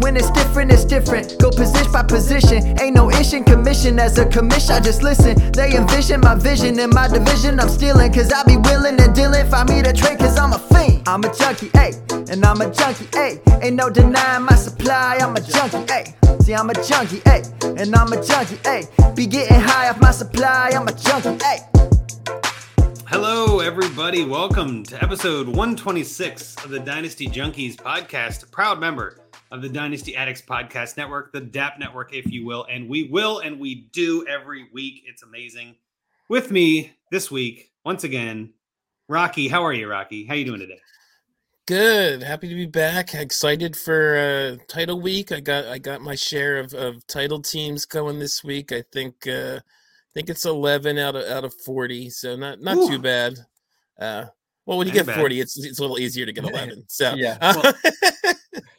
when it's different, it's different. Go position by position. Ain't no issue commission as a commission. I just listen. They envision my vision in my division. I'm stealing, cause I be willing and dealing. Find me to trade, cause I'm a fiend. I'm a junkie, ayy. And I'm a junkie, ayy. Ain't no denying my supply. I'm a junkie, ayy. See, I'm a junkie, ayy. And I'm a junkie, ayy. Be getting high off my supply. I'm a junkie, ayy. Hello, everybody. Welcome to episode 126 of the Dynasty Junkies podcast, proud member of the Dynasty Addicts Podcast Network, the DAP Network, if you will. And we will and we do every week. It's amazing. With me this week, once again, Rocky. How are you, Rocky? How you doing today? Good. Happy to be back. Excited for uh, title week. I got I got my share of, of title teams going this week. I think uh, I think it's eleven out of out of forty, so not not Ooh. too bad. Uh, well, when you Ain't get bad. forty, it's it's a little easier to get eleven. So Yeah. uh,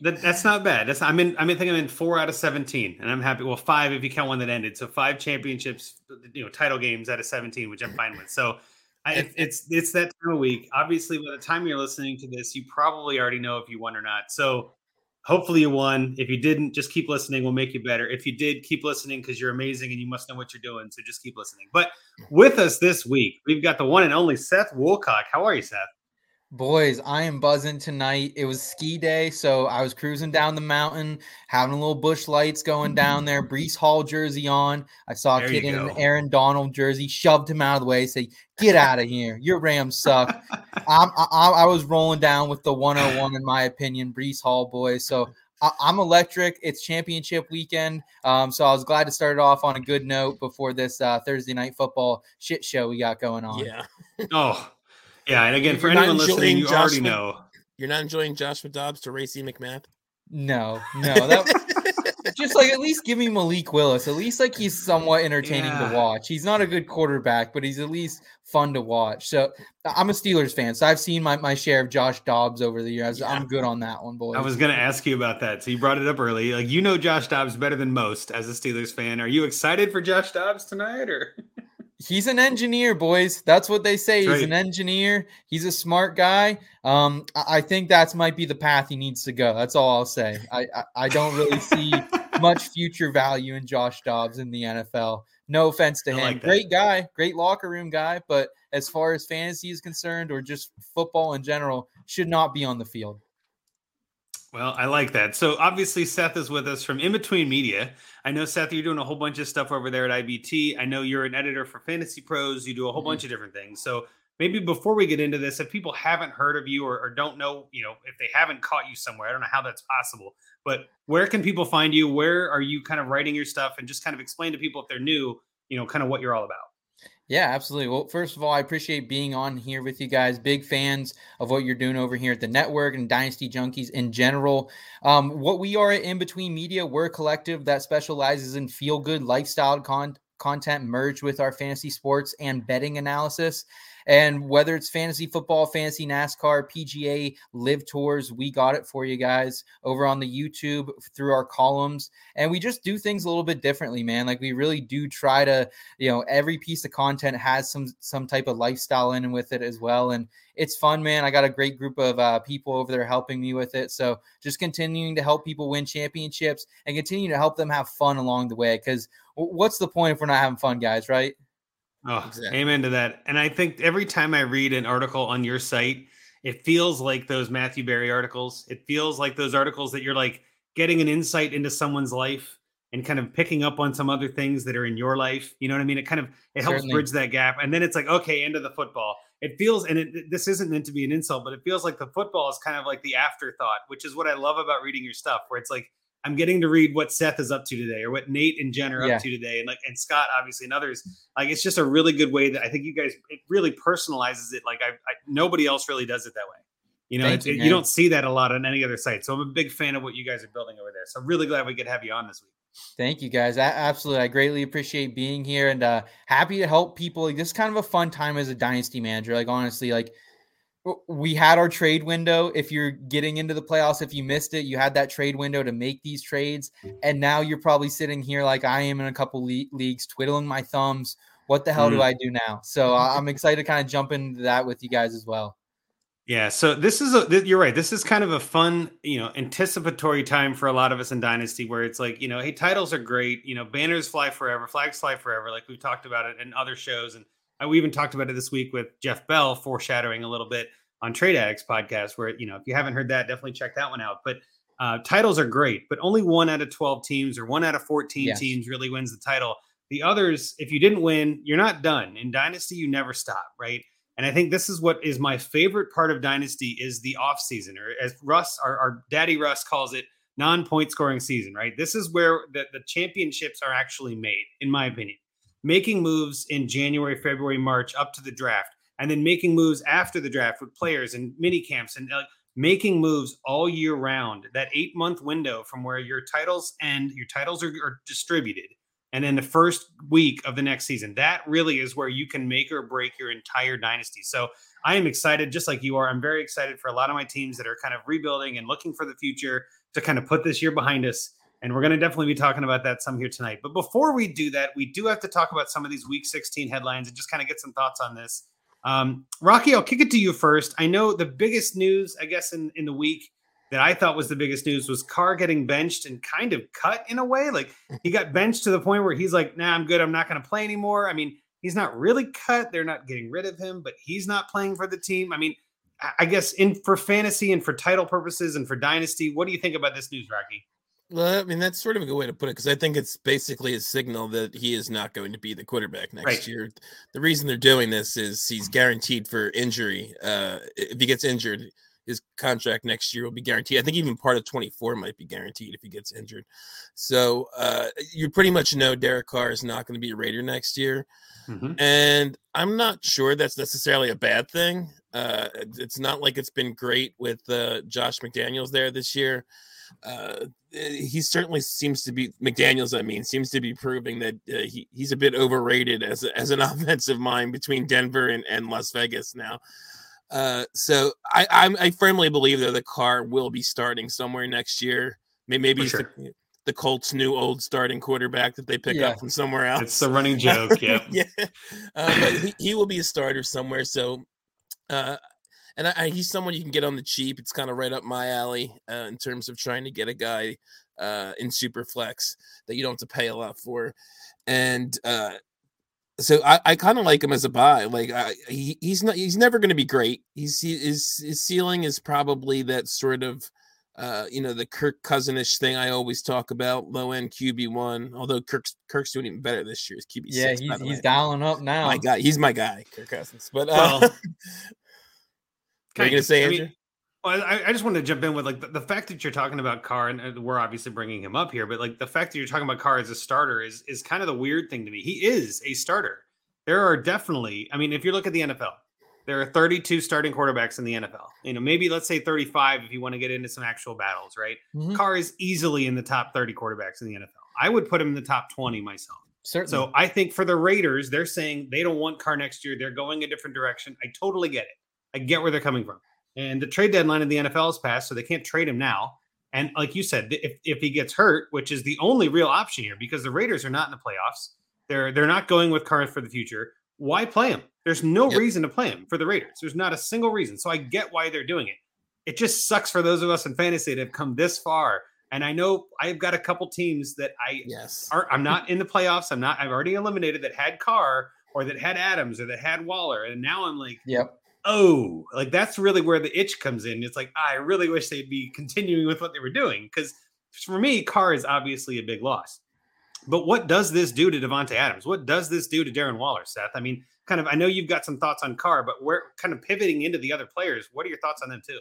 That, that's not bad. That's I'm in. I'm in. Think I'm in four out of seventeen, and I'm happy. Well, five if you count one that ended. So five championships, you know, title games out of seventeen, which I'm fine with. So I, it, it's it's that time of week. Obviously, by the time you're listening to this, you probably already know if you won or not. So hopefully you won. If you didn't, just keep listening. We'll make you better. If you did, keep listening because you're amazing and you must know what you're doing. So just keep listening. But with us this week, we've got the one and only Seth Woolcock. How are you, Seth? Boys, I am buzzing tonight. It was ski day, so I was cruising down the mountain, having a little bush lights going down there. Breece Hall jersey on. I saw a There kid in an. Aaron Donald jersey, shoved him out of the way, say, "Get out of here! Your Rams suck." I'm, I, I was rolling down with the 101 in my opinion. Breece Hall boys, so I, I'm electric. It's championship weekend, um, so I was glad to start it off on a good note before this uh, Thursday night football shit show we got going on. yeah, Oh, yeah. And again, for anyone listening, enjoying you already know. you're not enjoying Joshua Dobbs to Racey McMath. No, no, that just like at least give me Malik Willis. At least like he's somewhat entertaining Yeah. to watch. He's not a good quarterback, but he's at least fun to watch. So I'm a Steelers fan, so I've seen my, my share of Josh Dobbs over the years. Yeah. I'm good on that one, boy. I was going to ask you about that. So you brought it up early. Like you know Josh Dobbs better than most as a Steelers fan. Are you excited for Josh Dobbs tonight or He's an engineer, boys. That's what they say. That's He's an engineer. He's a smart guy. Um, I, I think that might be the path he needs to go. That's all I'll say. I I, I don't really see much future value in Josh Dobbs in the NFL. No offense to him. like great guy, great locker room guy, but as far as fantasy is concerned or just football in general, should not be on the field. Well, I like that. So obviously Seth is with us from In Between Media. I know Seth, you're doing a whole bunch of stuff over there at IBT. I know you're an editor for Fantasy Pros. You do a whole Mhm. bunch of different things. So maybe before we get into this, if people haven't heard of you or, or don't know, you know, if they haven't caught you somewhere, I don't know how that's possible. But where can people find you? Where are you kind of writing your stuff? And just kind of explain to people if they're new, you know, kind of what you're all about. Yeah, absolutely. Well, first of all, I appreciate being on here with you guys. Big fans of what you're doing over here at the network and Dynasty Junkies in general. Um, what we are at In Between Media, we're a collective that specializes in feel good lifestyle con- content merged with our fantasy sports and betting analysis. And whether it's fantasy football, fantasy NASCAR, PGA, live tours, we got it for you guys over on the YouTube through our columns. And we just do things a little bit differently, man. Like we really do try to you know every piece of content has some some type of lifestyle in with it as well. And it's fun man. I got a great group of uh, people over there helping me with it. So just continuing to help people win championships and continue to help them have fun along the way. Because what's the point if we're not having fun guys right Oh, Exactly. amen to that. And I think every time I read an article on your site, it feels like those Matthew Berry articles. It feels like those articles that you're like getting an insight into someone's life and kind of picking up on some other things that are in your life. You know what I mean? It kind of it helps Certainly. bridge that gap. And then it's like, okay, into the football. It feels, and it, this isn't meant to be an insult, but it feels like the football is kind of like the afterthought, which is what I love about reading your stuff, where it's like I'm getting to read what Seth is up to today, or what Nate and Jen are Yeah. up to today, and like and Scott obviously and others. Like it's just a really good way that I think you guys it really personalizes it. Like I, I nobody else really does it that way. You know, you, you, don't see that a lot on any other site. So I'm a big fan of what you guys are building over there. So I'm really glad we could have you on this week. Thank you guys. I, absolutely. I greatly appreciate being here and uh, happy to help people. Like, this is kind of a fun time as a dynasty manager. Like, honestly, like we had our trade window. If you're getting into the playoffs, if you missed it, you had that trade window to make these trades. And now you're probably sitting here like I am in a couple le- leagues, twiddling my thumbs. What the hell mm. do I do now? So I'm excited to kind of jump into that with you guys as well. Yeah, so this is a you're right. This is kind of a fun, you know, anticipatory time for a lot of us in Dynasty where it's like, you know, hey, titles are great, you know, banners fly forever, flags fly forever, like we've talked about it in other shows and we even talked about it this week with Jeff Bell foreshadowing a little bit on Trade Addicts podcast where, you know, if you haven't heard that, definitely check that one out. But uh, titles are great, but only one out of 12 teams or one out of 14 yes. teams really wins the title. The others, if you didn't win, you're not done. In Dynasty, you never stop, right? And I think this is what is my favorite part of Dynasty is the off season, or as Russ, our, our daddy Russ calls it, non-point scoring season, right? This is where the, the championships are actually made, in my opinion. Making moves in January, February, March up to the draft, and then making moves after the draft with players and mini camps and making moves all year round. That eight month window from where your titles end, your titles are, are distributed and then the first week of the next season. That really is where you can make or break your entire dynasty. So I am excited, just like you are. I'm very excited for a lot of my teams that are kind of rebuilding and looking for the future to kind of put this year behind us. And we're going to definitely be talking about that some here tonight. But before we do that, we do have to talk about some of these week 16 headlines and just kind of get some thoughts on this. Um, Rocky, I'll kick it to you first. I know the biggest news, I guess, in, in the week that I thought was the biggest news was Carr getting benched and kind of cut in a way. Like he got benched to the point where he's like, nah, I'm good. I'm not going to play anymore. I mean, he's not really cut. They're not getting rid of him, but he's not playing for the team. I mean, I guess in for fantasy and for title purposes and for dynasty, what do you think about this news, Rocky? Well, I mean, that's sort of a good way to put it because I think it's basically a signal that he is not going to be the quarterback next right. year. The reason they're doing this is he's guaranteed for injury. Uh, if he gets injured, his contract next year will be guaranteed. I think even part of 24 might be guaranteed if he gets injured. So uh, you pretty much know Derek Carr is not going to be a Raider next year. Mm-hmm. And I'm not sure that's necessarily a bad thing. Uh, it's not like it's been great with uh, Josh McDaniels there this year. Uh, he certainly seems to be McDaniels. I mean, seems to be proving that uh, he, he's a bit overrated as as an offensive mind between Denver and, and Las Vegas now. Uh, so I, I, I firmly believe that the Carr will be starting somewhere next year. Maybe sure. the, the, Colts' new old starting quarterback that they pick yeah. up from somewhere else. It's the running joke. Yeah, yeah. Uh, but he, he, will be a starter somewhere. So, uh, and I, he's someone you can get on the cheap. It's kind of right up my alley uh, in terms of trying to get a guy uh, in super flex that you don't have to pay a lot for. And uh, so I, I kind of like him as a buy. Like I, he, he's not he's never going to be great. He's he, his his ceiling is probably that sort of uh you know the Kirk Cousinish thing I always talk about, low end QB one. Although Kirk's Kirk's doing even better this year. His QB yeah, six, he's he's dialing up now. My guy, he's my guy, Kirk Cousins. But uh, well, are you gonna say, Andrew? I mean, well, I, I, just wanted to jump in with like the, the, fact that you're talking about Carr, and we're obviously bringing him up here, but like the fact that you're talking about Carr as a starter is is kind of the weird thing to me. He is a starter. There are definitely, I mean, if you look at the NFL, there are 32 starting quarterbacks in the NFL. You know, maybe let's say 35 if you want to get into some actual battles, right? Mm-hmm. Carr is easily in the top 30 quarterbacks in the NFL. I would put him in the top 20 myself. Certainly. So I think for the Raiders, they're saying they don't want Carr next year. They're going a different direction. I totally get it. I get where they're coming from. And the trade deadline in the NFL is passed, so they can't trade him now. And like you said, if, if he gets hurt, which is the only real option here, because the Raiders are not in the playoffs, they're they're not going with Carr for the future. Why play him? There's no yep. reason to play him for the Raiders. There's not a single reason. So I get why they're doing it. It just sucks for those of us in fantasy that have come this far. And I know I've got a couple teams that I yes are I'm not in the playoffs. I'm not. I've already eliminated that had Carr or that had Adams or that had Waller, and now I'm like, yep oh, like that's really where the itch comes in. It's like I really wish they'd be continuing with what they were doing because for me, Carr is obviously a big loss. But what does this do to Davante Adams? What does this do to Darren Waller, Seth? I mean, kind of. I know you've got some thoughts on Carr, but we're kind of pivoting into the other players. What are your thoughts on them too?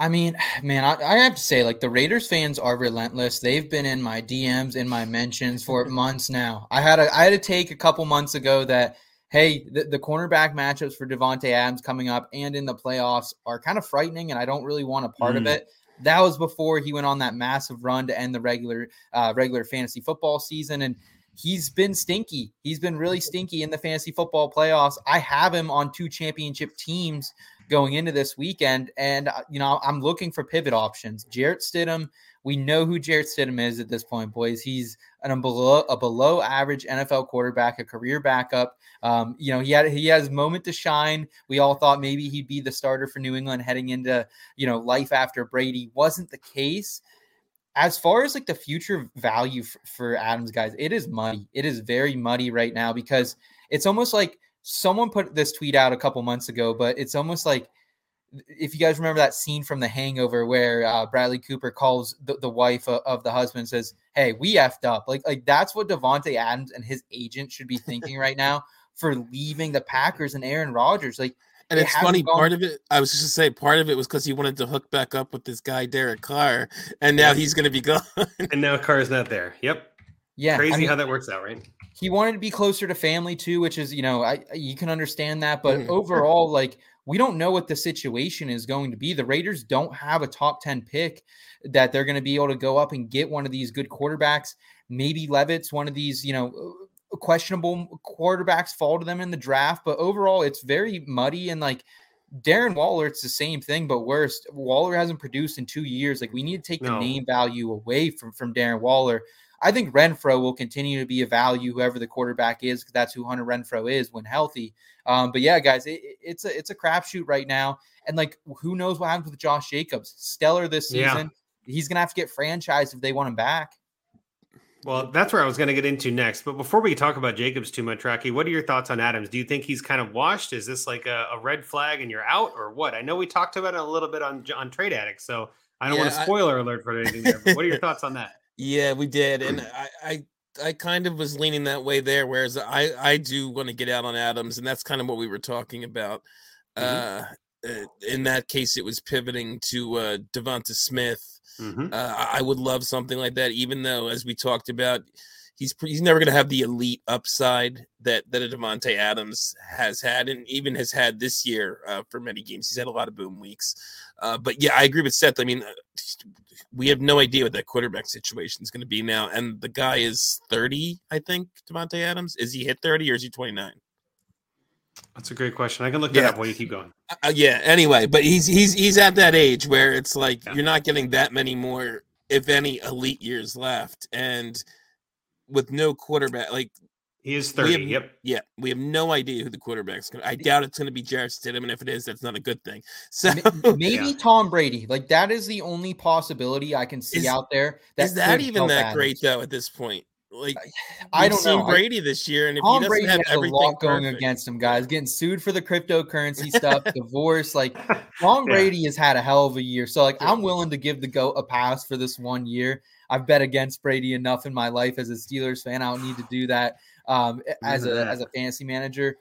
I mean, man, I, I, have to say, like the Raiders fans are relentless. They've been in my DMs, in my mentions for months now. I had a, I had a take a couple months ago that hey, the, the cornerback matchups for Davante Adams coming up and in the playoffs are kind of frightening, and I don't really want a part mm. of it. That was before he went on that massive run to end the regular uh, regular fantasy football season, and he's been stinky. He's been really stinky in the fantasy football playoffs. I have him on two championship teams going into this weekend, and uh, you know I'm looking for pivot options. Jarrett Stidham we know who Jarrett Stidham is at this point, boys. He's an, below a below average NFL quarterback, a career backup. Um, you know, he had he has moment to shine. We all thought maybe he'd be the starter for New England heading into you know life after Brady. Wasn't the case. As far as like the future value for Adams, guys, it is muddy. It is very muddy right now because it's almost like someone put this tweet out a couple months ago, but it's almost like if you guys remember that scene from The Hangover where uh, Bradley Cooper calls the, the wife of, of, the husband says, "Hey, we effed up." Like like that's what Davante Adams and his agent should be thinking right now for leaving the Packers and Aaron Rodgers. Like, and it's funny. Gone- part of it, I was just to say, part of it was because he wanted to hook back up with this guy Derek Carr, and now he's going to be gone. and now Carr's not there. Yep. Yeah. Crazy I mean, how that works out, right? He wanted to be closer to family too, which is you know I you can understand that, but mm. overall, like we don't know what the situation is going to be. The Raiders don't have a top 10 pick that they're going to be able to go up and get one of these good quarterbacks. Maybe Leavitt's one of these, you know, uh, questionable quarterbacks fall to them in the draft. But overall, it's very muddy and like Darren Waller, it's the same thing, but worse. Waller hasn't produced in two years. Like we need to take no. the name value away from from Darren Waller. I think Renfrow will continue to be a value, whoever the quarterback is, because that's who Hunter Renfrow is when healthy. Um, but yeah, guys, it, it's a it's a crapshoot right now, and like who knows what happens with Josh Jacobs? Stellar this season. Yeah. He's gonna have to get franchised if they want him back. Well, that's where I was going to get into next. But before we talk about Jacobs too much, Rocky, what are your thoughts on Adams? Do you think he's kind of washed? Is this like a, a red flag and you're out, or what? I know we talked about it a little bit on on Trade Addict, so I don't yeah, want a spoiler I, alert for anything there. But what are your thoughts on that? Yeah, we did, and I, I I kind of was leaning that way there. Whereas I I do want to get out on Adams, and that's kind of what we were talking about. Mm-hmm. Uh, uh in that case, it was pivoting to uh, Devonta Smith. Mm-hmm. Uh, I would love something like that, even though, as we talked about, he's he's never going to have the elite upside that that a Davante Adams has had, and even has had this year uh, for many games. He's had a lot of boom weeks, uh, but yeah, I agree with Seth. I mean, uh, we have no idea what that quarterback situation is going to be now, and the guy is thirty, I think. Davante Adams is he hit thirty or is he twenty nine? That's a great question. I can look that yeah. up while you keep going. Uh, yeah. Anyway, but he's he's he's at that age where it's like yeah. you're not getting that many more, if any, elite years left, and with no quarterback. Like he is 30. Have, yep. Yeah. We have no idea who the quarterback's going to I doubt it's going to be Jarrett Stidham. And if it is, that's not a good thing. So maybe yeah. Tom Brady. Like that is the only possibility I can see is, out there. That is that even that great though at this point? Like I don't know Brady this year, and if Tom he doesn't Brady have has a lot going perfect. against him, guys, getting sued for the cryptocurrency stuff, divorce. Like Tom Brady has had a hell of a year, so like I'm willing to give the goat a pass for this one year. I've bet against Brady enough in my life as a Steelers fan. I don't need to do that um, as a as a fantasy manager.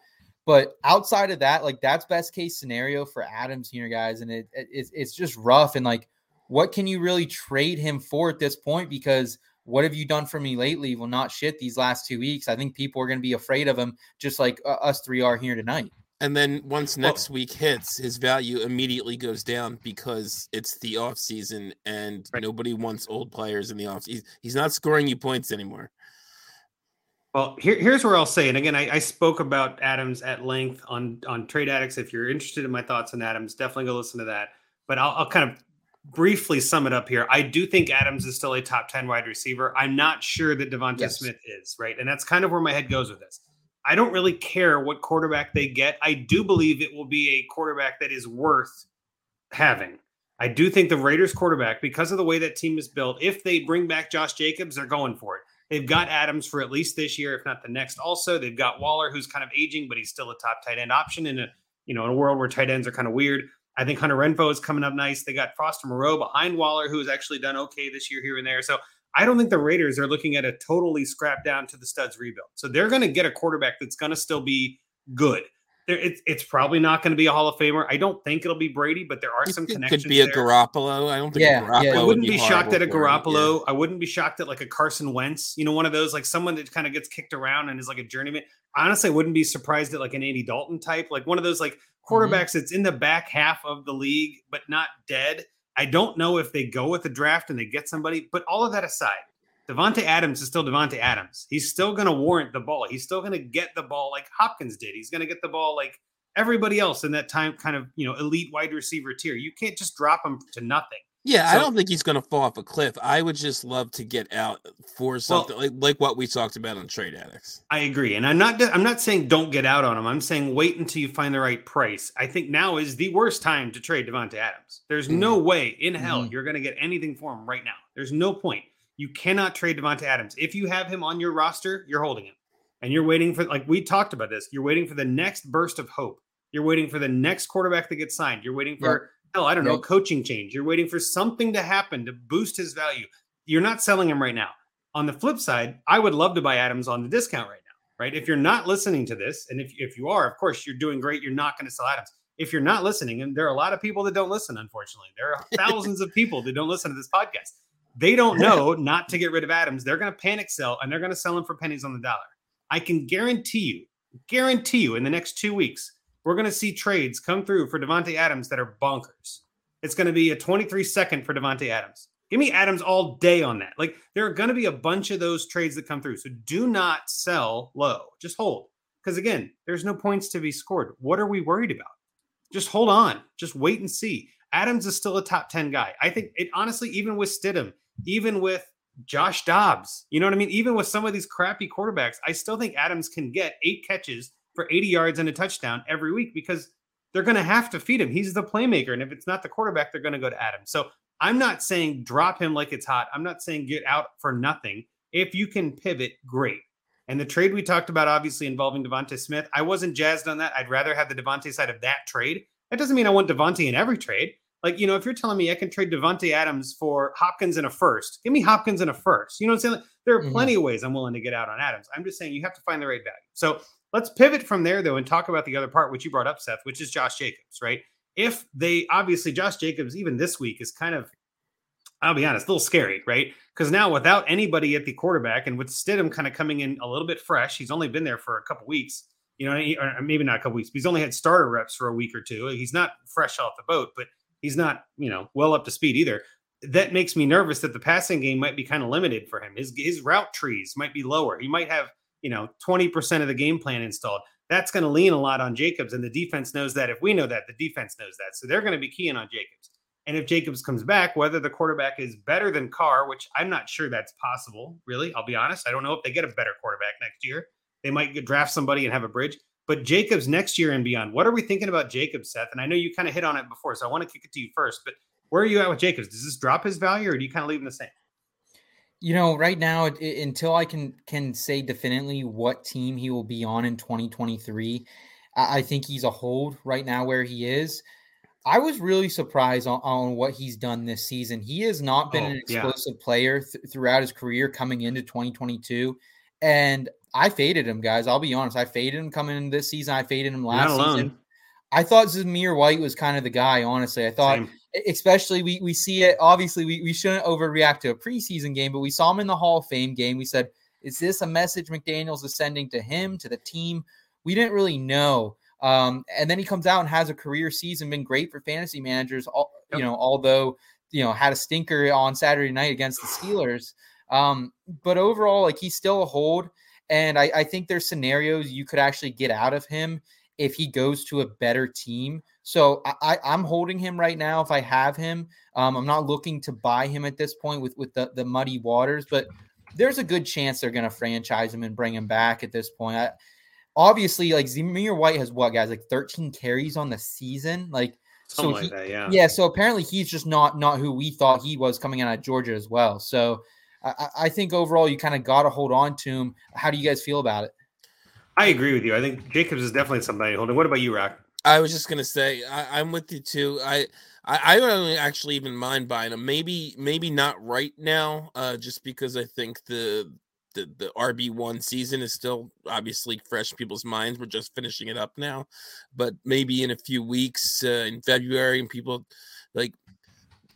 But outside of that, like that's best case scenario for Adams here, guys, and it, it it's it's just rough. And like, what can you really trade him for at this point? Because what have you done for me lately? Well, not shit these last two weeks. I think people are going to be afraid of him, just like uh, us three are here tonight. And then once next well, week hits, his value immediately goes down because it's the off season and right. nobody wants old players in the off. He's, he's not scoring you points anymore. Well, here, here's where I'll say, and again, I, I, spoke about Adams at length on on Trade Addicts. If you're interested in my thoughts on Adams, definitely go listen to that. But I'll, I'll kind of briefly sum it up here. I do think Adams is still a top ten wide receiver. I'm not sure that Devonta yes. Smith is right, and that's kind of where my head goes with this. I don't really care what quarterback they get. I do believe it will be a quarterback that is worth having. I do think the Raiders quarterback, because of the way that team is built, if they bring back Josh Jacobs, they're going for it. They've got Adams for at least this year, if not the next. Also, they've got Waller, who's kind of aging, but he's still a top tight end option in a you know in a world where tight ends are kind of weird. I think Hunter Renfrow is coming up nice. They got Foster Moreau behind Waller, who's actually done okay this year here and there. So I don't think the Raiders are looking at a totally scrap down to the studs rebuild. So they're going to get a quarterback that's going to still be good. There, it's it's probably not going to be a Hall of Famer. I don't think it'll be Brady, but there are some it connections. could be a there. Garoppolo. I don't think Yeah, Garoppolo yeah. I would wouldn't be, shocked at a for him, yeah. Garoppolo. I wouldn't be shocked at like a Carson Wentz. You know, one of those like someone that kind of gets kicked around and is like a journeyman. Honestly, I wouldn't be surprised at like an Andy Dalton type, like one of those like mm-hmm. quarterbacks that's in the back half of the league but not dead. I don't know if they go with the draft and they get somebody, but all of that aside, Davante Adams is still Davante Adams. He's still going to warrant the ball. He's still going to get the ball like Hopkins did. He's going to get the ball like everybody else in that time kind of, you know, elite wide receiver tier. You can't just drop him to nothing. Yeah, I don't think he's going to fall off a cliff. I would just love to get out for something like, like what we talked about on Trade Addicts. I agree, and I'm not. I'm not saying don't get out on him. I'm saying wait until you find the right price. I think now is the worst time to trade Davante Adams. There's no way in hell Mhm. you're going to get anything for him right now. There's no point. You cannot trade Davante Adams. If you have him on your roster, you're holding him, and you're waiting for like we talked about this. You're waiting for the next burst of hope. You're waiting for the next quarterback that gets signed. You're waiting for hell, I don't know, coaching change. You're waiting for something to happen to boost his value. You're not selling him right now. On the flip side, I would love to buy Adams on the discount right now, right? If you're not listening to this, and if, if you are, of course, you're doing great. You're not going to sell Adams. If you're not listening, and there are a lot of people that don't listen, unfortunately, there are thousands of people that don't listen to this podcast. They don't know not to get rid of Adams. They're going to panic sell and they're going to sell him for pennies on the dollar. I can guarantee you, guarantee you in the next two weeks, we're going to see trades come through for Davante Adams that are bonkers. It's going to be a 23 second for Davante Adams. Give me Adams all day on that. Like there are going to be a bunch of those trades that come through. So do not sell low. Just hold. Because again, there's no points to be scored. What are we worried about? Just hold on. Just wait and see. Adams is still a top 10 guy. I think it honestly, even with Stidham, even with Josh Dobbs, you know what I mean? Even with some of these crappy quarterbacks, I still think Adams can get eight catches for 80 yards and a touchdown every week because they're going to have to feed him. He's the playmaker. And if it's not the quarterback, they're going to go to Adams. So I'm not saying drop him like it's hot. I'm not saying get out for nothing. If you can pivot, great. And the trade we talked about, obviously involving Devonte Smith, I wasn't jazzed on that. I'd rather have the Devonte side of that trade. That doesn't mean I want Devonte in every trade. Like, you know, if you're telling me I can trade Davante Adams for Hopkins in a first, give me Hopkins in a first. You know what I'm saying? Like, there are Mhm. plenty of ways I'm willing to get out on Adams. I'm just saying you have to find the right value. So let's pivot from there, though, and talk about the other part, which you brought up, Seth, which is Josh Jacobs, right? If they obviously, Josh Jacobs, even this week, is kind of, I'll be honest, a little scary, right? Because now without anybody at the quarterback and with Stidham kind of coming in a little bit fresh, he's only been there for a couple weeks, you know, or maybe not a couple weeks, but he's only had starter reps for a week or two. He's not fresh off the boat, but he's not, you know, well up to speed either. That makes me nervous that the passing game might be kind of limited for him. His his route trees might be lower. He might have, you know, 20% of the game plan installed. That's going to lean a lot on Jacobs. And the defense knows that. If we know that, the defense knows that. So they're going to be keying on Jacobs. And if Jacobs comes back, whether the quarterback is better than Carr, which I'm not sure that's possible, really, I'll be honest. I don't know if they get a better quarterback next year. They might draft somebody and have a bridge. But Jacobs next year and beyond, what are we thinking about Jacobs, Seth? And I know you kind of hit on it before, so I want to kick it to you first. But where are you at with Jacobs? Does this drop his value or do you kind of leave him the same? You know, right now, it, it- until I can can say definitely what team he will be on in 2023, I, I think he's a hold right now where he is. I was really surprised on, on what he's done this season. He has not been Oh, an yeah. explosive player th- throughout his career coming into 2022, and I faded him, guys. I'll be honest. I faded him coming into this season. I faded him last season. I thought Zamir White was kind of the guy. Honestly, I thought Same. especially we we see it obviously we, we shouldn't overreact to a preseason game but we saw him in the hall of fame game we said is this a message mcdaniels is sending to him to the team we didn't really know um, and then he comes out and has a career season been great for fantasy managers all, Yep. you know although you know had a stinker on saturday night against the steelers um, but overall like he's still a hold and I, I think there's scenarios you could actually get out of him if he goes to a better team. So I, I, I'm holding him right now if I have him. Um, I'm not looking to buy him at this point with, with the, the muddy waters, but there's a good chance they're going to franchise him and bring him back at this point. I, obviously, like Zamir White has what, guys, like 13 carries on the season? Like, Something so like he- that, yeah. yeah, so apparently he's just not not who we thought he was coming out of Georgia as well. So I, I- I think overall you kind of got to hold on to him. How do you guys feel about it? I agree with you. I think Jacobs is definitely somebody holding. What about you, Rock? I was just gonna say I, I'm with you too. I, I I don't actually even mind buying them. Maybe maybe not right now, uh, just because I think the the, the RB one season is still obviously fresh in people's minds. We're just finishing it up now, but maybe in a few weeks uh, in February, and people like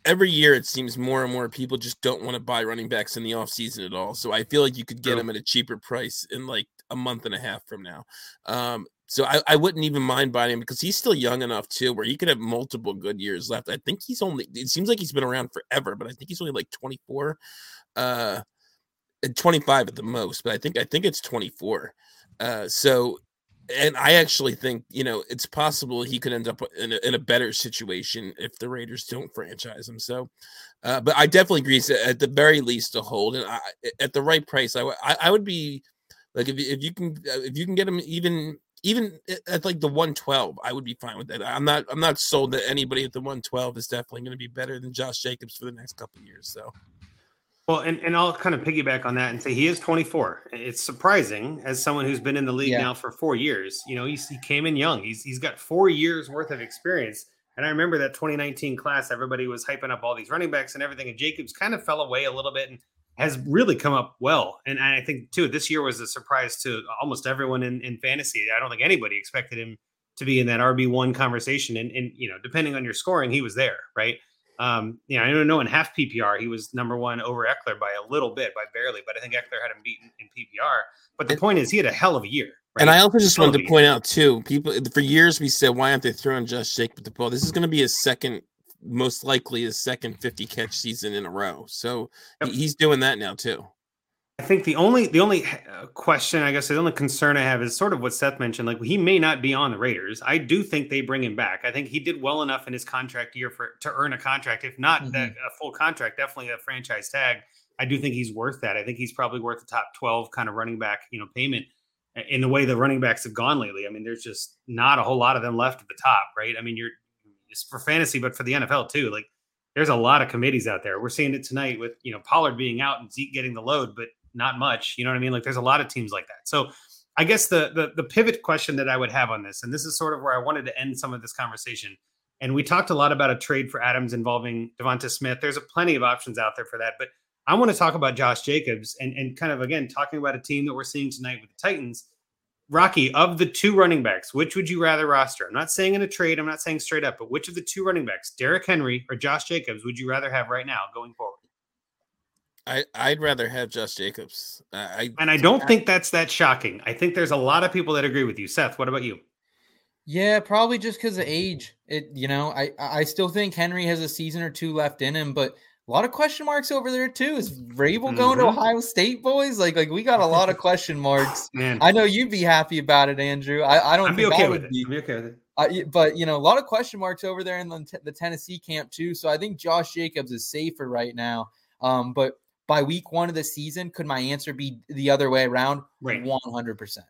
every year it seems more and more people just don't want to buy running backs in the off season at all. So I feel like you could get them at a cheaper price in like a month and a half from now. Um, so I, I wouldn't even mind buying him because he's still young enough too, where he could have multiple good years left. I think he's only. It seems like he's been around forever, but I think he's only like 24, uh, 25 at the most. But I think I think it's 24. Uh, so, and I actually think you know it's possible he could end up in a, in a better situation if the Raiders don't franchise him. So, uh, but I definitely agree. At the very least, to hold, and I, at the right price, I, would be like if if you can if you can get him even even at like the 112, I would be fine with that. I'm not I'm not sold that anybody at the 112 is definitely going to be better than Josh Jacobs for the next couple years. So well, and, and I'll kind of piggyback on that and say he is 24. It's surprising as someone who's been in the league yeah. now for four years. You know, he came in young. He's he's got four years worth of experience. And I remember that 2019 class, everybody was hyping up all these running backs and everything. And Jacobs kind of fell away a little bit. And has really come up well. And I think too, this year was a surprise to almost everyone in, in fantasy. I don't think anybody expected him to be in that RB one conversation. And, and you know, depending on your scoring, he was there, right? Um, you know, I don't know in half PPR he was number one over Ekeler by a little bit, by barely, but I think Ekeler had him beaten in PPR. But the and, point is, he had a hell of a year. Right? And I also just wanted to point out too, people for years we said, why aren't they throwing Josh with the ball? This is going to be his second most likely his second 50 catch season in a row. So yep. he's doing that now too. I think the only the only uh, question, I guess, the only concern I have is sort of what Seth mentioned. Like he may not be on the Raiders. I do think they bring him back. I think he did well enough in his contract year for to earn a contract, if not mm-hmm. a full contract, definitely a franchise tag. I do think he's worth that. I think he's probably worth the top twelve kind of running back, you know, payment in the way the running backs have gone lately. I mean, there's just not a whole lot of them left at the top, right? I mean, you're just for fantasy, but for the NFL too. Like there's a lot of committees out there. We're seeing it tonight with you know Pollard being out and Zeke getting the load, but not much. You know what I mean? Like there's a lot of teams like that. So I guess the the, the pivot question that I would have on this, and this is sort of where I wanted to end some of this conversation. And we talked a lot about a trade for Adams involving Devonta Smith. There's a plenty of options out there for that, but I want to talk about Josh Jacobs and and kind of again talking about a team that we're seeing tonight with the Titans Rocky, of the two running backs, which would you rather roster? I'm not saying in a trade, I'm not saying straight up, but which of the two running backs, Derrick Henry or Josh Jacobs, would you rather have right now going forward? I, I'd rather have Josh Jacobs. I, and I don't I, think that's that shocking. I think there's a lot of people that agree with you. Seth, what about you? Yeah, probably just because of age. It, you know, I I still think Henry has a season or two left in him, but a lot of question marks over there too. Is Vrabel mm-hmm. going to mm-hmm. Ohio State, boys? Like, like we got a lot of question marks. Man. I know you'd be happy about it, Andrew. I, I don't. I'd be okay with it. Be. I'd be okay with it. Uh, but you know, a lot of question marks over there in the, the, Tennessee camp too. So I think Josh Jacobs is safer right now. Um, but by week one of the season, could my answer be the other way around? Right, one hundred percent.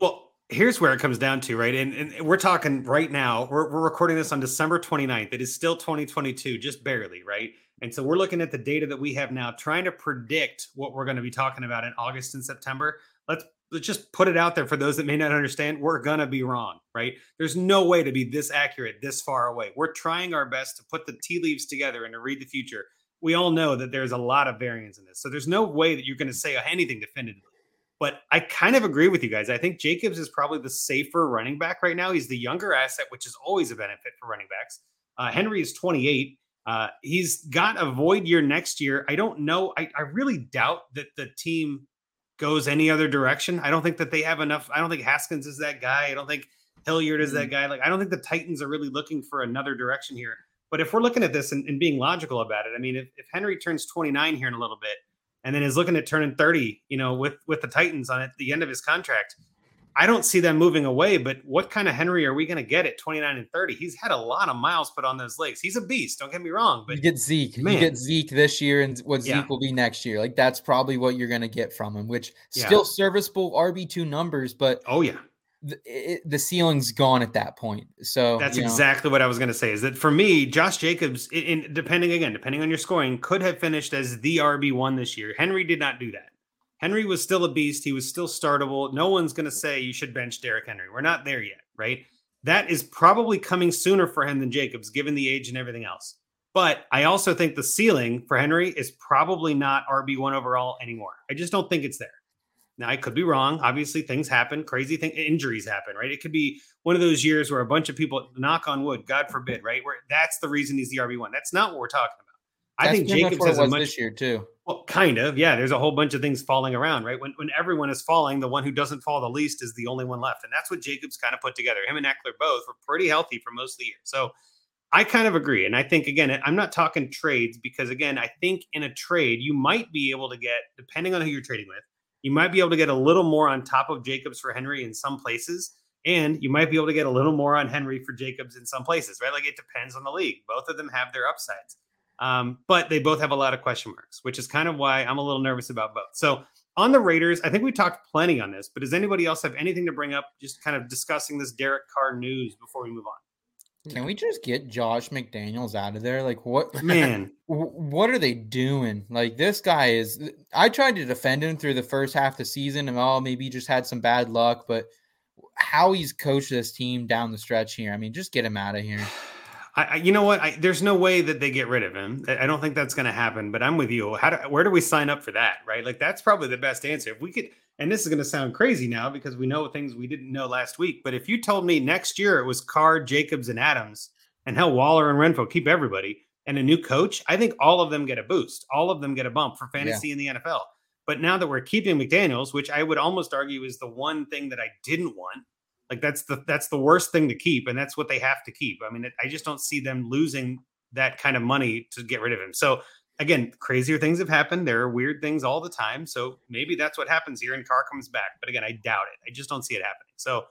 Well, here's where it comes down to, right? And, and we're talking right now. We're, we're recording this on December 29th. It is still 2022, just barely, right? And so we're looking at the data that we have now, trying to predict what we're going to be talking about in August and September. Let's let's just put it out there for those that may not understand. We're gonna be wrong, right? There's no way to be this accurate this far away. We're trying our best to put the tea leaves together and to read the future. We all know that there's a lot of variance in this, so there's no way that you're going to say anything definitively. But I kind of agree with you guys. I think Jacobs is probably the safer running back right now. He's the younger asset, which is always a benefit for running backs. Uh, Henry is 28. Uh, he's got a void year next year. I don't know. I, I really doubt that the team goes any other direction. I don't think that they have enough. I don't think Haskins is that guy. I don't think Hilliard is that mm. guy. Like, I don't think the Titans are really looking for another direction here. But if we're looking at this and, and being logical about it, I mean, if, if Henry turns 29 here in a little bit and then is looking at turning 30, you know, with with the Titans on at the end of his contract, I don't see them moving away, but what kind of Henry are we going to get at 29 and 30? He's had a lot of miles put on those legs. He's a beast. Don't get me wrong, but you get Zeke. Man. You get Zeke this year and what Zeke yeah. will be next year. Like that's probably what you're going to get from him, which yeah. still serviceable RB2 numbers, but oh, yeah. The, it, the ceiling's gone at that point. So that's exactly know. what I was going to say. Is that for me, Josh Jacobs, in, in, depending again, depending on your scoring, could have finished as the RB one this year. Henry did not do that. Henry was still a beast. He was still startable. No one's going to say you should bench Derrick Henry. We're not there yet, right? That is probably coming sooner for him than Jacobs, given the age and everything else. But I also think the ceiling for Henry is probably not RB1 overall anymore. I just don't think it's there. Now, I could be wrong. Obviously, things happen, crazy things, injuries happen, right? It could be one of those years where a bunch of people, knock on wood, God forbid, right? Where that's the reason he's the RB1. That's not what we're talking about. I think Jacobs has a much this year too. Well, kind of, yeah. There's a whole bunch of things falling around, right? When when everyone is falling, the one who doesn't fall the least is the only one left, and that's what Jacobs kind of put together. Him and Ekeler both were pretty healthy for most of the year, so I kind of agree. And I think again, I'm not talking trades because again, I think in a trade you might be able to get, depending on who you're trading with, you might be able to get a little more on top of Jacobs for Henry in some places. And you might be able to get a little more on Henry for Jacobs in some places, right? Like it depends on the league. Both of them have their upsides. Um, but they both have a lot of question marks, which is kind of why I'm a little nervous about both. So on the Raiders, I think we talked plenty on this, but does anybody else have anything to bring up just kind of discussing this Derek Carr news before we move on? Can we just get Josh McDaniels out of there? Like what man? What are they doing? Like this guy is I tried to defend him through the first half of the season and oh maybe he just had some bad luck, but how he's coached this team down the stretch here. I mean, just get him out of here. I, you know what? I, there's no way that they get rid of him. I don't think that's going to happen. But I'm with you. How do, where do we sign up for that? Right? Like that's probably the best answer. If we could, and this is going to sound crazy now because we know things we didn't know last week. But if you told me next year it was Carr, Jacobs, and Adams, and hell, Waller and Renfrow keep everybody, and a new coach, I think all of them get a boost. All of them get a bump for fantasy yeah. in the NFL. But now that we're keeping McDaniels, which I would almost argue is the one thing that I didn't want like that's the that's the worst thing to keep, and that's what they have to keep. I mean, I just don't see them losing that kind of money to get rid of him. So again, crazier things have happened. There are weird things all the time. So maybe that's what happens here, and Carr comes back. But again, I doubt it. I just don't see it happening. So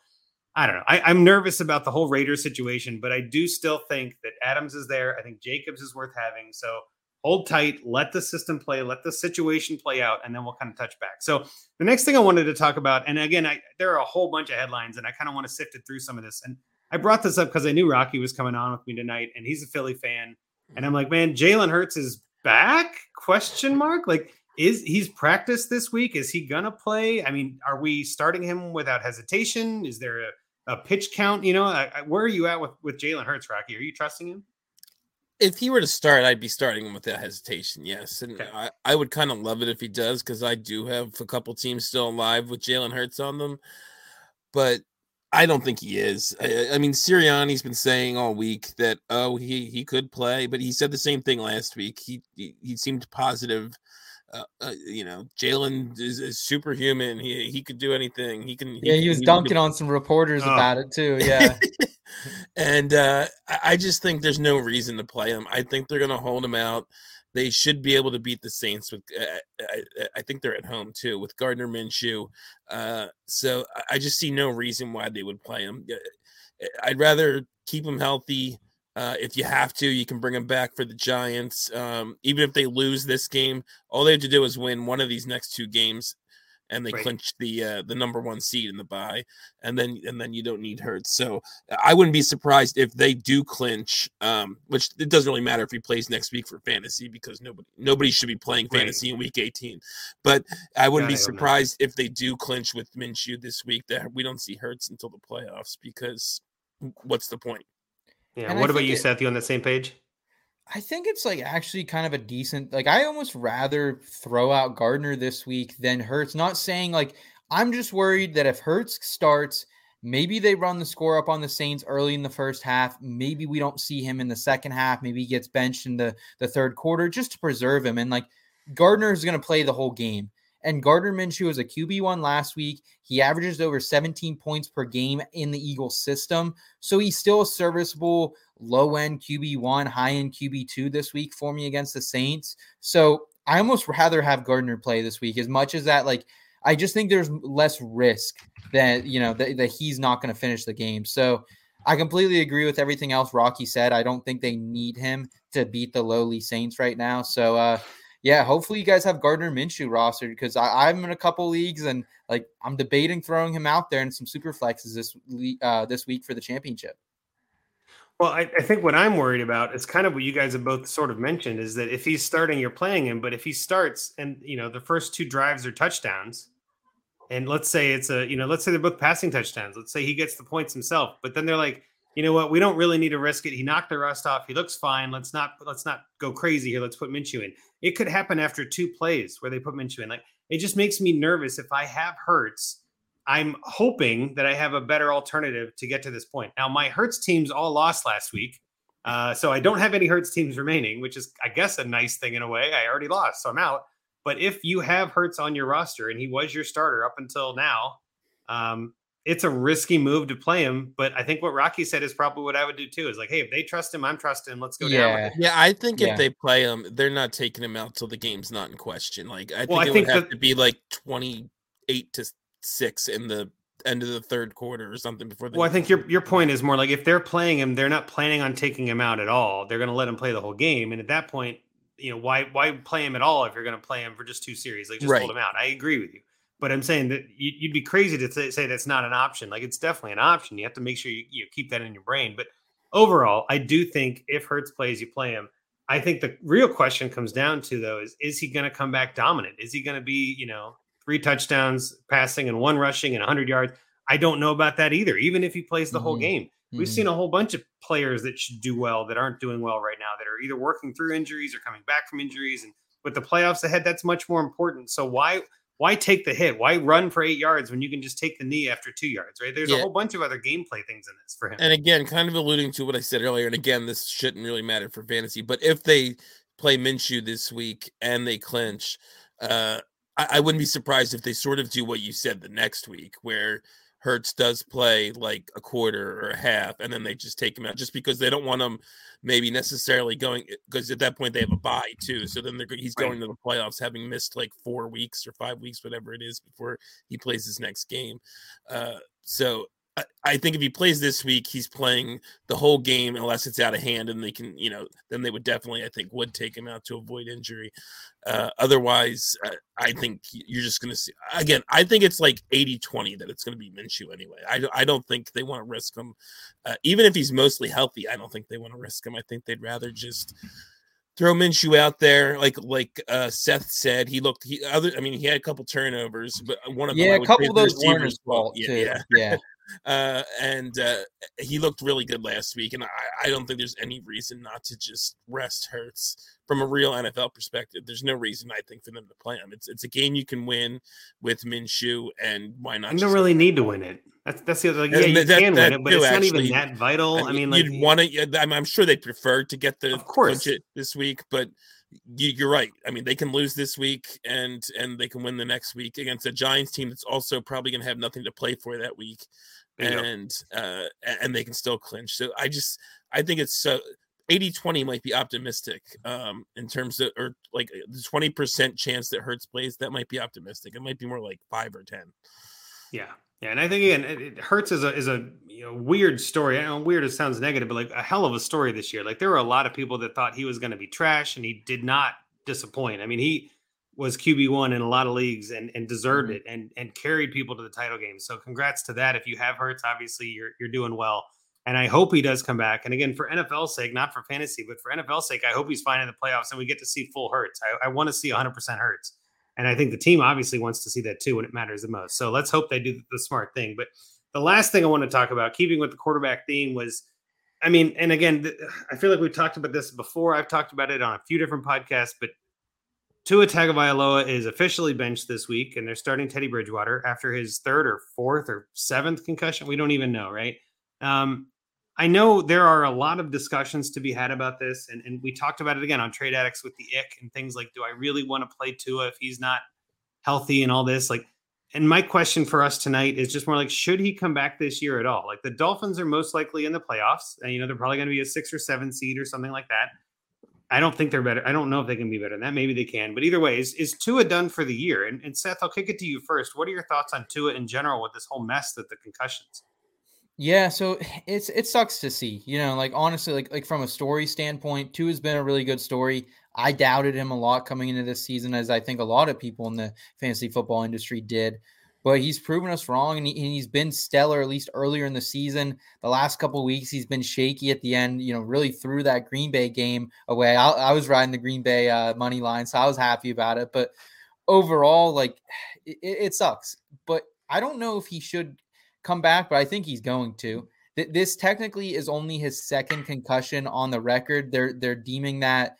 I don't know. I, am nervous about the whole Raiders situation, but I do still think that Adams is there. I think Jacobs is worth having. So hold tight, let the system play, let the situation play out, and then we'll kind of touch back. So the next thing I wanted to talk about, and again, I, there are a whole bunch of headlines, and I kind of want to sift it through some of this. And I brought this up because I knew Rocky was coming on with me tonight, and he's a Philly fan, and I'm like, man, Jalen Hurts is back? Question mark. Like, is he's practiced this week? Is he gonna play? I mean, are we starting him without hesitation? Is there a, a pitch count? You know, I, I, where are you at with with Jalen Hurts, Rocky? Are you trusting him? If he were to start, I'd be starting him without hesitation. Yes, and okay. I, I would kind of love it if he does because I do have a couple teams still alive with Jalen Hurts on them, but I don't think he is. I, I, mean, Sirianni's been saying all week that oh he he could play, but he said the same thing last week. He he, he seemed positive. Uh, uh, you know, Jalen is, is, superhuman. He he could do anything. He can. He yeah, he was dunking on some reporters oh. about it too. Yeah. and uh, I just think there's no reason to play him. I think they're going to hold him out. They should be able to beat the Saints. With uh, I, I, think they're at home too with Gardner Minshew. Uh, so I just see no reason why they would play him. I'd rather keep him healthy. Uh, if you have to, you can bring him back for the Giants. Um, even if they lose this game, all they have to do is win one of these next two games, and they right. clinch the uh, the number one seed in the bye, and then and then you don't need Hurts. So I wouldn't be surprised if they do clinch. Um, which it doesn't really matter if he plays next week for fantasy because nobody nobody should be playing fantasy right. in week 18. But I wouldn't God, be surprised if they do clinch with Minshew this week that we don't see Hurts until the playoffs because what's the point? Yeah. And what about you, it, Seth? You on the same page? I think it's like actually kind of a decent like I almost rather throw out Gardner this week than Hurts. Not saying like I'm just worried that if Hurts starts, maybe they run the score up on the Saints early in the first half. Maybe we don't see him in the second half. Maybe he gets benched in the, the third quarter just to preserve him. And like Gardner is going to play the whole game. And Gardner Minshew was a QB1 last week. He averages over 17 points per game in the Eagles system. So he's still a serviceable low end QB1, high end QB2 this week for me against the Saints. So I almost rather have Gardner play this week as much as that, like, I just think there's less risk that, you know, that, that he's not going to finish the game. So I completely agree with everything else Rocky said. I don't think they need him to beat the lowly Saints right now. So, uh, yeah, hopefully you guys have Gardner Minshew rostered because I'm in a couple leagues and like I'm debating throwing him out there in some super flexes this uh, this week for the championship. Well, I, I, think what I'm worried about is kind of what you guys have both sort of mentioned is that if he's starting, you're playing him. But if he starts and you know the first two drives are touchdowns, and let's say it's a you know let's say they're both passing touchdowns. Let's say he gets the points himself, but then they're like you know what, we don't really need to risk it. He knocked the rust off. He looks fine. Let's not let's not go crazy here. Let's put Minshew in. It could happen after two plays where they put Minshew in. Like it just makes me nervous if I have Hurts. I'm hoping that I have a better alternative to get to this point. Now, my Hurts teams all lost last week. Uh, so I don't have any Hurts teams remaining, which is, I guess, a nice thing in a way. I already lost, so I'm out. But if you have Hurts on your roster and he was your starter up until now, um, it's a risky move to play him. But I think what Rocky said is probably what I would do too. Is like, hey, if they trust him, I'm trusting him. Let's go Yeah. down with it. Yeah, I think Yeah. if they play him, they're not taking him out till the game's not in question. Like I think Well, I it think would have that- to be like twenty eight to six in the end of the third quarter or something before. They Well, I think your your point is more like if they're playing him, they're not planning on taking him out at all. They're going to let him play the whole game, and at that point, you know, why why play him at all if you're going to play him for just two series? Like just Right. hold him out. I agree with you, but I'm saying that you, you'd be crazy to say, that's not an option. Like it's definitely an option. You have to make sure you, you keep that in your brain. But overall, I do think if Hurts plays, you play him. I think the real question comes down to though is is he going to come back dominant? Is he going to be you know three touchdowns passing and one rushing and 100 yards? I don't know about that either. Even if he plays the whole Mhm. game, we've Mhm. seen a whole bunch of players that should do well that aren't doing well right now that are either working through injuries or coming back from injuries. And with the playoffs ahead, that's much more important. So why why take the hit? Why run for eight yards when you can just take the knee after two yards? Right? There's a whole bunch of other gameplay things in this for him. And again, kind of alluding to what I said earlier, and again, this shouldn't really matter for fantasy, but if they play Minshew this week and they clinch, uh, I, I wouldn't be surprised if they sort of do what you said the next week, where Hurts does play like a quarter or a half, and then they just take him out just because they don't want him maybe necessarily going because at that point they have a bye too. So then they're he's going to the playoffs having missed like four weeks or five weeks, whatever it is, before he plays his next game. Uh, so I, I think if he plays this week, he's playing the whole game unless it's out of hand, and they can, you know, then they would definitely, I think, would take him out to avoid injury. Uh, otherwise, uh, I think you're just going to see again. I think it's like 80 20 that it's going to be Minshew anyway. I, don't- I don't think they want to risk him, uh, even if he's mostly healthy. I don't think they want to risk him. I think they'd rather just throw Minshew out there, like like uh, Seth said. He looked he other. I mean, he had a couple turnovers, but one of them, Yeah, I a couple of those receiver's fault Yeah, too. yeah Yeah. Uh, and uh, he looked really good last week. And I, I don't think there's any reason not to just rest Hurts from a real NFL perspective. There's no reason I think for them to play him. It's it's a game you can win with Minshew, and why not? You don't really need to win it. That's that's the other. Like, Yeah, yeah, you that- can that win it, but it's not actually. even that vital. I mean, like you'd want to. I'm, I'm sure they'd prefer to get the Of course. this week, but you're right. I mean, they can lose this week and and they can win the next week against a Giants team that's also probably going to have nothing to play for that week, Bingo. and uh and they can still clinch. So I just I think it's so. 80 20 might be optimistic um in terms of or like the 20% chance that Hurts plays that might be optimistic it might be more like 5 or 10 Yeah, yeah, and I think again, it, it Hurts is a is a you know, weird story. I know weird it sounds negative, but like a hell of a story this year. Like there were a lot of people that thought he was going to be trash, and he did not disappoint. I mean, he was QB one in a lot of leagues and and deserved Mhm. it, and and carried people to the title game. So congrats to that. If you have Hurts, obviously you're you're doing well. And I hope he does come back. And again, for NFL's sake, not for fantasy, but for NFL's sake, I hope he's fine in the playoffs and we get to see full Hurts. I, I want to see 100% Hurts. And I think the team obviously wants to see that too when it matters the most. So let's hope they do the smart thing. But the last thing I want to talk about, keeping with the quarterback theme, was I mean, and again, I feel like we've talked about this before. I've talked about it on a few different podcasts, but Tua Tagovailoa is officially benched this week, and they're starting Teddy Bridgewater after his third or fourth or seventh concussion. We don't even know, right? Um, I know there are a lot of discussions to be had about this, and, and we talked about it again on Trade Addicts with the ick and things like, do I really want to play Tua if he's not healthy and all this? Like, and my question for us tonight is just more like, should he come back this year at all? Like, the Dolphins are most likely in the playoffs, and you know they're probably going to be a six or seven seed or something like that. I don't think they're better. I don't know if they can be better than that. Maybe they can, but either way, is, is Tua done for the year? And, and Seth, I'll kick it to you first. What are your thoughts on Tua in general with this whole mess that the concussions? Yeah, so it's it sucks to see. You know, like honestly, like like from a story standpoint, Tua has been a really good story. I doubted him a lot coming into this season, as I think a lot of people in the fantasy football industry did. But he's proven us wrong, and, he, he's been stellar at least earlier in the season. The last couple weeks, he's been shaky at the end. You know, really threw that Green Bay game away. I, I was riding the Green Bay uh, money line, so I was happy about it. But overall, like it, it sucks. But I don't know if he should come back, but I think he's going to. this technically is only his second concussion on the record. They're they're deeming that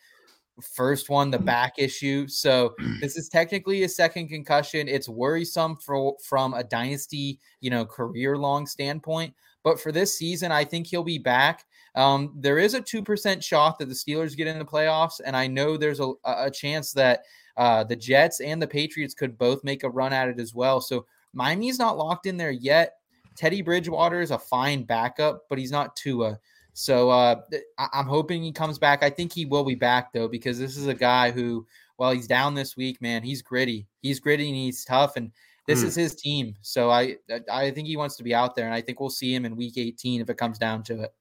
first one the back issue. So this is technically a second concussion. It's worrisome for from a dynasty, you know, career long standpoint. But for this season, I think he'll be back. Um, there is a two percent shot that the Steelers get in the playoffs, and I know there's a, a chance that uh, the Jets and the Patriots could both make a run at it as well. So Miami's not locked in there yet. Teddy Bridgewater is a fine backup, but he's not Tua. So uh, I- I'm hoping he comes back. I think he will be back though, because this is a guy who, while he's down this week, man, he's gritty. He's gritty and he's tough, and this Hmm. is his team. So I I think he wants to be out there, and I think we'll see him in Week 18 if it comes down to it.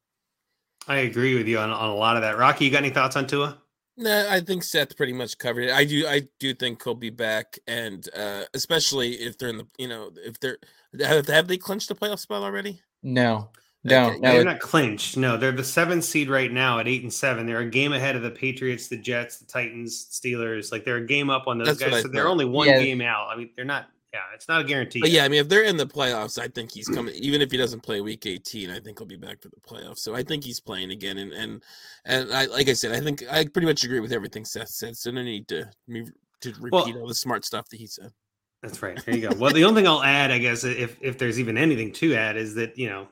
I agree with you on, on a lot of that. Rocky, you got any thoughts on Tua? No, I think Seth pretty much covered it. I do, I do think he'll be back, and uh, especially if they're in the, you know, if they're have, have they clinched the playoff spot already? No, no, Okay, no. they're it- not clinched. No, they're the seventh seed right now at eight and seven. They're a game ahead of the Patriots, the Jets, the Titans, Steelers. Like they're a game up on those guys. So they're only one Yeah. game out. I mean, they're not. Yeah, it's not a guarantee. But yeah, I mean, if they're in the playoffs, I think he's coming. Even if he doesn't play Week 18, I think he'll be back for the playoffs. So I think he's playing again. And and and I, like I said, I think I pretty much agree with everything Seth said. So no need to to repeat Well- all the smart stuff that he said. That's right. There you go. Well, the only thing I'll add, I guess, if if there's even anything to add, is that you know,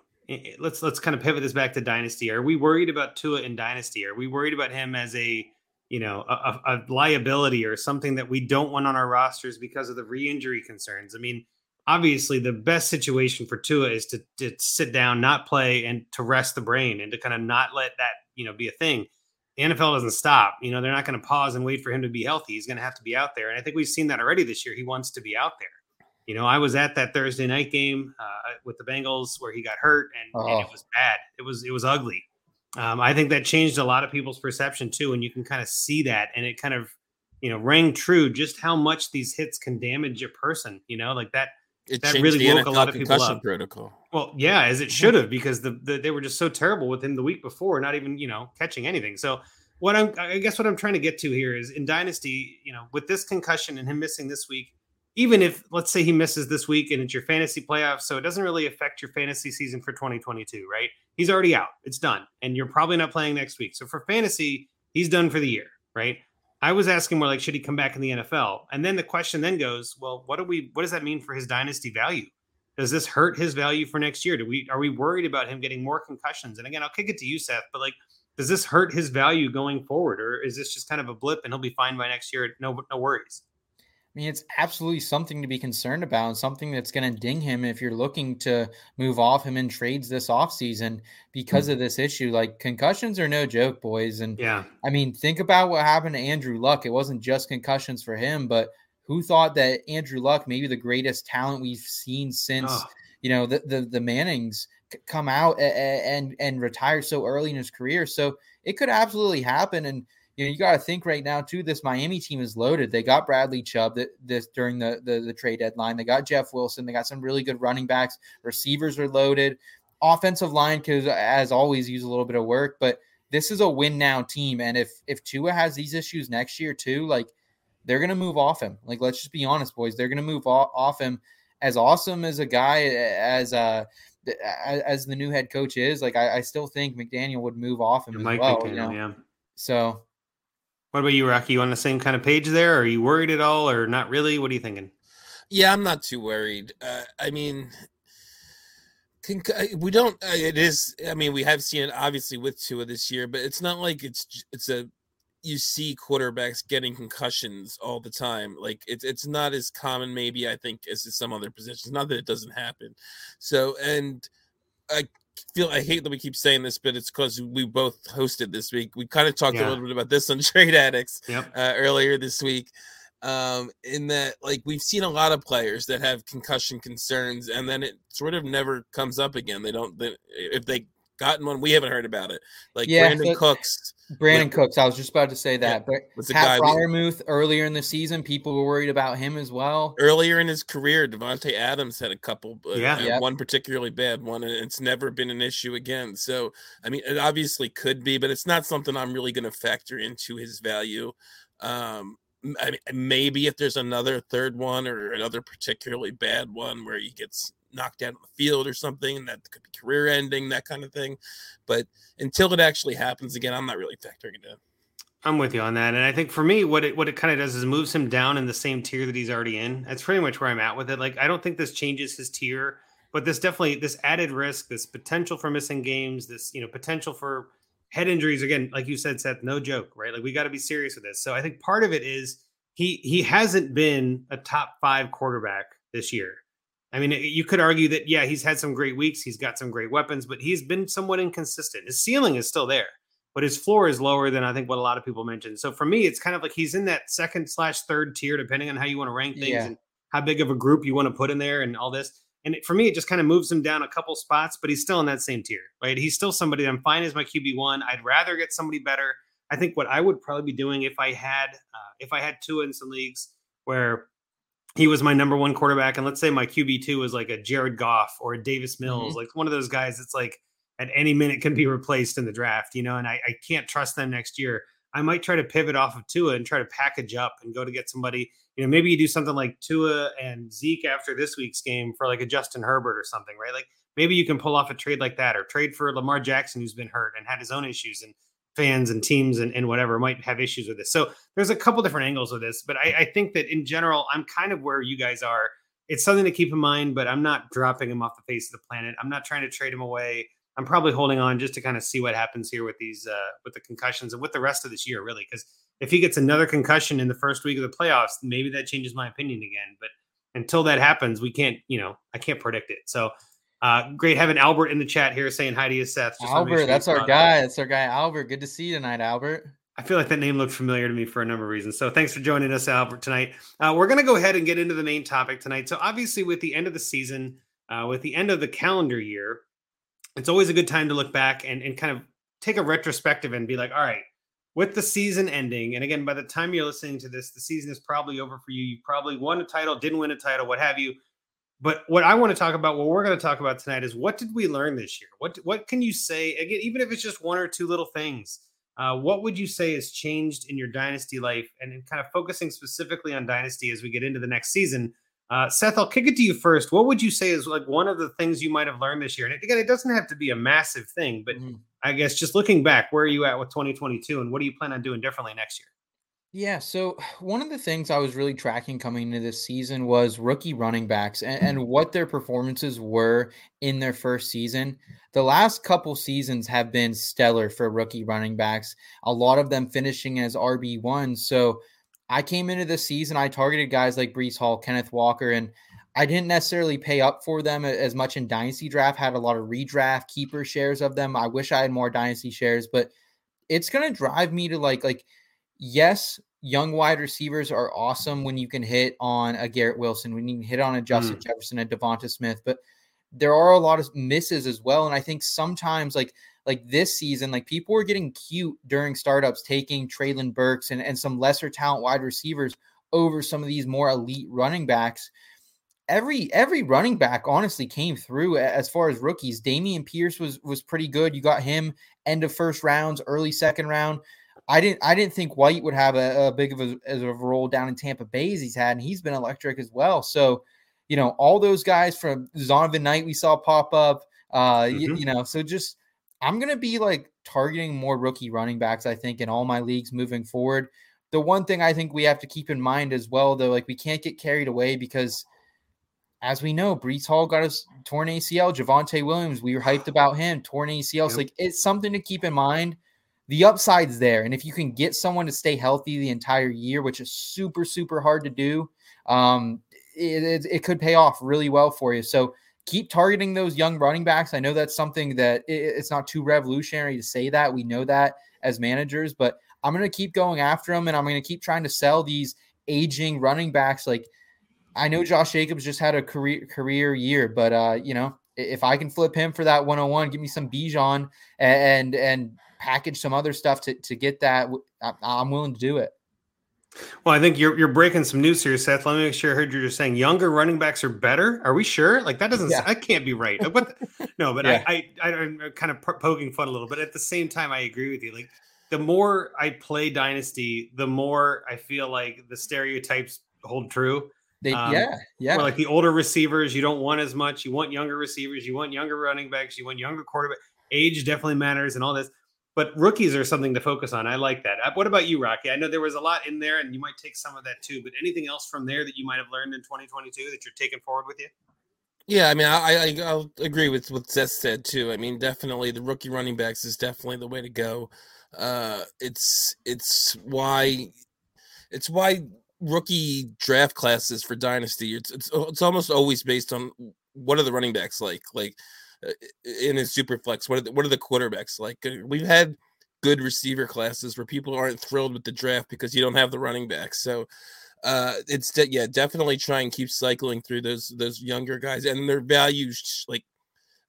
let's let's kind of pivot this back to dynasty. Are we worried about Tua in dynasty? Are we worried about him as a you know a, a, liability or something that we don't want on our rosters because of the re-injury concerns? I mean, obviously, the best situation for Tua is to to sit down, not play, and to rest the brain, and to kind of not let that you know be a thing. The NFL doesn't stop. You know, they're not going to pause and wait for him to be healthy. He's going to have to be out there. And I think we've seen that already this year. He wants to be out there. You know, I was at that Thursday night game uh, with the Bengals where he got hurt and, and it Oh. was bad. It was it was ugly. Um, I think that changed a lot of people's perception too, and you can kind of see that, and it kind of you know rang true just how much these hits can damage a person. You know, like that It That really woke a lot of people up. protocol. well, yeah, as it should have, because the, the they were just so terrible with him the week before, not even you know catching anything. So what I'm, I guess, what I'm trying to get to here is in dynasty, you know, with this concussion and him missing this week, even if let's say he misses this week and it's your fantasy playoffs, so it doesn't really affect your fantasy season for 2022, right? He's already out, it's done, and you're probably not playing next week. So for fantasy, he's done for the year, right? I was asking more like, should he come back in the NFL? And then the question then goes, well, what do we, what does that mean for his dynasty value? does this hurt his value for next year? Do we are we worried about him getting more concussions? And again, I'll kick it to you, Seth. But like, does this hurt his value going forward, or is this just kind of a blip and he'll be fine by next year? No, no worries. I mean, it's absolutely something to be concerned about and something that's going to ding him if you're looking to move off him in trades this offseason because hmm. of this issue. Like, concussions are no joke, boys. And Yeah, I mean, think about what happened to Andrew Luck. It wasn't just concussions for him, but who thought that Andrew Luck, maybe the greatest talent we've seen since, Oh. you know, the, the, the Mannings come out a- a- and, and retire so early in his career. So it could absolutely happen. And, you know, you got to think right now too. This Miami team is loaded. They got Bradley Chubb that this during the, the the trade deadline. They got Jeff Wilson. They got some really good running backs. Receivers are loaded. Offensive line could, as always, use a little bit of work. But this is a win now team, and if if Tua has these issues next year too, like they're gonna move off him. Like let's just be honest, boys. They're gonna move off, off him. As awesome as a guy as uh as, as the new head coach is, like I, I still think McDaniel would move off him as Mike well. McDaniel, you know? yeah. So What about you, Rocky? You on the same kind of page there? Are you worried at all, or not really? What are you thinking? Yeah, I'm not too worried. Uh, I mean, we don't. Uh, it is. I mean, we have seen it obviously with Tua this year, but it's not like it's it's a you see quarterbacks getting concussions all the time. Like it's it's not as common, maybe I think, as some other positions. Not that it doesn't happen. So, and I feel I hate that we keep saying this, but it's because we both hosted this week. We kind of talked Yeah. a little bit about this on Trade Addicts Yep. uh, earlier this week um in that like we've seen a lot of players that have concussion concerns and then it sort of never comes up again they don't they, if they gotten one we haven't heard about it like Yeah, brandin so- cooks Brandin Yeah. Cooks, I was just about to say Yeah, that. But was a Pat guy we- Freiermuth earlier in the season, people were worried about him as well. earlier in his career Davante Adams had a couple uh, Yeah. uh, Yep. one particularly bad one and it's never been an issue again so i mean it obviously could be but it's not something i'm really going to factor into his value um I mean, maybe if there's another third one or another particularly bad one where he gets knocked out on the field or something, and that could be career ending, that kind of thing. But until it actually happens again, I'm not really factoring it in. I'm with you on that, and I think for me, what it what it kind of does is moves him down in the same tier that he's already in. That's pretty much where I'm at with it. Like I don't think this changes his tier, but this definitely this added risk, this potential for missing games, this you know potential for head injuries. Again, like you said, Seth, no joke, right? Like we got to be serious with this. So I think part of it is he he hasn't been a top five quarterback this year. I mean, you could argue that yeah, he's had some great weeks, he's got some great weapons, but he's been somewhat inconsistent. His ceiling is still there but his floor is lower than I think what a lot of people mentioned. So for me, it's kind of like he's in that second slash third tier, depending on how you want to rank things yeah. and how big of a group you want to put in there and all this. And for me, it just kind of moves him down a couple spots, but he's still in that same tier, right? He's still somebody I'm fine as my QB one. I'd rather get somebody better. I think what I would probably be doing if I had uh, if I had Tua in some leagues where he was my number one quarterback, and let's say my QB two was like a Jared Goff or a Davis Mills, mm-hmm. like one of those guys. It's like at any minute can be replaced in the draft, you know, and I, I can't trust them next year. I might try to pivot off of Tua and try to package up and go to get somebody. You know, maybe you do something like Tua and Zeke after this week's game for like a Justin Herbert or something, right? Like maybe you can pull off a trade like that or trade for Lamar Jackson, who's been hurt and had his own issues, and fans and teams and, and whatever might have issues with this. So there's a couple different angles of this, but I, I think that in general, I'm kind of where you guys are. It's something to keep in mind, but I'm not dropping him off the face of the planet. I'm not trying to trade him away. I'm probably holding on just to kind of see what happens here with these uh, with the concussions and with the rest of this year, really. Because if he gets another concussion in the first week of the playoffs, maybe that changes my opinion again. But until that happens, we can't, you know, I can't predict it. So uh, great having Albert in the chat here saying hi to you, Seth. Just Albert, that's our guy. That's our guy, Albert. Good to see you tonight, Albert. I feel like that name looked familiar to me for a number of reasons. So thanks for joining us, Albert, tonight. Uh, we're going to go ahead and get into the main topic tonight. So obviously, with the end of the season, uh, with the end of the calendar year, it's always a good time to look back and, and kind of take a retrospective and be like, all right, with the season ending, and again, by the time you're listening to this, the season is probably over for you. You probably won a title, didn't win a title, what have you. But what I want to talk about, what we're going to talk about tonight, is what did we learn this year? What what can you say again, even if it's just one or two little things? Uh, what would you say has changed in your dynasty life, and kind of focusing specifically on dynasty as we get into the next season? Uh, Seth, I'll kick it to you first. What would you say is like one of the things you might have learned this year? And again, it doesn't have to be a massive thing, but mm-hmm. I guess just looking back, where are you at with 2022 and what do you plan on doing differently next year? Yeah, so one of the things I was really tracking coming into this season was rookie running backs and, hmm. and, what their performances were in their first season. The last couple seasons have been stellar for rookie running backs, a lot of them finishing as RB1. So I came into the season, I targeted guys like Breece Hall, Kenneth Walker, and I didn't necessarily pay up for them as much in Dynasty Draft. Had a lot of redraft keeper shares of them. I wish I had more Dynasty shares, but it's gonna drive me to like like yes, young wide receivers are awesome when you can hit on a Garrett Wilson, when you can hit on a Justin mm. Jefferson, a Devonta Smith, but there are a lot of misses as well. And I think sometimes like like this season, like people were getting cute during startups, taking Treylon Burks and, and some lesser talent wide receivers over some of these more elite running backs. Every every running back honestly came through as far as rookies. Dameon Pierce was was pretty good. You got him end of first rounds, early second round. I didn't I didn't think White would have a, a big of a, as a role down in Tampa Bay as he's had, and he's been electric as well. So, you know, all those guys from Zonovan Knight we saw pop up. Uh, mm-hmm. you, you know, so just I'm going to be like targeting more rookie running backs, I think, in all my leagues moving forward. The one thing I think we have to keep in mind as well, though, like we can't get carried away because, as we know, Breece Hall got his torn ACL. Javonte Williams, we were hyped about him, torn ACL. Yep. So, like, it's something to keep in mind. The upside's there. And if you can get someone to stay healthy the entire year, which is super, super hard to do, um, it, it, it could pay off really well for you. So, keep targeting those young running backs. I know that's something that it's not too revolutionary to say that. We know that as managers, but I'm going to keep going after them and I'm going to keep trying to sell these aging running backs. Like I know Josh Jacobs just had a career career year, but uh, you know, if I can flip him for that 101, give me some Bijan and and package some other stuff to to get that, I'm willing to do it. Well, I think you're you're breaking some news here, Seth. Let me make sure I heard you just saying younger running backs are better. Are we sure? Like that doesn't. Yeah. That can't be right. But no, but yeah. I, I I'm kind of poking fun a little. But at the same time, I agree with you. Like the more I play Dynasty, the more I feel like the stereotypes hold true. They, um, yeah, yeah. Like the older receivers, you don't want as much. You want younger receivers. You want younger running backs. You want younger quarterback. Age definitely matters and all this. But rookies are something to focus on. I like that. Uh, what about you, Rocky? I know there was a lot in there, and you might take some of that too. But anything else from there that you might have learned in 2022 that you're taking forward with you? Yeah, I mean, I, I will agree with what Seth said too. I mean, definitely the rookie running backs is definitely the way to go. Uh, it's it's why it's why rookie draft classes for dynasty it's it's it's almost always based on what are the running backs like like in a super flex what are the, what are the quarterbacks like? Uh, we've had good receiver classes where people aren't thrilled with the draft because you don't have the running backs so uh it's de- yeah definitely try and keep cycling through those those younger guys and their values like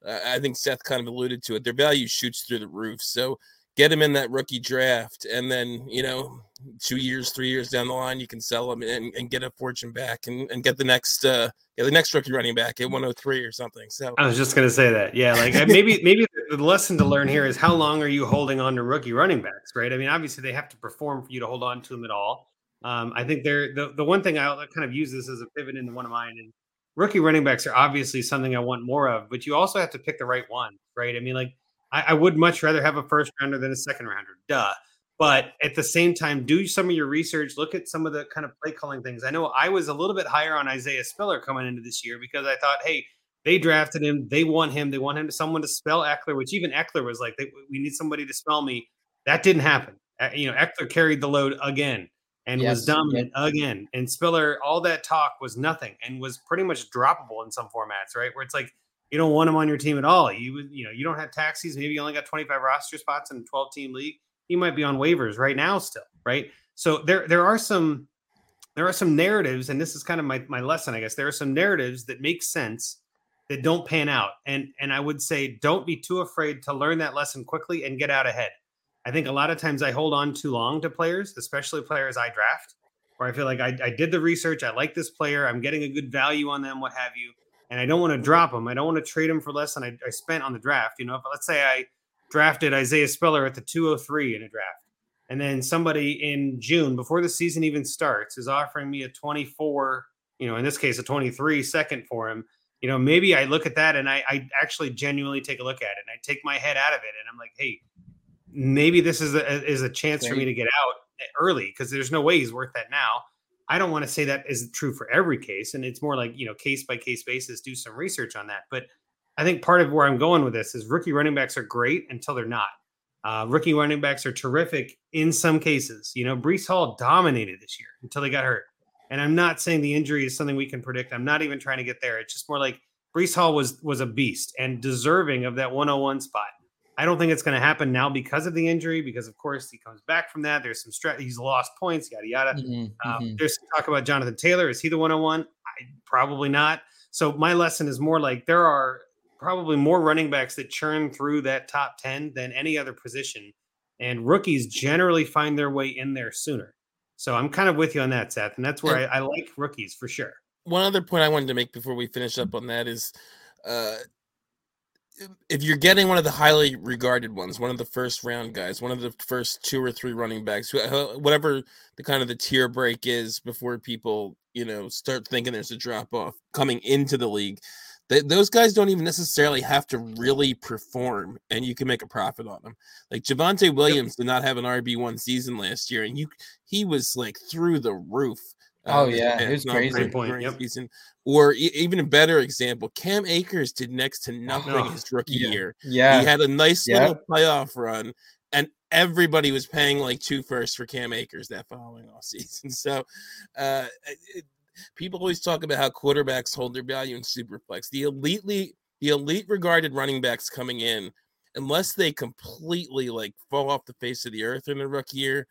uh, i think seth kind of alluded to it their value shoots through the roof. So get him in that rookie draft, and then you know, two years, three years down the line, you can sell him and, and get a fortune back, and, and get the next uh, get the next rookie running back at 103 or something. So I was just gonna say that, yeah, like maybe maybe the lesson to learn here is how long are you holding on to rookie running backs, right? I mean, obviously they have to perform for you to hold on to them at all. Um, I think they're the, the one thing I kind of use this as a pivot into one of mine and rookie running backs are obviously something I want more of, but you also have to pick the right one, right? I mean, like I, I would much rather have a first rounder than a second rounder. Duh. But at the same time, do some of your research. Look at some of the kind of play calling things. I know I was a little bit higher on Isaiah Spiller coming into this year because I thought, hey, they drafted him. They want him. They want him to someone to spell Ekeler, which even Ekeler was like, we need somebody to spell me. That didn't happen. You know, Ekeler carried the load again and yes, was dominant again. And Spiller, all that talk was nothing and was pretty much droppable in some formats, right? Where it's like you don't want him on your team at all. You you know you don't have taxis. Maybe you only got 25 roster spots in a 12 team league. He might be on waivers right now still, right? So there there are some there are some narratives, and this is kind of my my lesson, I guess. There are some narratives that make sense that don't pan out, and and I would say don't be too afraid to learn that lesson quickly and get out ahead. I think a lot of times I hold on too long to players, especially players I draft, where I feel like I, I did the research, I like this player, I'm getting a good value on them, what have you and I don't want to drop him. I don't want to trade him for less than I, I spent on the draft. You know, if let's say I drafted Isaiah Spiller at the 203 in a draft, and then somebody in June before the season even starts is offering me a 24, you know, in this case a 23 second for him. You know, maybe I look at that and I, I actually genuinely take a look at it and I take my head out of it and I'm like, hey, maybe this is a is a chance for me to get out early because there's no way he's worth that now. I don't want to say that is true for every case, and it's more like you know case by case basis. Do some research on that, but I think part of where I'm going with this is rookie running backs are great until they're not. Uh, rookie running backs are terrific in some cases. You know, Breece Hall dominated this year until they got hurt. And I'm not saying the injury is something we can predict. I'm not even trying to get there. It's just more like Breece Hall was was a beast and deserving of that 101 spot. I don't think it's going to happen now because of the injury, because of course he comes back from that. There's some stress. He's lost points, yada yada. Mm-hmm, um, mm-hmm. There's talk about Jonathan Taylor. Is he the one 101? I, probably not. So my lesson is more like there are probably more running backs that churn through that top 10 than any other position. And rookies generally find their way in there sooner. So I'm kind of with you on that, Seth. And that's where I, I like rookies for sure. One other point I wanted to make before we finish up on that is uh, if you're getting one of the highly regarded ones, one of the first round guys, one of the first two or three running backs, whatever the kind of the tier break is before people, you know, start thinking there's a drop off coming into the league, they, those guys don't even necessarily have to really perform, and you can make a profit on them. Like Javonte Williams did not have an RB one season last year, and you he was like through the roof. Oh yeah, it was crazy. Point. Yep. Season. Or e- even a better example, Cam Akers did next to nothing oh, his rookie yeah. year. Yeah, he had a nice yep. little playoff run, and everybody was paying like two firsts for Cam Akers that following off season. So, uh, it, people always talk about how quarterbacks hold their value in superflex. The elitely, the elite regarded running backs coming in, unless they completely like fall off the face of the earth in their rookie year,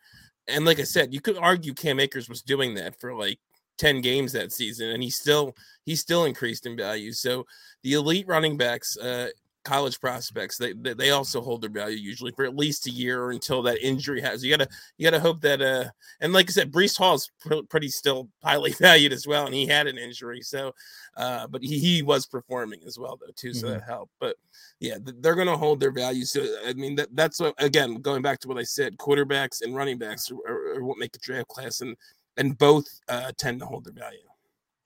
and like I said, you could argue Cam Akers was doing that for like 10 games that season and he still he still increased in value. So the elite running backs uh college prospects they they also hold their value usually for at least a year or until that injury has you gotta you gotta hope that uh and like i said Breece Hall's pr- pretty still highly valued as well and he had an injury so uh but he, he was performing as well though too so mm-hmm. that helped but yeah they're gonna hold their value so i mean that that's what again going back to what i said quarterbacks and running backs are, are, are what make a draft class and and both uh tend to hold their value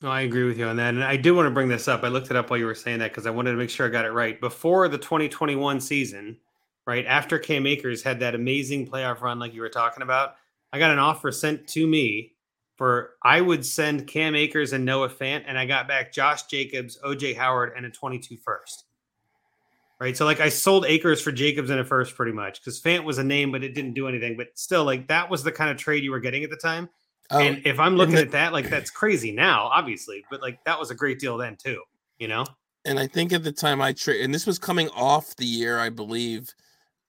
No, I agree with you on that. And I did want to bring this up. I looked it up while you were saying that because I wanted to make sure I got it right. Before the 2021 season, right after Cam Akers had that amazing playoff run, like you were talking about, I got an offer sent to me for I would send Cam Akers and Noah Fant, and I got back Josh Jacobs, OJ Howard, and a 22 first. Right. So like I sold Akers for Jacobs and a first pretty much because Fant was a name, but it didn't do anything. But still, like that was the kind of trade you were getting at the time. Oh, and if I'm looking at that, like that's crazy now, obviously, but like that was a great deal then too, you know? And I think at the time I trade, and this was coming off the year, I believe,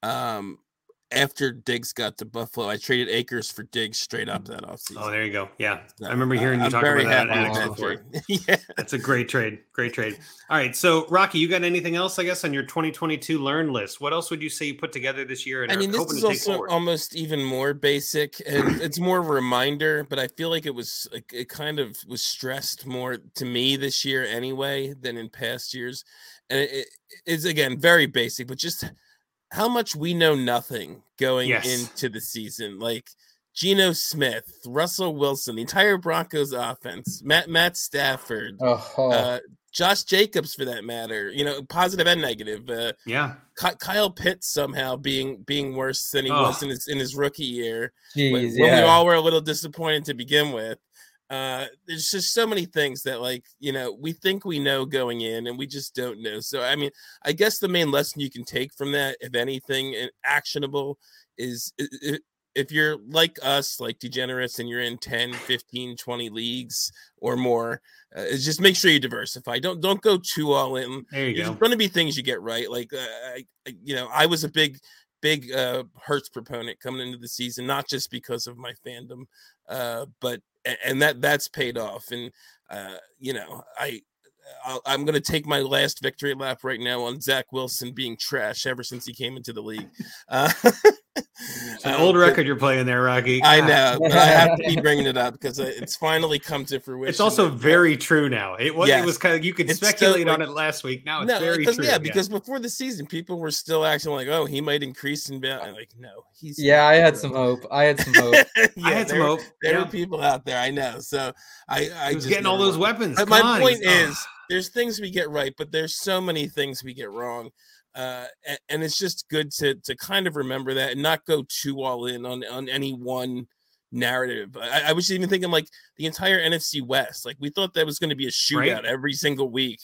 um, after Diggs got to Buffalo, I traded Akers for Diggs straight up that offseason. Oh, there you go. Yeah. So, I remember uh, hearing you talk about that before. yeah. That's a great trade. Great trade. All right. So, Rocky, you got anything else, I guess, on your 2022 learn list? What else would you say you put together this year? And I mean, this is also almost even more basic and it's more of a reminder, but I feel like it was, it kind of was stressed more to me this year anyway than in past years. And it is, again, very basic, but just – how much we know nothing going yes. into the season. Like Geno Smith, Russell Wilson, the entire Broncos offense, Matt Matt Stafford, uh-huh. uh, Josh Jacobs for that matter. You know, positive and negative. Uh, yeah, Kyle Pitts somehow being being worse than he oh. was in his in his rookie year. Jeez, when, yeah. when we all were a little disappointed to begin with uh there's just so many things that like you know we think we know going in and we just don't know. So i mean i guess the main lesson you can take from that if anything actionable is if you're like us like degenerates and you're in 10 15 20 leagues or more uh, just make sure you diversify. Don't don't go too all in. There you there's go. going to be things you get right. Like uh, I, you know i was a big big uh Hurts proponent coming into the season, not just because of my fandom, uh, but and that that's paid off. And uh, you know, I i am going to take my last victory lap right now on Zach Wilson being trash ever since he came into the league. Uh, an old record you're playing there, Rocky. I know, but I have to be bringing it up because it's finally come to fruition. It's also very true now. It was, yes. it was kind of you could it's speculate still, on it last week. Now it's no, very true. Yeah, because before the season, people were still acting like, "Oh, he might increase in value." Like, no, he's. Yeah, I had some hope. I had some hope. yeah, I had some hope. There yeah. were people out there. I know. So I, I was getting all those weapons. But my on, point is, there's things we get right, but there's so many things we get wrong. Uh, and, and, it's just good to to kind of remember that and not go too all in on on any one narrative. I, I was even thinking like the entire NFC West. Like we thought that was going to be a shootout right. every single week,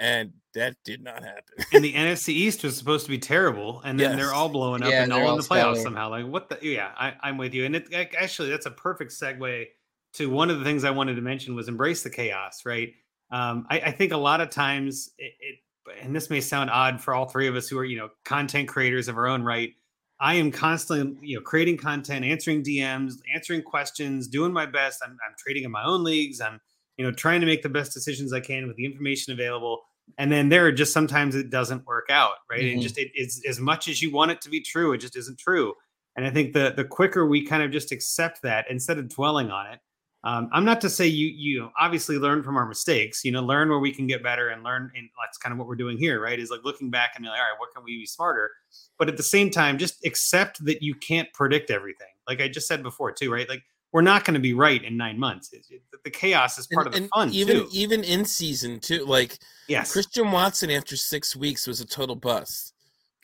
and that did not happen. and the NFC East was supposed to be terrible, and then yes. they're all blowing up yeah, and all in the playoffs somehow. Like what the? Yeah, I, am with you. And it actually that's a perfect segue to one of the things I wanted to mention was embrace the chaos. Right. Um, I, I think a lot of times it, it and this may sound odd for all three of us who are you know content creators of our own right i am constantly you know creating content answering dms answering questions doing my best. I'm, I'm trading in my own leagues. I'm you know trying to make the best decisions i can with the information available. And then there are just sometimes it doesn't work out right? Mm-hmm. and just it, it's as much as you want it to be true it just isn't true. And i think the the quicker we kind of just accept that instead of dwelling on it um, I'm not to say you you obviously learn from our mistakes, you know, learn where we can get better and learn. And that's kind of what we're doing here, right? Is like looking back and be like, all right, what can we be smarter? But at the same time, just accept that you can't predict everything. Like I just said before, too, right? Like we're not going to be right in nine months. It, it, the chaos is part and, of the fun, even too. even in season two. Like yes, Christian Watson after six weeks was a total bust.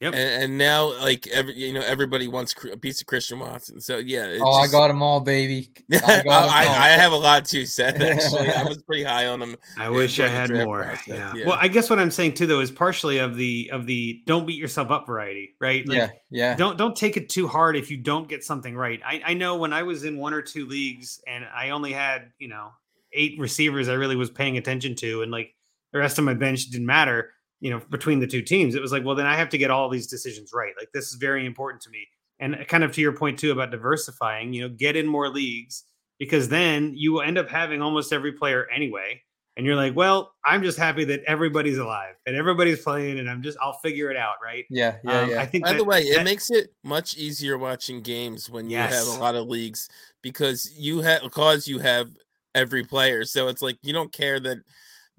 Yep. And, and, now, like every you know, everybody wants a piece of Christian Watson. So yeah. Oh, just... I got them all, baby. I, I, all. I, have a lot too. Seth, actually, I was pretty high on them. I wish I had more. Yeah. yeah. Well, I guess what I'm saying too, though, is partially of the of the don't beat yourself up variety, right? Like, yeah. Yeah. Don't don't take it too hard if you don't get something right. I I know when I was in one or two leagues and I only had you know eight receivers I really was paying attention to, and like the rest of my bench didn't matter you know, between the two teams, it was like, well, then I have to get all these decisions right. Like this is very important to me. And kind of to your point too about diversifying, you know, get in more leagues because then you will end up having almost every player anyway. And you're like, well, I'm just happy that everybody's alive and everybody's playing, and I'm just I'll figure it out, right? Yeah, yeah, um, yeah. I think. By that, the way, that, it makes it much easier watching games when you yes. have a lot of leagues because you have because you have every player. So it's like you don't care that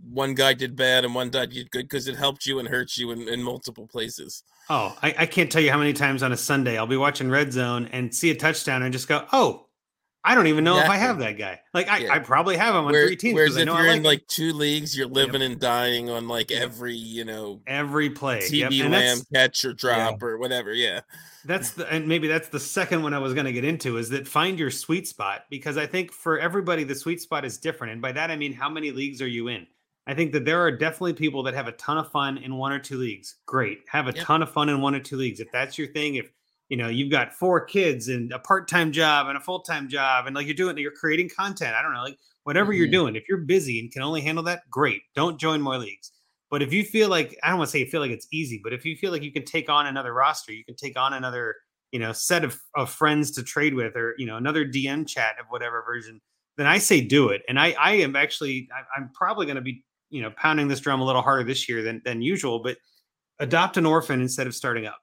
one guy did bad and one guy did good because it helped you and hurt you in, in multiple places. Oh, I, I, can't tell you how many times on a Sunday I'll be watching Red Zone and see a touchdown and just go, oh, I don't even know if I have that guy. Like I, yeah. I probably have him on Where, three teams. Whereas if you're like in like two leagues, you're living yep. and dying on like every, you know, every play, TD yep. lamb catch or drop yeah. or whatever. Yeah, that's the and maybe that's the second one I was going to get into is that find your sweet spot because I think for everybody the sweet spot is different, and by that I mean how many leagues are you in? I think that there are definitely people that have a ton of fun in one or two leagues. Great, have a yep. ton of fun in one or two leagues. If that's your thing, if you know you've got four kids and a part-time job and a full-time job and like you're doing you're creating content i don't know like whatever mm-hmm. you're doing if you're busy and can only handle that great don't join more leagues but if you feel like i don't want to say you feel like it's easy but if you feel like you can take on another roster you can take on another you know set of, of friends to trade with or you know another dm chat of whatever version then i say do it and i i am actually I, i'm probably going to be you know pounding this drum a little harder this year than than usual but adopt an orphan instead of starting up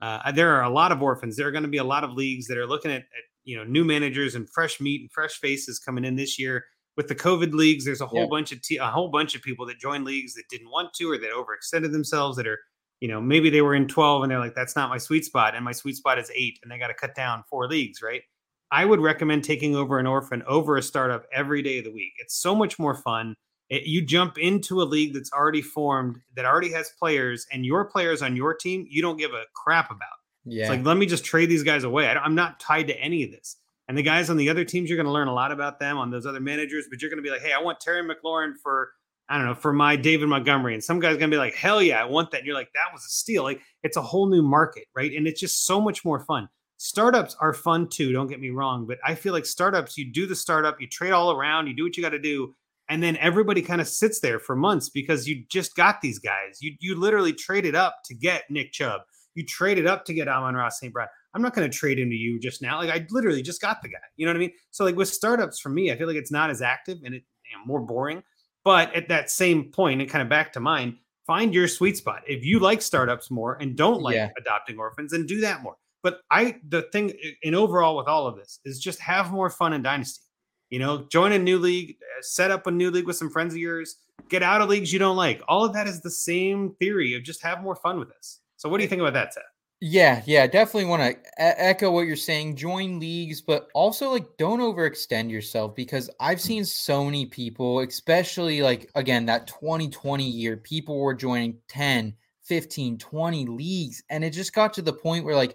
uh, there are a lot of orphans. There are going to be a lot of leagues that are looking at, at, you know new managers and fresh meat and fresh faces coming in this year. With the COVID leagues, there's a whole yeah. bunch of a whole bunch of people that joined leagues that didn't want to or that overextended themselves. That are you know maybe they were in 12 and they're like that's not my sweet spot and my sweet spot is eight and they got to cut down four leagues. Right? I would recommend taking over an orphan over a startup every day of the week. It's so much more fun it, you jump into a league that's already formed, that already has players, and your players on your team, you don't give a crap about. Yeah. It's like, let me just trade these guys away. I am not tied to any of this. And the guys on the other teams, you're going to learn a lot about them on those other managers, but you're going to be like, hey, I want Terry McLaurin for, I don't know, for my David Montgomery. And some guy's going to be like, hell yeah, I want that. And you're like, that was a steal. Like, it's a whole new market, right? And it's just so much more fun. Startups are fun too, don't get me wrong, but I feel like startups, you do the startup, you trade all around, you do what you got to do, and then everybody kind of sits there for months because you just got these guys. You you literally traded up to get Nick Chubb. You traded up to get Amon-Ra St. Brown. I'm not going to trade him to you just now. Like I literally just got the guy. You know what I mean? So like with startups for me, I feel like it's not as active and it you know, more boring. But at that same point, and kind of back to mine, find your sweet spot. If you like startups more and don't like yeah. adopting orphans, then do that more. But I the thing in overall with all of this is just have more fun in Dynasty. You know, join a new league, uh, set up a new league with some friends of yours, get out of leagues you don't like. All of that is the same theory of just have more fun with this. So, what do you think about that, Seth? Yeah, yeah, definitely want to echo what you're saying. Join leagues, but also like don't overextend yourself because I've seen so many people, especially like again that 2020 year, people were joining 10, 15, 20 leagues and it just got to the point where like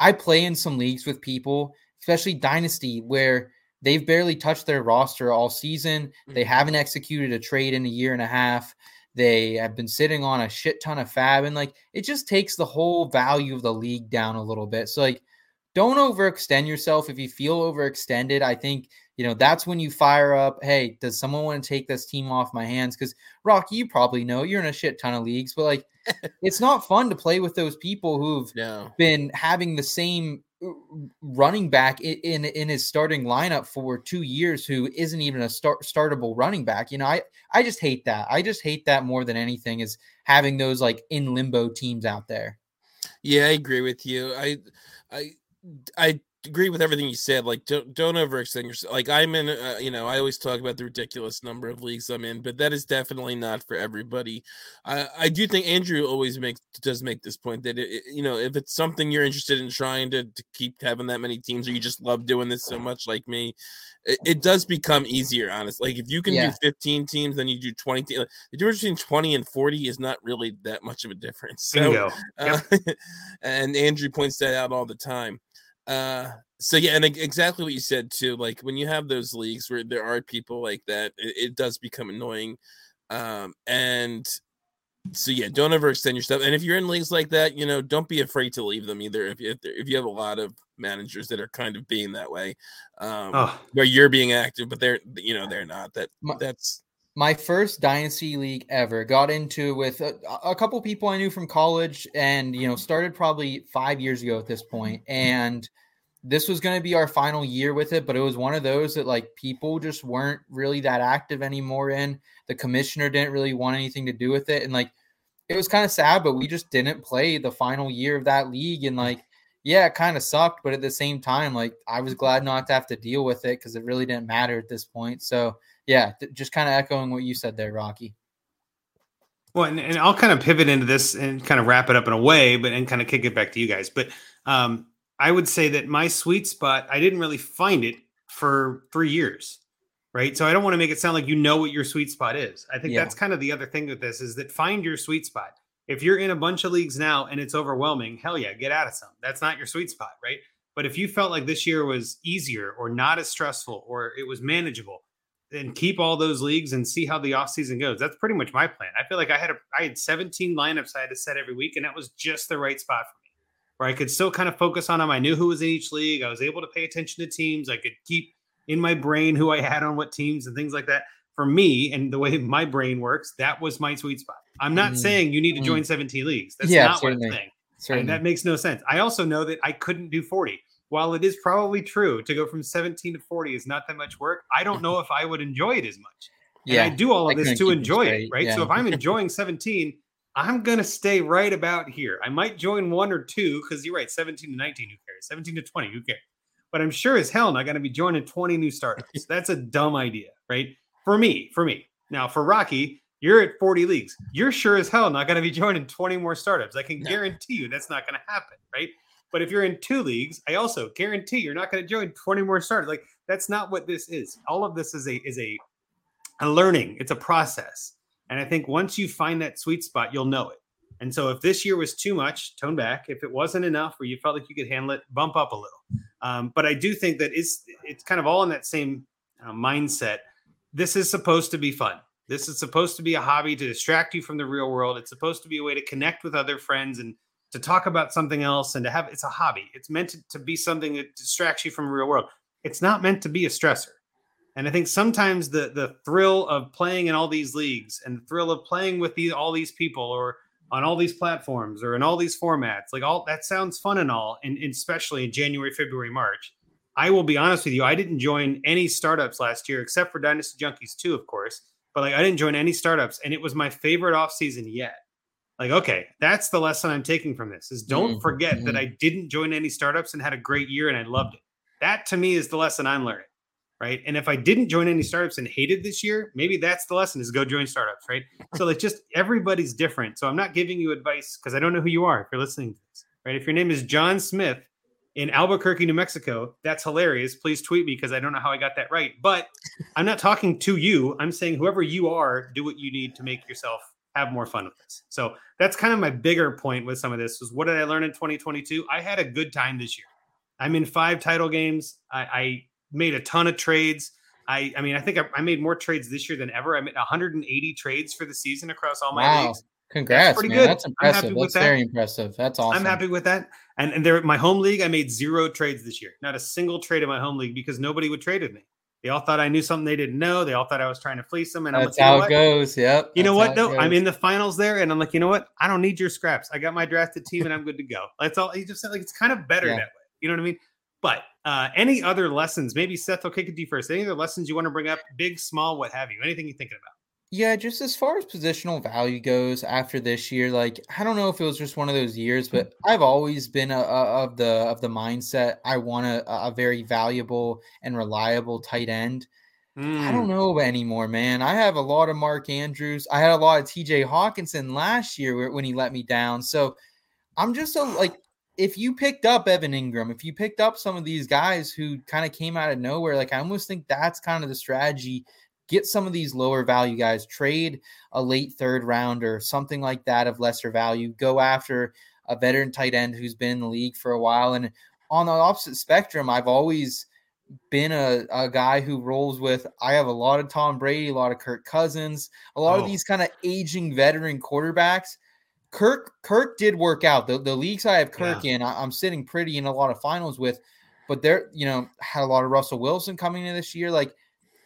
I play in some leagues with people, especially dynasty where They've barely touched their roster all season. They mm-hmm. haven't executed a trade in a year and a half. They have been sitting on a shit ton of FAAB, and like it just takes the whole value of the league down a little bit. So, like, don't overextend yourself. If you feel overextended, I think you know that's when you fire up. Hey, does someone want to take this team off my hands? Because Rocky, you probably know you're in a shit ton of leagues, but like, it's not fun to play with those people who've no. been having the same running back in, in his starting lineup for two years who isn't even a start startable running back. You know, I I just hate that. I just hate that more than anything is having those like in limbo teams out there. Yeah, I agree with you. I I I agree with everything you said. Like, don't don't overextend yourself. Like, I'm in. Uh, you know, I always talk about the ridiculous number of leagues I'm in, but that is definitely not for everybody. I I do think Andrew always makes does make this point that it, you know if it's something you're interested in trying to, to keep having that many teams, or you just love doing this so much, like me, it, it does become easier. Honestly, like if you can yeah. do 15 teams, then you do 20. Te- the difference between 20 and 40 is not really that much of a difference. So, uh, and Andrew points that out all the time. Uh, so yeah, and exactly what you said too. Like when you have those leagues where there are people like that, it, it does become annoying. Um, and so yeah, don't overextend yourself. And if you're in leagues like that, you know, don't be afraid to leave them either. If you, if you have a lot of managers that are kind of being that way, um, oh. where you're being active, but they're you know they're not. That that's my first dynasty league ever got into with a, a, couple people i knew from college and you know started probably five years ago at this point and this was going to be our final year with it but it was one of those that like people just weren't really that active anymore in the commissioner didn't really want anything to do with it and like it was kind of sad but we just didn't play the final year of that league and like yeah it kind of sucked but at the same time like i was glad not to have to deal with it because it really didn't matter at this point so yeah, th- just kind of echoing what you said there, Rocky. Well, and, and, I'll kind of pivot into this and kind of wrap it up in a way, but and kind of kick it back to you guys. But um, I would say that my sweet spot, I didn't really find it for three years, right? So I don't want to make it sound like you know what your sweet spot is. I think Yeah. that's kind of the other thing with this is that find your sweet spot. If you're in a bunch of leagues now and it's overwhelming, hell yeah, get out of some. That's not your sweet spot, right? But if you felt like this year was easier or not as stressful or it was manageable, then keep all those leagues and see how the offseason goes. That's pretty much my plan. I feel like I had a I had 17 lineups I had to set every week, and that was just the right spot for me. Where I could still kind of focus on them. I knew who was in each league. I was able to pay attention to teams. I could keep in my brain who I had on what teams and things like that. For me and the way my brain works, that was my sweet spot. I'm not Mm. saying you need to join 17 leagues. That's Yeah, not what I'm saying. Certainly. And that makes no sense. I also know that I couldn't do 40. While it is probably true to go from 17 to 40 is not that much work, I don't know if I would enjoy it as much. And I do all I of this to enjoy it, right? So if I'm enjoying 17, I'm going to stay right about here. I might join one or two because you're right, 17 to 19, who cares? 17 to 20, who cares? But I'm sure as hell not going to be joining 20 new startups. That's a dumb idea, right? For me, for me. Now, for Rocky, you're at 40 leagues. You're sure as hell not going to be joining 20 more startups. I can No. guarantee you that's not going to happen, right? But if you're in two leagues, I also guarantee you're not going to join 20 more startups. Like that's not what this is. All of this is a is a a learning. It's a process. And I think once you find that sweet spot, you'll know it. And so if this year was too much, tone back. If it wasn't enough, or you felt like you could handle it, bump up a little. Um, but I do think that it's it's kind of all in that same uh, mindset. This is supposed to be fun. This is supposed to be a hobby to distract you from the real world. It's supposed to be a way to connect with other friends and to talk about something else and to have it's a hobby. It's meant to, to be something that distracts you from the real world. It's not meant to be a stressor. And I think sometimes the the thrill of playing in all these leagues and the thrill of playing with these all these people or on all these platforms or in all these formats, like all that sounds fun and all, and, and especially in January, February, March. I will be honest with you, I didn't join any startups last year except for Dynasty Junkies 2, of course. But like I didn't join any startups, and it was my favorite off season yet. Like, okay, that's the lesson I'm taking from this is don't Mhm, forget that mhm. I didn't join any startups and had a great year and I loved it. That to me is the lesson I'm learning. Right. And if I didn't join any startups and hated this year, maybe that's the lesson is go join startups. Right. So like just everybody's different. So I'm not giving you advice because I don't know who you are if you're listening to this. Right. If your name is John Smith in Albuquerque, New Mexico, that's hilarious. Please tweet me because I don't know how I got that right. But I'm not talking to you. I'm saying whoever you are, do what you need to make yourself have more fun with this. So that's kind of my bigger point with some of this was what did I learn in 2022? I had a good time this year. I'm in five title games. I, I made a ton of trades. I, I mean, I think I, I made more trades this year than ever. I made 180 trades for the season across all my Wow. leagues. Congrats, pretty man. good. That's I'm impressive. That's that. very impressive. That's awesome. I'm happy with that. And and there, my home league, I made zero trades this year. Not a single trade in my home league because nobody would trade with me. They all thought I knew something they didn't know. They all thought I was trying to fleece them. And I'm That's like, you know how it goes. Yep. You know what how though? it I'm in the finals there, and I'm like, you know what? I don't need your scraps. I got my drafted team, and I'm good to go. That's all. You just said like it's kind of better Yeah. that way. You know what I mean? But uh, any other lessons? Maybe Seth, I'll kick it to you first. Any other lessons you want to bring up? Big, small, what have you? Anything you're thinking about? Yeah, just as far as positional value goes after this year, like I don't know if it was just one of those years, but I've always been a, a, of the of the mindset I want a, a very valuable and reliable tight end. I Mm. don't know anymore, man. I have a lot of Mark Andrews. I had a lot of TJ Hockenson last year when he let me down. So I'm just a, like, if you picked up Evan Engram, if you picked up some of these guys who kind of came out of nowhere, like I almost think that's kind of the strategy. Get some of these lower value guys, trade a late third rounder, something like that of lesser value. Go after a veteran tight end who's been in the league for a while. And on the opposite spectrum, I've always been a, a guy who rolls with I have a lot of Tom Brady, a lot of Kirk Cousins, a lot of Oh. these kind of aging veteran quarterbacks. Kirk Kirk did work out. The the leagues I have Kirk in, I, I'm sitting pretty in a lot of finals with, but they're you know had a lot of Russell Wilson coming in this year. Like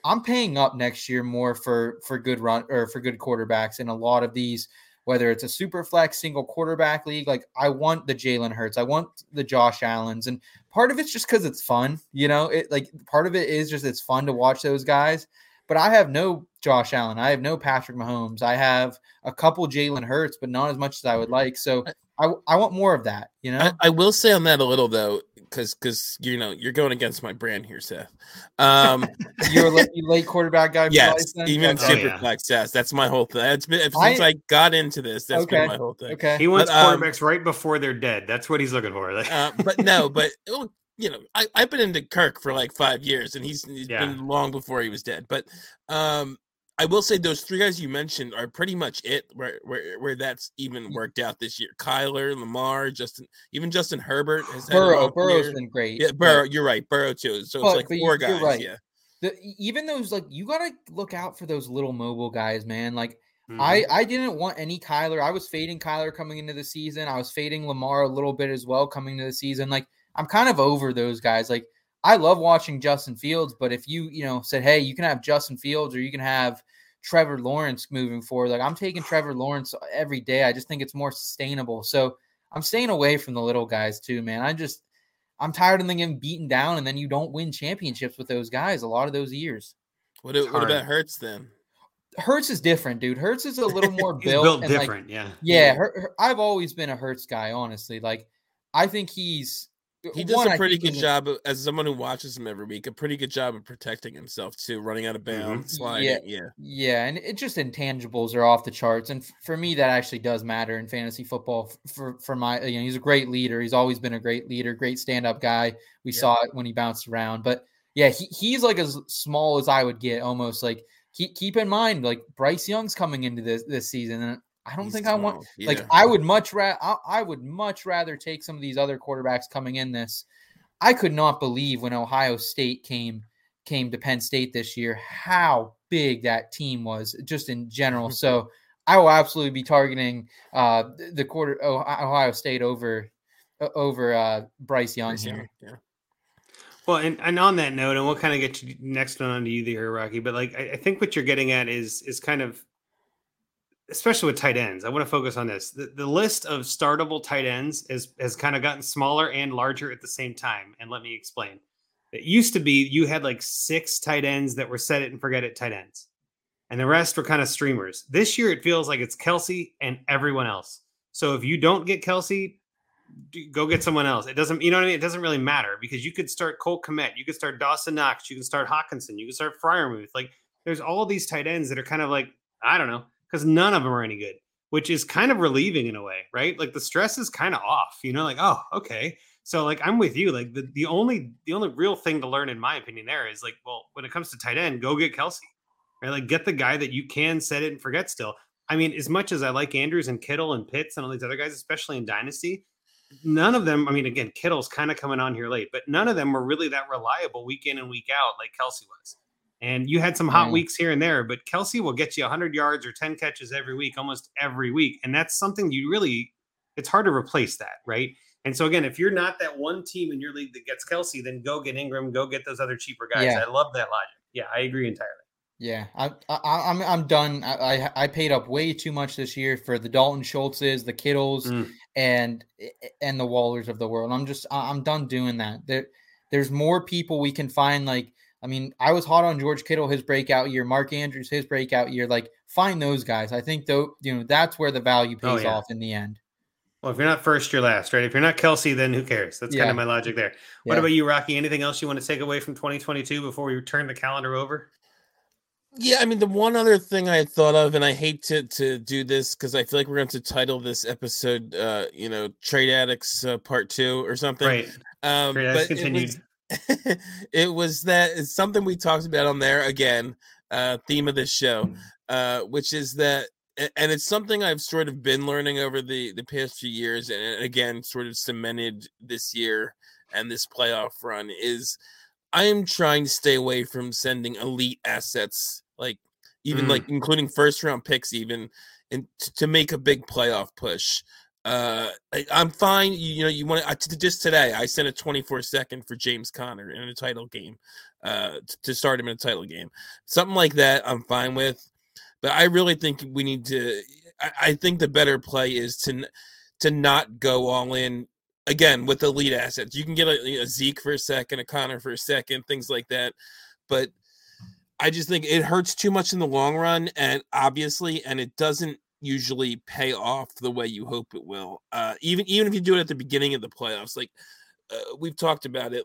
I'm paying up next year more for for good run or for good quarterbacks in a lot of these. Whether it's a super flex single quarterback league, like I want the Jalen Hurts, I want the Josh Allen's, and part of it's just because it's fun, you know. It like part of it is just it's fun to watch those guys. But I have no Josh Allen, I have no Patrick Mahomes, I have a couple Jalen Hurts, but not as much as I would like. So I I want more of that, you know. I, I will say on that a little though, because because you know you're going against my brand here, Seth. Um, You're a late, late quarterback guy. yes, life then? even Okay. Oh, super yeah. flex. Yes, that's my whole thing. That's been since I- I, got into this. That's Okay. been my whole thing. Okay. He wants But, um, quarterbacks right before they're dead. That's what he's looking for. Uh, but no, but oh, you know, I, I've been into Kirk for like five years, and he's, he's Yeah. been long before he was dead. But um, I will say those three guys you mentioned are pretty much it where where, where that's even worked out this year. Kyler, Lamar, Justin, even Justin Herbert has Burrow, Burrow's year. been great. Yeah, but- Burrow. You're right, Burrow too. So But- it's like four guys. right. Yeah, the, even those like you gotta look out for those little mobile guys, man. Like Mhm. I I didn't want any Kyler. I was fading Kyler coming into the season. I was fading Lamar a little bit as well coming into the season. Like I'm kind of over those guys. Like I love watching Justin Fields, but if you you know said, hey, you can have Justin Fields or you can have Trevor Lawrence moving forward, like I'm taking Trevor Lawrence every day. I just think it's more sustainable. So I'm staying away from the little guys too, man. I just I'm tired of them getting beaten down, and then you don't win championships with those guys a lot of those years. what, what about Hurts then? Hurts is different, dude. Hurts is a little more He's built, built and, like, different. yeah. yeah, Her, Her- I've always been a Hurts guy, honestly. Like, I think he's He does one, a I pretty good job of, as someone who watches him every week. A pretty good job of protecting himself too, running out of mm-hmm. bounds, sliding. Yeah, Yeah, and it just intangibles are off the charts, and f- for me, that actually does matter in fantasy football. f- For for my, you know, he's a great leader. He's always been a great leader, great stand up guy. We Yeah. saw it when he bounced around, but yeah, he, he's like as small as I would get, almost like. Keep, keep in mind, like Bryce Young's coming into this this season, and I don't He's think I want Like yeah. I would much rather I, I would much rather take some of these other quarterbacks coming in this. I could not believe when Ohio State came came to Penn State this year how big that team was just in general. so I will absolutely be targeting uh the- quarter oh, Ohio State over over uh Bryce Young here. Yeah. Well, and, and on that note, and we'll kind of get you next one onto you there, Rocky. But like, I, I think what you're getting at is is kind of, especially with tight ends. I want to focus on this. The, the list of startable tight ends is has kind of gotten smaller and larger at the same time. And let me explain. It used to be you had like six tight ends that were set it and forget it tight ends, and the rest were kind of streamers. This year, it feels like it's Kelce and everyone else. So if you don't get Kelce, go get someone else. It doesn't, you know what I mean? It doesn't really matter because you could start Cole Kmet, you could start Dawson Knox, you can start Hockenson, you can start Freiermuth. Like there's all these tight ends that are kind of like, I don't know, because none of them are any good, which is kind of relieving in a way, right? Like the stress is kind of off, you know, like, oh, okay. So like I'm with you. Like the, the only the only real thing to learn in my opinion there is like, well, when it comes to tight end, go get Kelce. Right? Like get the guy that you can set it and forget still. I mean, as much as I like Andrews and Kittle and Pitts and all these other guys, especially in Dynasty, none of them, I mean, again, Kittle's kind of coming on here late, but none of them were really that reliable week in and week out like Kelce was. And you had some hot Right. weeks here and there, but Kelce will get you 100 yards or 10 catches every week, almost every week. And that's something you really, it's hard to replace that, right? And so, again, if you're not that one team in your league that gets Kelce, then go get Engram, go get those other cheaper guys. Yeah. I love that logic. Yeah, I agree entirely. Yeah, I, I I'm I'm done. I, I paid up way too much this year for the Dalton Schultzes, the Kittles, Mm. and and the Wallers of the world. I'm just I'm done doing that. There there's more people we can find. Like I mean, I was hot on George Kittle his breakout year, Mark Andrews his breakout year. Like find those guys. I think though you know that's where the value Oh, pays yeah. off in the end. Well, if you're not first, you're last, right? If you're not Kelce, then who cares? That's kind of my logic there. What Yeah. about you, Rocky? Anything else you want to take away from 2022 before we turn the calendar over? Yeah, I mean the one other thing I thought of, and I hate to to do this because I feel like we're going to title this episode, uh, you know, Trade Addicts uh, Part Two or something. Right. Um, Great. That's but it continued. was, it was that it's something we talked about on there again, uh, theme of this show, uh, which is that, and it's something I've sort of been learning over the the past few years, and again, sort of cemented this year and this playoff run is. I am trying to stay away from sending elite assets, like even Mm. like including first round picks, even and t- to make a big playoff push. Uh, I, I'm fine. You, you know, you want to just today. I sent a 24 second for James Conner in a title game, uh, t- to start him in a title game. Something like that, I'm fine with. But I really think we need to. I, I think the better play is to to not go all in again with elite assets. You can get a, a Zeke for a second, a Conner for a second, things like that. But I just think it hurts too much in the long run, and obviously, and it doesn't usually pay off the way you hope it will. Uh, even even if you do it at the beginning of the playoffs, like uh, we've talked about it,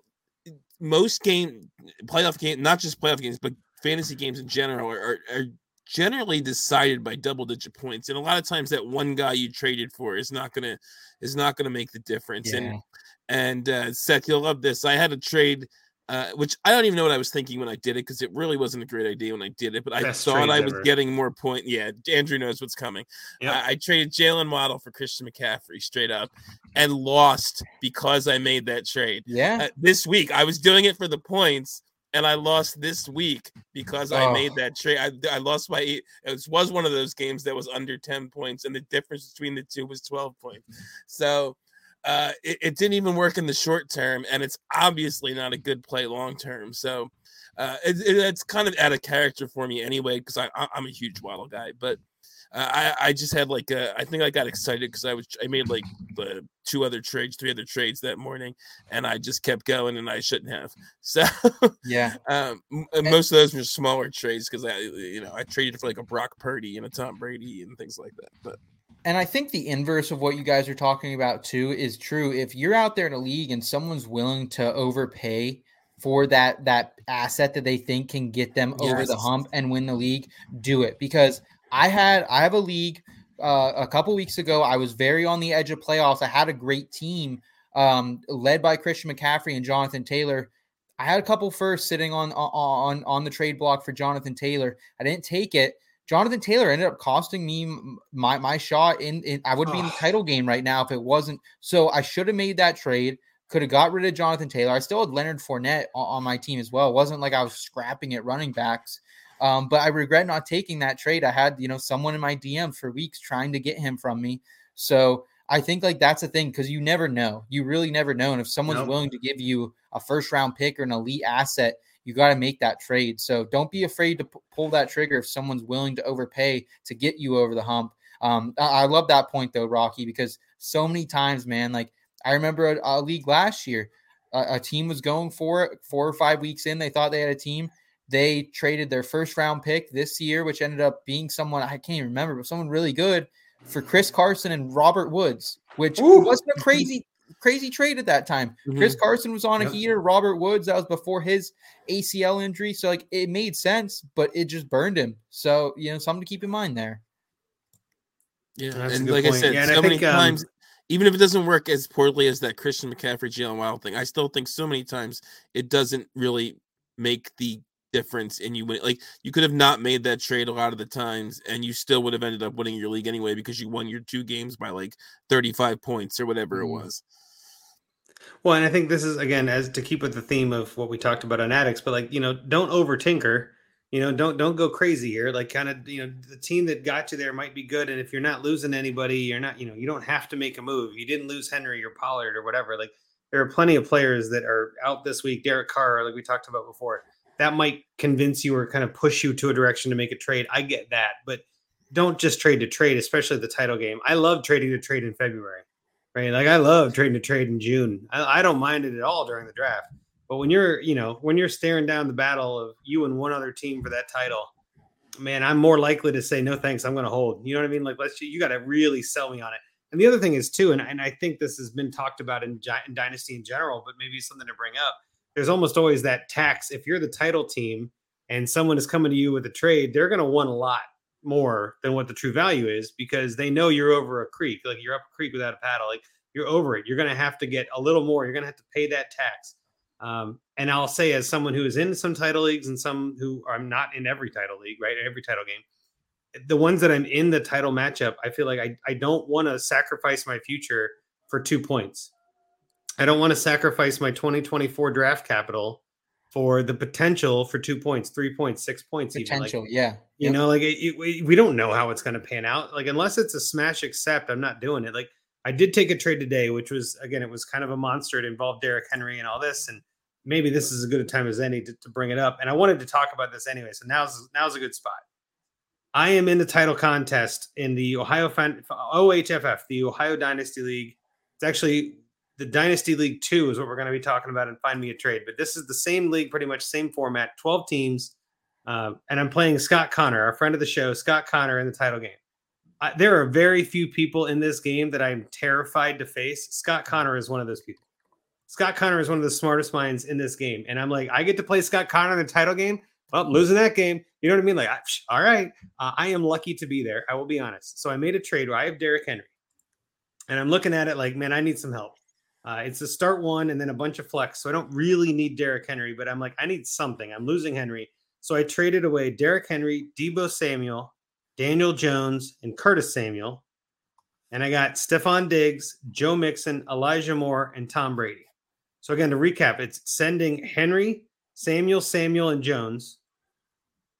most game playoff game, not just playoff games, but fantasy games in general are, are, are generally decided by double digit points and a lot of times that one guy you traded for is not gonna is not gonna make the difference Yeah. and and uh, Seth, you'll love this. I had a trade, uh, which I don't even know what I was thinking when I did it because it really wasn't a great idea when I did it. But I Best thought I was ever. getting more point. Yeah, Andrew knows what's coming. Yep. I, I traded Jalen Waddle for Christian McCaffrey straight up, and lost because I made that trade. Yeah. Uh, this week I was doing it for the points. And I lost this week because I made Oh. that trade. I, I lost by eight. It was, was one of those games that was under 10 points, and the difference between the two was 12 points. So uh, it, it didn't even work in the short term, and it's obviously not a good play long term. So uh, it, it- it's kind of out of character for me anyway, because I, I'm a huge Waddle guy, but. Uh, I, I just had like uh, I think I got excited because I was I made like the two other trades, three other trades that morning, and I just kept going, and I shouldn't have. So Yeah. um, uh, most of those were smaller trades because I you know I traded for like a Brock Purdy and a Tom Brady and things like that. But And I think the inverse of what you guys are talking about too is true. If you're out there in a league and someone's willing to overpay for that that asset that they think can get them over the hump and win the league, do it. Because I had I have a league uh, a couple weeks ago. I was very on the edge of playoffs. I had a great team um, led by Christian McCaffrey and Jonathan Taylor. I had a couple first sitting on on on the trade block for Jonathan Taylor. I didn't take it. Jonathan Taylor ended up costing me my my shot in, in I would be in the title game right now if it wasn't. So I should have made that trade. Could have got rid of Jonathan Taylor. I still had Leonard Fournette on, on my team as well. It wasn't like I was scrapping at running backs. Um, but I regret not taking that trade. I had, you know, someone in my DM for weeks trying to get him from me. So I think like that's the thing because you never know. You really never know. And if someone's Nope. willing to give you a first round pick or an elite asset, you got to make that trade. So don't be afraid to p- pull that trigger if someone's willing to overpay to get you over the hump. Um, I, I love that point though, Rocky, because so many times, man, like I remember a, a league last year, a, a team was going for it four or five weeks in. They thought they had a team. They traded their first round pick this year, which ended up being someone I can't even remember, but someone really good for Chris Carson and Robert Woods, which Ooh. wasn't a crazy, crazy trade at that time. Chris Carson was on a heater. Robert Woods, that was before his ACL injury. So like it made sense, but it just burned him. So you know, something to keep in mind there. yeah, That's and good like I said, Yeah, and I so many think, um, times, even if it doesn't work as poorly as that Christian McCaffrey, Jalen Waddle thing, I still think so many times it doesn't really make the difference and you win like you could have not made that trade a lot of the times and you still would have ended up winning your league anyway because you won your two games by like 35 points or whatever Mm. it was Well, and I think this is again as to keep with the theme of what we talked about on addicts, but like you know, don't over tinker. You know, don't don't go crazy here. Like kind of you know, the team that got you there might be good, and if you're not losing anybody, you're not you know, you don't have to make a move. You didn't lose Henry or Pollard or whatever. Like there are plenty of players that are out this week. Derek Carr, like we talked about before, that might convince you or kind of push you to a direction to make a trade. I get that, but don't just trade to trade, especially the title game. I love trading to trade in February right? Like I love trading to trade in June. I, I don't mind it at all during the draft. But when you're, you know, when you're staring down the battle of you and one other team for that title, man, I'm more likely to say no thanks. I'm going to hold. You know what I mean? Like let's you got to really sell me on it. And the other thing is too, and, and I think this has been talked about in, in Dynasty in general, but maybe something to bring up. There's almost always that tax. If you're the title team and someone is coming to you with a trade, they're going to want a lot more than what the true value is because they know you're over a creek. Like you're up a creek without a paddle. Like you're over it. You're going to have to get a little more. You're going to have to pay that tax. Um, and I'll say, as someone who is in some title leagues and some who I'm not in every title league, right? Every title game, the ones that I'm in the title matchup, I feel like I, I don't want to sacrifice my future for two points. I don't want to sacrifice my 2024 draft capital for the potential for two points, three points, six points, even. Like, Potential, yeah. you Yep. know, like it, it- we, we don't know how it's going to pan out. Like unless it's a smash accept, I'm not doing it. Like I did take a trade today, which was again, it was kind of a monster. It involved Derrick Henry and all this, and maybe this is as good a time as any to, to bring it up. And I wanted to talk about this anyway, so now's now's a good spot. I am in the title contest in the Ohio Fan, OHFF, the Ohio Dynasty League. It's actually the Dynasty League Two is what we're going to be talking about, and find me a trade. But this is the same league, pretty much same format, twelve teams. Um, and I'm playing Scott Connor, our friend of the show, Scott Connor, in the title game. I, there are very few people in this game that I'm terrified to face. Scott Connor is one of those people. Scott Connor is one of the smartest minds in this game, and I'm like, I get to play Scott Connor in the title game. Well, losing that game, You know what I mean? Like, all right, uh, I am lucky to be there. I will be honest. So I made a trade where I have Derrick Henry, and I'm looking at it like, man, I need some help. Uh, it's a start one and then a bunch of flex. So I don't really need Derrick Henry, but I'm like, I need something. I'm losing Henry. So I traded away Derrick Henry, Deebo Samuel, Daniel Jones, and Curtis Samuel. And I got Stefon Diggs, Joe Mixon, Elijah Moore, and Tom Brady. So again, to recap, it's sending Henry, Samuel, Samuel, and Jones,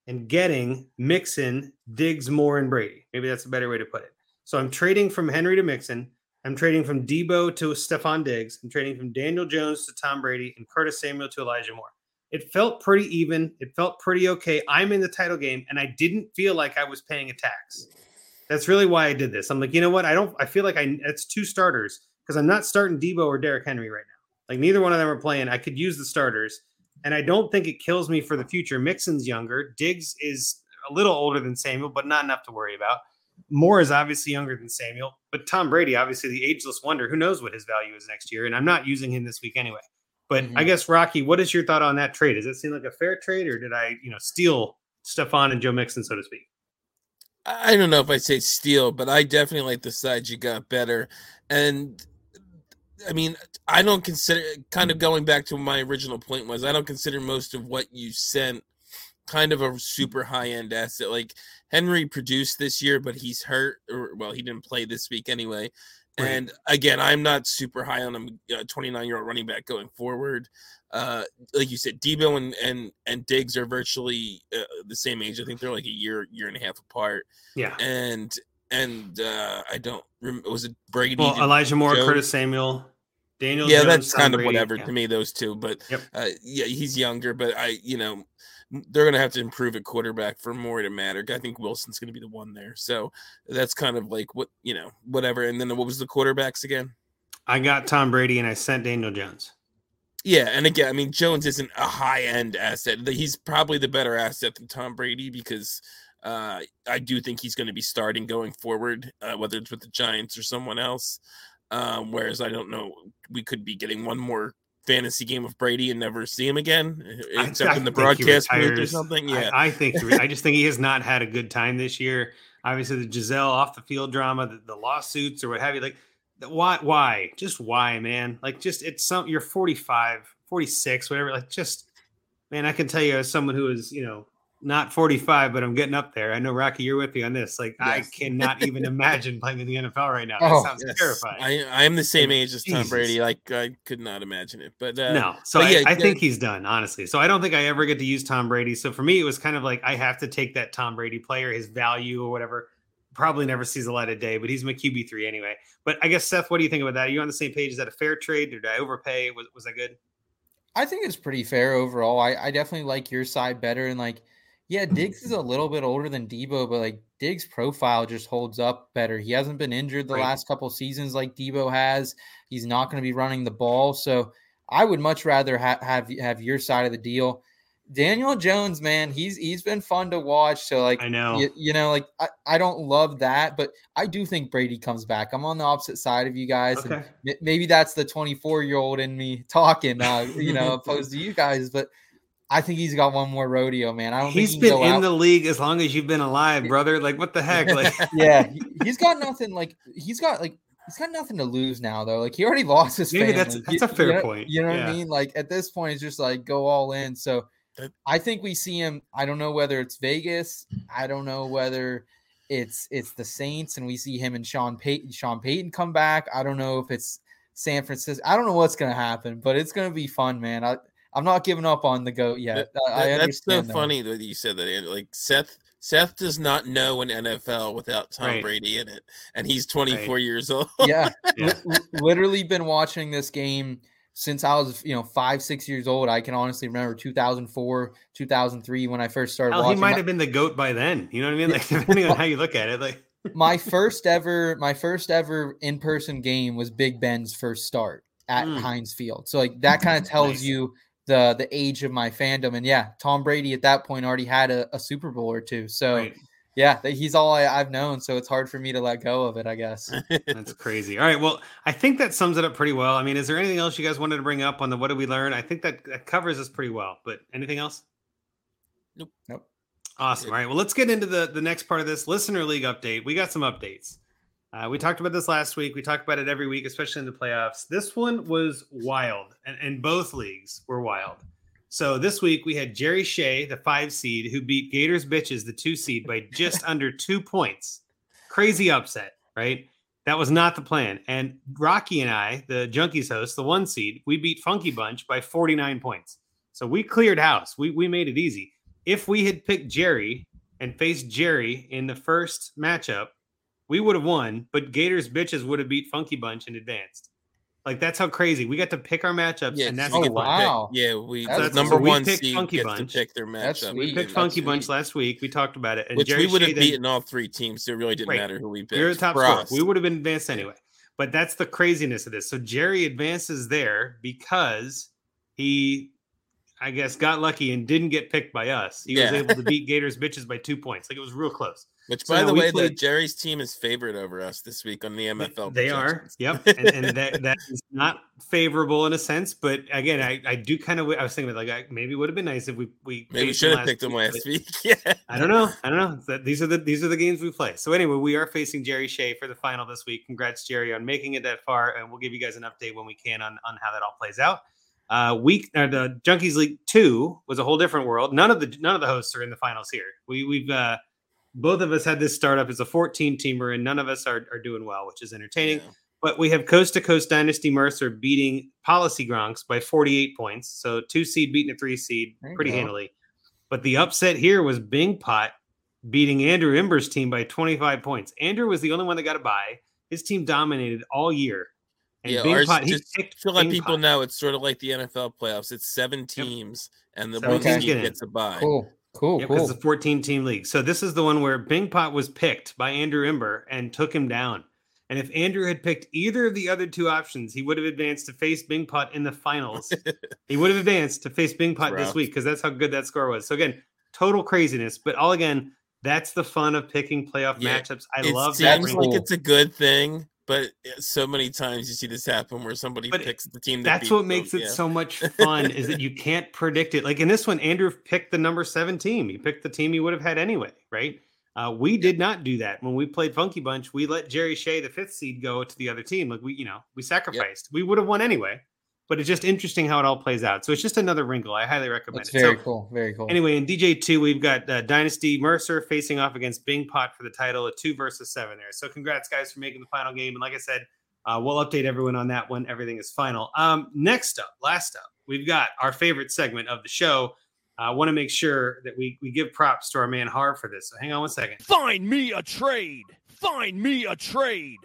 and getting Mixon, Diggs, Moore, and Brady. Maybe that's a better way to put it. So I'm trading from Henry to Mixon. I'm trading from Deebo to Stefon Diggs. I'm trading from Daniel Jones to Tom Brady and Curtis Samuel to Elijah Moore. It felt pretty even. It felt pretty okay. I'm in the title game and I didn't feel like I was paying a tax. That's really why I did this. I'm like, you know what? I don't, I feel like I, it's two starters because I'm not starting Deebo or Derrick Henry right now. Like neither one of them are playing. I could use the starters and I don't think it kills me for the future. Mixon's younger. Diggs is a little older than Samuel, but not enough to worry about. Moore is obviously younger than Samuel, but Tom Brady, obviously the ageless wonder, who knows what his value is next year. And I'm not using him this week anyway. But mm-hmm. I guess Rocky, what is your thought on that trade? Does it seem like a fair trade, or did I, you know, steal Stefon and Joe Mixon, so to speak? I don't know if I say steal, but I definitely like the side you got better. And I mean, I don't consider kind of going back to my original point was I don't consider most of what you sent kind of a super high end asset. Like Henry produced this year, but he's hurt, or well, he didn't play this week anyway. Right. And again, I'm not super high on a 29 year old running back going forward. Uh, like you said, Deebo and and and Diggs are virtually uh, the same age. I think they're like a year year and a half apart. Yeah. And and uh, I don't remember. Was it Brady? Well, Elijah Moore? Curtis Samuel. Daniel, yeah, Jones, that's Tom kind Brady. of whatever yeah. to me. Those two, but yep. uh, yeah, he's younger. But I, you know, they're going to have to improve at quarterback for more to matter. I think Wilson's going to be the one there. So that's kind of like what, you know, whatever. And then what was the quarterbacks again? I got Tom Brady and I sent Daniel Jones. Yeah. And again, I mean, Jones isn't a high end asset. He's probably the better asset than Tom Brady because uh, I do think he's going to be starting going forward, uh, whether it's with the Giants or someone else. Um, whereas I don't know, we could be getting one more fantasy game of Brady and never see him again, except I, I in the broadcast booth or something. Yeah, I, I think I just think he has not had a good time this year. Obviously, the Gisele off the field drama, the, the lawsuits or what have you. Like, why? Why? Just why, man? Like, just it's some. You're 45, 46, whatever. Like, just man, I can tell you as someone who is, you know, not 45, but I'm getting up there. I know Rocky, you're with me on this. Like, yes. I cannot even imagine playing in the NFL right now. That oh, sounds yes. terrifying. I, I am the same age as Tom Brady. Like, I could not imagine it. But uh, no, so but yeah, I, I think he's done, honestly. So I don't think I ever get to use Tom Brady. So for me, it was kind of like I have to take that Tom Brady player, his value or whatever. Probably never sees a light of day, but he's my QB three anyway. But I guess Seth, what do you think about that? Are you on the same page? Is that a fair trade? or Did I overpay? Was was that good? I think it's pretty fair overall. I, I definitely like your side better, and like yeah, Diggs is a little bit older than Deebo, but like Diggs' profile just holds up better. He hasn't been injured the right. last couple seasons like Deebo has. He's not going to be running the ball, so I would much rather ha- have have your side of the deal. Daniel Jones, man, he's he's been fun to watch. So like, I know, you, you know, like I, I don't love that, but I do think Brady comes back. I'm on the opposite side of you guys, okay. and maybe that's the 24 year old in me talking, uh, you know, opposed to you guys, but. I think he's got one more rodeo, man. I don't. He's he been in out. the league as long as you've been alive, brother. Like what the heck? Like yeah, he, has got nothing. Like he's got like he's got nothing to lose now, though. Like he already lost his. Maybe family. that's that's a fair you know, point. You know yeah. what I mean? Like at this point, it's just like go all in. So I think we see him. I don't know whether it's Vegas. I don't know whether it's it's the Saints, and we see him and Sean Payton. Sean Payton come back. I don't know if it's San Francisco. I don't know what's gonna happen, but it's gonna be fun, man. I, I'm not giving up on the goat yet. That, I that's so that. funny that you said that. Like Seth, Seth does not know an NFL without Tom right. Brady in it, and he's 24 right. years old. yeah, yeah. L- literally been watching this game since I was, you know, five, six years old. I can honestly remember 2004, 2003 when I first started. Hell, watching. He might have been the goat by then. You know what I mean? Like depending on how you look at it, like. my first ever, my first ever in person game was Big Ben's first start at mm. Heinz Field. So like that kind of tells nice. you the the age of my fandom. And yeah, Tom Brady at that point already had a, a Super Bowl or two. So right. yeah, he's all I, have known. So it's hard for me to let go of it, I guess. That's crazy. All right. Well, I think that sums it up pretty well. I mean, is there anything else you guys wanted to bring up on the what did we learn? I think that, that covers us pretty well. But anything else? Nope. Nope. Awesome. All right. Well, let's get into the the next part of this listener league update. We got some updates. Uh, we talked about this last week. We talk about it every week, especially in the playoffs. This one was wild, and, and both leagues were wild. So this week we had Jerry Shea, the five seed, who beat Gators Bitches, the two seed, by just under two points. Crazy upset, right? That was not the plan. And Rocky and I, the Junkies host, the one seed, we beat Funky Bunch by 49 points. So we cleared house. We, we made it easy. If we had picked Jerry and faced Jerry in the first matchup, we would have won, but Gators bitches would have beat Funky Bunch and advanced. Like that's how crazy we got to pick our matchups, Yeah, and that's oh, the fun. wow. Yeah, we That's- the number so we one picked seed Funky gets Bunch. to pick their matchup. We picked Funky sweet. Bunch last week. We talked about it, and Which Jerry we would have beaten all three teams, so it really didn't Right. matter who we picked. You're the top for four. We would have been advanced anyway. But that's the craziness of this. So Jerry advances there because he, I guess, got lucky and didn't get picked by us. He Yeah. was able to beat Gators bitches by two points. Like it was real close. Which, So by the way, the Jerry's team is favored over us this week on the MFL. They are, yep, and, and that that is not favorable in a sense. But again, I, I do kind of I was thinking about like I, maybe it would have been nice if we we Maybe should have picked them last week. Yeah. I don't know. I don't know. That these are the these are the games we play. So anyway, we are facing Jerry Shea for the final this week. Congrats, Jerry, on making it that far, and we'll give you guys an update when we can on on how that all plays out. Uh, week uh, the Junkies League two was a whole different world. None of the none of the hosts are in the finals here. We we've uh, both of us had this startup as a 14 teamer, and none of us are are doing well, which is entertaining. Yeah. But we have Coast to Coast Dynasty Mercer beating Policy Gronks by 48 points. So two seed beating a three seed There pretty handily. But the upset here was Bing Pot beating Andrew Ember's team by 25 points. Andrew was the only one that got a bye. His team dominated all year. And Yeah, Bing ours Pot, he just picked to let Bing people Pot. know it's sort of like the NFL playoffs. It's seven teams, and the Seven one teams team get gets a bye. Cool. Cool. Yeah, because cool. it's a 14 team league. So this is the one where Bing Pot was picked by Andrew Ember and took him down. And if Andrew had picked either of the other two options, he would have advanced to face Bing Pot in the finals. he would have advanced to face Bing Pot this week because that's how good that score was. So again, total craziness. But all again, that's the fun of picking playoff Yeah, matchups. I love that. seems like it's a good thing, but uh, so many times you see this happen where somebody But picks the team. That That's what them, makes it yeah. so much fun is that you can't predict it. Like in this one, Andrew picked the number seven team. He picked the team he would have had anyway, right? Uh, we did not do that when we played Funky Bunch. We let Jerry Shea, the fifth seed, go to the other team. Like we, you know, we sacrificed. We would have won anyway, but it's just interesting how it all plays out. So it's just another wrinkle. I highly recommend That's it. very So cool. Very cool. anyway, in DJ two, we've got uh, Dynasty Mercer facing off against Bing Pot for the title, a two versus seven there. So congrats, guys, for making the final game. And like I said, uh, we'll update everyone on that when everything is final. Um, next up, last up, we've got our favorite segment of the show. I want to make sure that we we give props to our man Har for this. So hang on one second. Find me a trade. Find me a trade.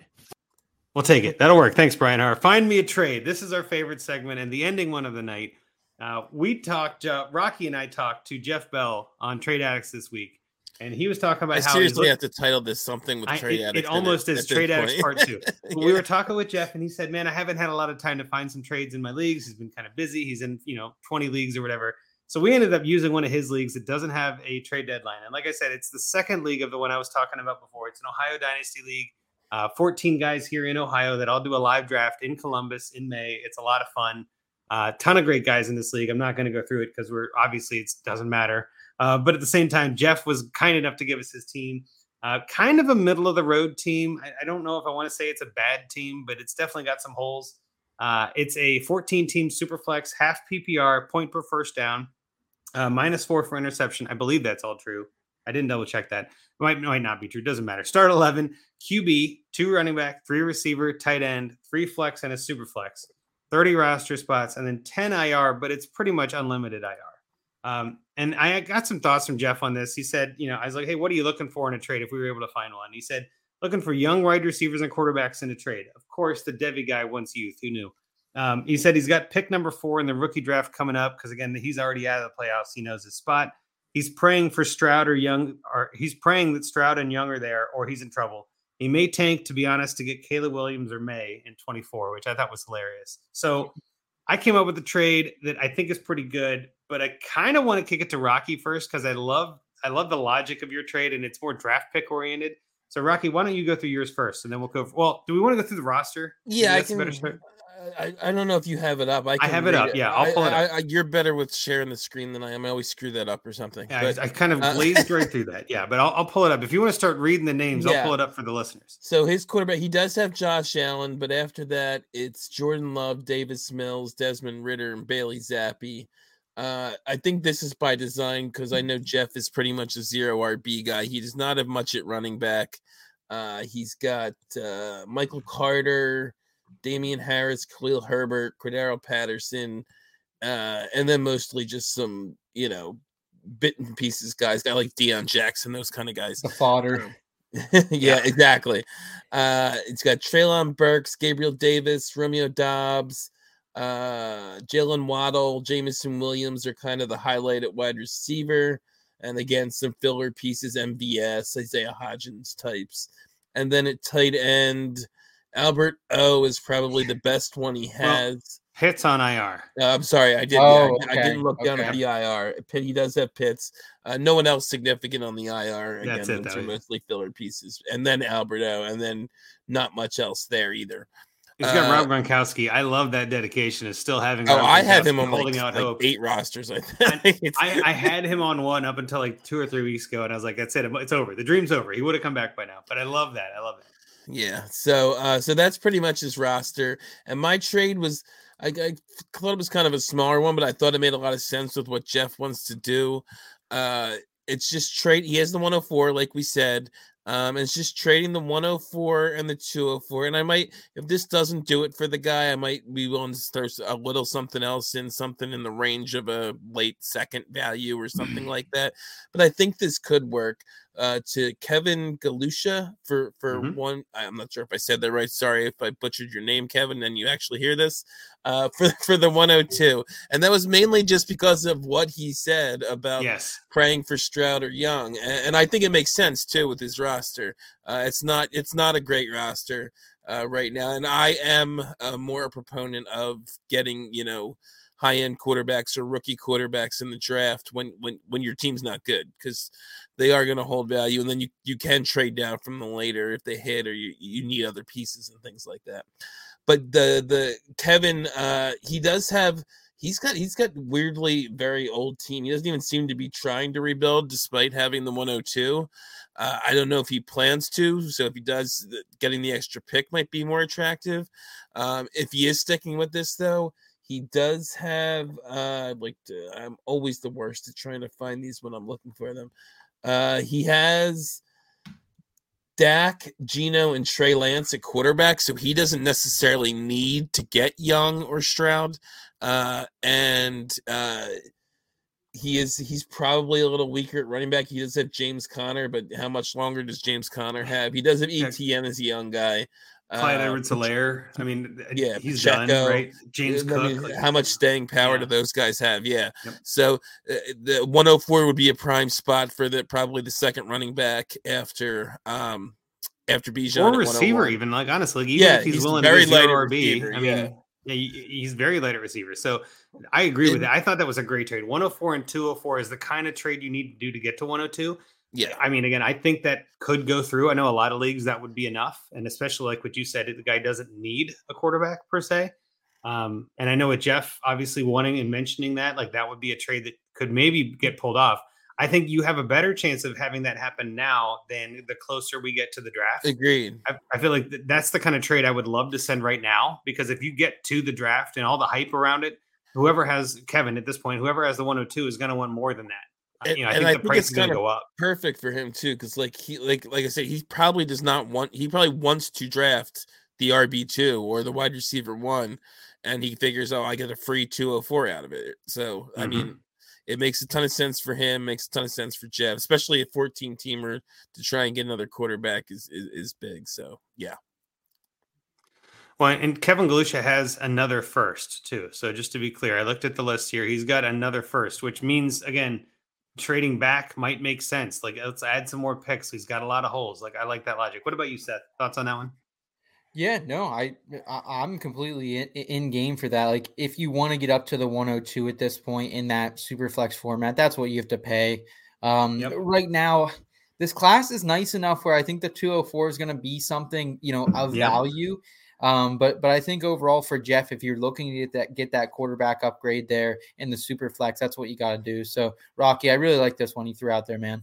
We'll take it. That'll work. Thanks, Brian Har. Find me a trade. This is our favorite segment and the ending one of the night. Uh, we talked, uh, Rocky and I talked to Jeff Bell on Trade Addicts this week, and he was talking I about how he seriously looked- have to title this something with I- trade it, addicts. it almost is trade addicts part two. But We were talking with Jeff, and he said, "Man, I haven't had a lot of time to find some trades in my leagues. He's been kind of busy. He's in you know twenty leagues or whatever." So we ended up using one of his leagues that doesn't have a trade deadline. And like I said, it's the second league of the one I was talking about before. It's an Ohio Dynasty League. Uh, 14 guys here in Ohio that all do a live draft in Columbus in May. It's a lot of fun. A uh, ton of great guys in this league. I'm not going to go through it because we're obviously it doesn't matter. Uh, but at the same time, Jeff was kind enough to give us his team. Uh, kind of a middle of the road team. I, I don't know if I want to say it's a bad team, but it's definitely got some holes. Uh, it's a 14 team super flex, half PPR, point per first down, uh, minus four for interception. I believe that's all true. I didn't double check that. Might, might not be true. Doesn't matter. Start 11, QB, two running back, three receiver, tight end, three flex, and a super flex, 30 roster spots, and then 10 IR, but it's pretty much unlimited IR. Um, and I got some thoughts from Jeff on this. He said, you know, I was like, hey, what are you looking for in a trade if we were able to find one? He said, looking for young wide receivers and quarterbacks in a trade. Of course, the devy guy wants youth. Who knew? Um, he said he's got pick number four in the rookie draft coming up because again, he's already out of the playoffs. He knows his spot. He's praying for Stroud or Young, or he's praying that Stroud and Young are there, or he's in trouble. He may tank, to be honest, to get Caleb Williams or Maye in 24, which I thought was hilarious. So I came up with a trade that I think is pretty good, but I kind of want to kick it to Rocky first because I love I love the logic of your trade and it's more draft pick oriented. So Rocky, why don't you go through yours first, and then we'll go. well, do we want to go through the roster? Yeah, I that's a better can. I, I don't know if you have it up. I, can have it up. Yeah, I'll I- pull it up. I, you're better with sharing the screen than I am. I always screw that up or something. Yeah, But- I, I kind of uh, glazed right through that. Yeah, but I'll, I'll pull it up. If you want to start reading the names, I'll pull it up for the listeners. So his quarterback, he does have Josh Allen, but after that, it's Jordan Love, Davis Mills, Desmond Ridder, and Bailey Zappe. Uh, I think this is by design because I know Jeff is pretty much a zero RB guy. He does not have much at running back. Uh, he's got uh, Michael Carter, Damien Harris, Khalil Herbert, Cordarrelle Patterson, uh, and then mostly just some, you know, bit and pieces guys, guy like Deion Jackson, those kind of guys. The fodder. yeah, exactly. Uh, it's got Treylon Burks, Gabriel Davis, Romeo Doubs, uh, Jalen Waddle, Jameson Williams are kind of the highlight at wide receiver. And again, some filler pieces, MVS, Isaiah Hodgins types. And then at tight end, Albert O is probably the best one he Well, has. Pitts on IR. Uh, I'm sorry, I did. Oh, yeah, I, I okay, didn't look down at the IR. Pitt, he does have Pitts. Uh, no one else significant on the IR. Again, That's it, those though, are yeah. mostly filler pieces, and then Albert O, and then not much else there either. He's got Uh, Rob Gronkowski. I love that dedication of still having. Oh, Rob I have him Gronkowski on holding like, out like hope. eight rosters. I think. I, I had him on one up until like two or three weeks ago, and I was like, "That's it. It's over. The dream's over." He would have come back by now, but I love that. I love it. Yeah. So uh so that's pretty much his roster. And my trade was I, I thought it was kind of a smaller one, but I thought it made a lot of sense with what Jeff wants to do. Uh it's just trade he has the 104, like we said. Um, it's just trading the 104 and the 204. And I might, if this doesn't do it for the guy, I might be willing to throw a little something else in, something in the range of a late second value or something like that. But I think this could work uh, to Kevin Galusha for for Mhm. one. I'm not sure if I said that right. Sorry if I butchered your name, Kevin, and you actually hear this uh, for for the 102, and that was mainly just because of what he said about Yes, praying for Stroud or Young, and, and I think it makes sense too with his roster. Uh, it's not it's not a great roster uh, right now, and I am uh, more a proponent of getting you know high end quarterbacks or rookie quarterbacks in the draft when when when your team's not good because they are going to hold value, and then you you can trade down from them later if they hit or you you need other pieces and things like that. But the the Kevin uh, he does have he's got he's got weirdly very old team. He doesn't even seem to be trying to rebuild despite having the 102. Uh, I don't know if he plans to. So if he does, getting the extra pick might be more attractive. Um, if he is sticking with this though, he does have uh like to, I'm always the worst at trying to find these when I'm looking for them. Uh, he has Dak, Gino, and Trey Lance at quarterback, so he doesn't necessarily need to get Young or Stroud. Uh, and uh, he is he's probably a little weaker at running back. He does have James Conner, but how much longer does James Conner have? He does have. ETN as a young guy. Clyde Uh, Edwards Hilaire. I mean, yeah, he's Pacheco, done, right? James I Cook. mean, like- how much staying power Yeah. do those guys have? Yeah. Yep. So uh, the 104 would be a prime spot for the probably the second running back after um after Bijan or receiver, even like honestly, even Yeah, if he's, he's willing very to be light zero RB, I mean, yeah. Yeah, he's very light at receiver. So I agree with And- that. I thought that was a great trade. 104 and 204 is the kind of trade you need to do to get to 102. Yeah. I mean, again, I think that could go through. I know a lot of leagues that would be enough, and especially like what you said, the guy doesn't need a quarterback per se. Um, and I know with Jeff obviously wanting and mentioning that, like that would be a trade that could maybe get pulled off. I think you have a better chance of having that happen now than the closer we get to the draft. Agreed. I, I feel like th- that's the kind of trade I would love to send right now because if you get to the draft and all the hype around it, whoever has Kevin at this point, whoever has the 102 is going to want more than that. Uh, And- you know, I think I the think price is going to go up. Perfect for him too, because like he like like I said, he probably does not want he probably wants to draft the RB two or the wide receiver one, and he figures, oh, I get a free 204 out of it. So I Mhm. mean, it makes a ton of sense for him, makes a ton of sense for Jeff, especially a 14 teamer to try and get another quarterback is is, is big. So yeah. Well, and Kevin Galusha has another first too. So just to be clear, I looked at the list here. He's got another first, which means again, trading back might make sense. Like let's add some more picks. He's got a lot of holes. Like I like that logic. What about you, Seth? Thoughts on that one? Yeah, no, I, I I'm completely in, in game for that. Like, if you want to get up to the 102 at this point in that super flex format, that's what you have to pay. Um, Yep. right now, this class is nice enough where I think the 204 is going to be something you know of Yeah. value. Um, but but I think overall for Jeff, if you're looking to get that get that quarterback upgrade there in the super flex, that's what you got to do. So Rocky, I really like this one you threw out there, man.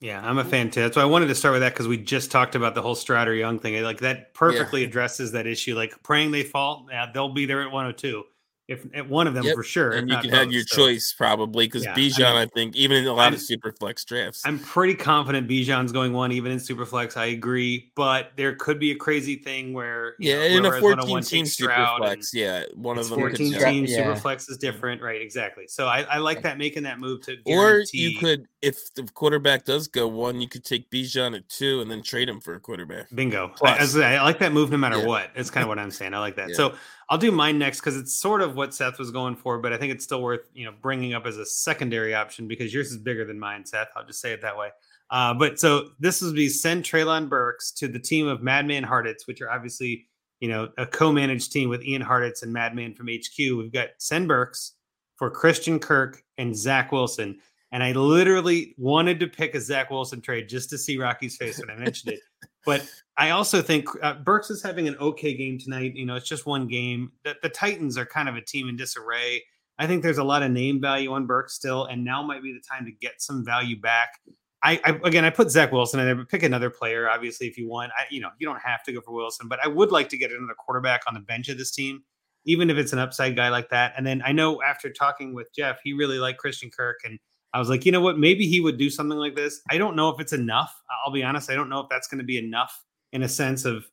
Yeah, I'm a fan too. That's why I wanted to start with that because we just talked about the whole Stroud or Young thing. Like that perfectly yeah. addresses that issue. Like praying they fall, yeah, they'll be there at 102 if at one of them yep. for sure. And you can both, have your so. choice probably because yeah, Bijan, I, mean, I, think, even in a lot I'm, of super flex drafts. I'm pretty confident Bijan's going one, even in super flex. I agree, but there could be a crazy thing where yeah, know, in a 14 team super flex, yeah, one of them 14 team yeah. super flex is different, right? Exactly. So I, I like that making that move to guarantee. or you could if the quarterback does go one, you could take Bijan at two and then trade him for a quarterback. Bingo. I, I, like that move no matter yeah. what. It's kind of what I'm saying. I like that. So I'll do mine next because it's sort of what Seth was going for, but I think it's still worth you know bringing up as a secondary option because yours is bigger than mine, Seth. I'll just say it that way. Uh, but so this would be send Treylon Burks to the team of Madman Hartitz, which are obviously you know a co-managed team with Ian Hartitz and Madman from HQ. We've got send Burks for Christian Kirk and Zach Wilson. And I literally wanted to pick a Zach Wilson trade just to see Rocky's face when I mentioned it. But I also think uh, Burks is having an okay game tonight. You know, it's just one game. The, the Titans are kind of a team in disarray. I think there's a lot of name value on Burks still, and now might be the time to get some value back. I, I again, I put Zach Wilson in there, but pick another player. Obviously, if you want, I, you know, you don't have to go for Wilson, but I would like to get another quarterback on the bench of this team, even if it's an upside guy like that. And then I know after talking with Jeff, he really liked Christian Kirk, and I was like, you know what? Maybe he would do something like this. I don't know if it's enough. I'll be honest. I don't know if that's going to be enough in a sense of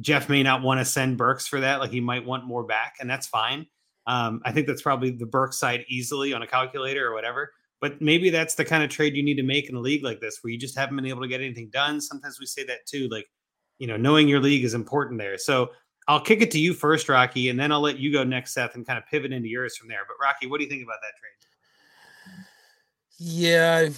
Jeff may not want to send Burks for that. Like he might want more back, and that's fine. Um, I think that's probably the Burks side easily on a calculator or whatever. But maybe that's the kind of trade you need to make in a league like this where you just haven't been able to get anything done. Sometimes we say that too. Like, you know, knowing your league is important there. So I'll kick it to you first, Rocky, and then I'll let you go next, Seth, and kind of pivot into yours from there. But Rocky, what do you think about that trade? Yeah,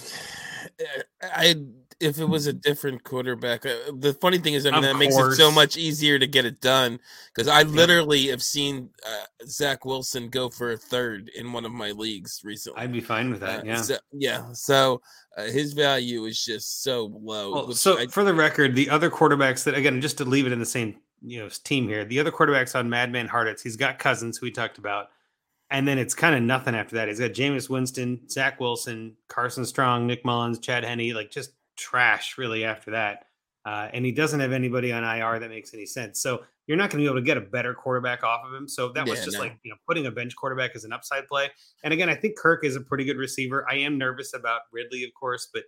I if it was a different quarterback. Uh, the funny thing is, I mean, of that course. makes it so much easier to get it done because I literally have seen uh, Zach Wilson go for a third in one of my leagues recently. I'd be fine with that. Uh, yeah, so, yeah. So uh, his value is just so low. Well, so I, for the record, the other quarterbacks that again, just to leave it in the same you know team here, the other quarterbacks on Madman Hartitz, he's got Cousins, who we talked about and then it's kind of nothing after that. He's got Jameis Winston, Zach Wilson, Carson Strong, Nick Mullens, Chad Henne, like just trash really after that. Uh, and he doesn't have anybody on IR that makes any sense. So you're not going to be able to get a better quarterback off of him. So that was just no. like you know putting a bench quarterback as an upside play. And again, I think Kirk is a pretty good receiver. I am nervous about Ridley, of course, but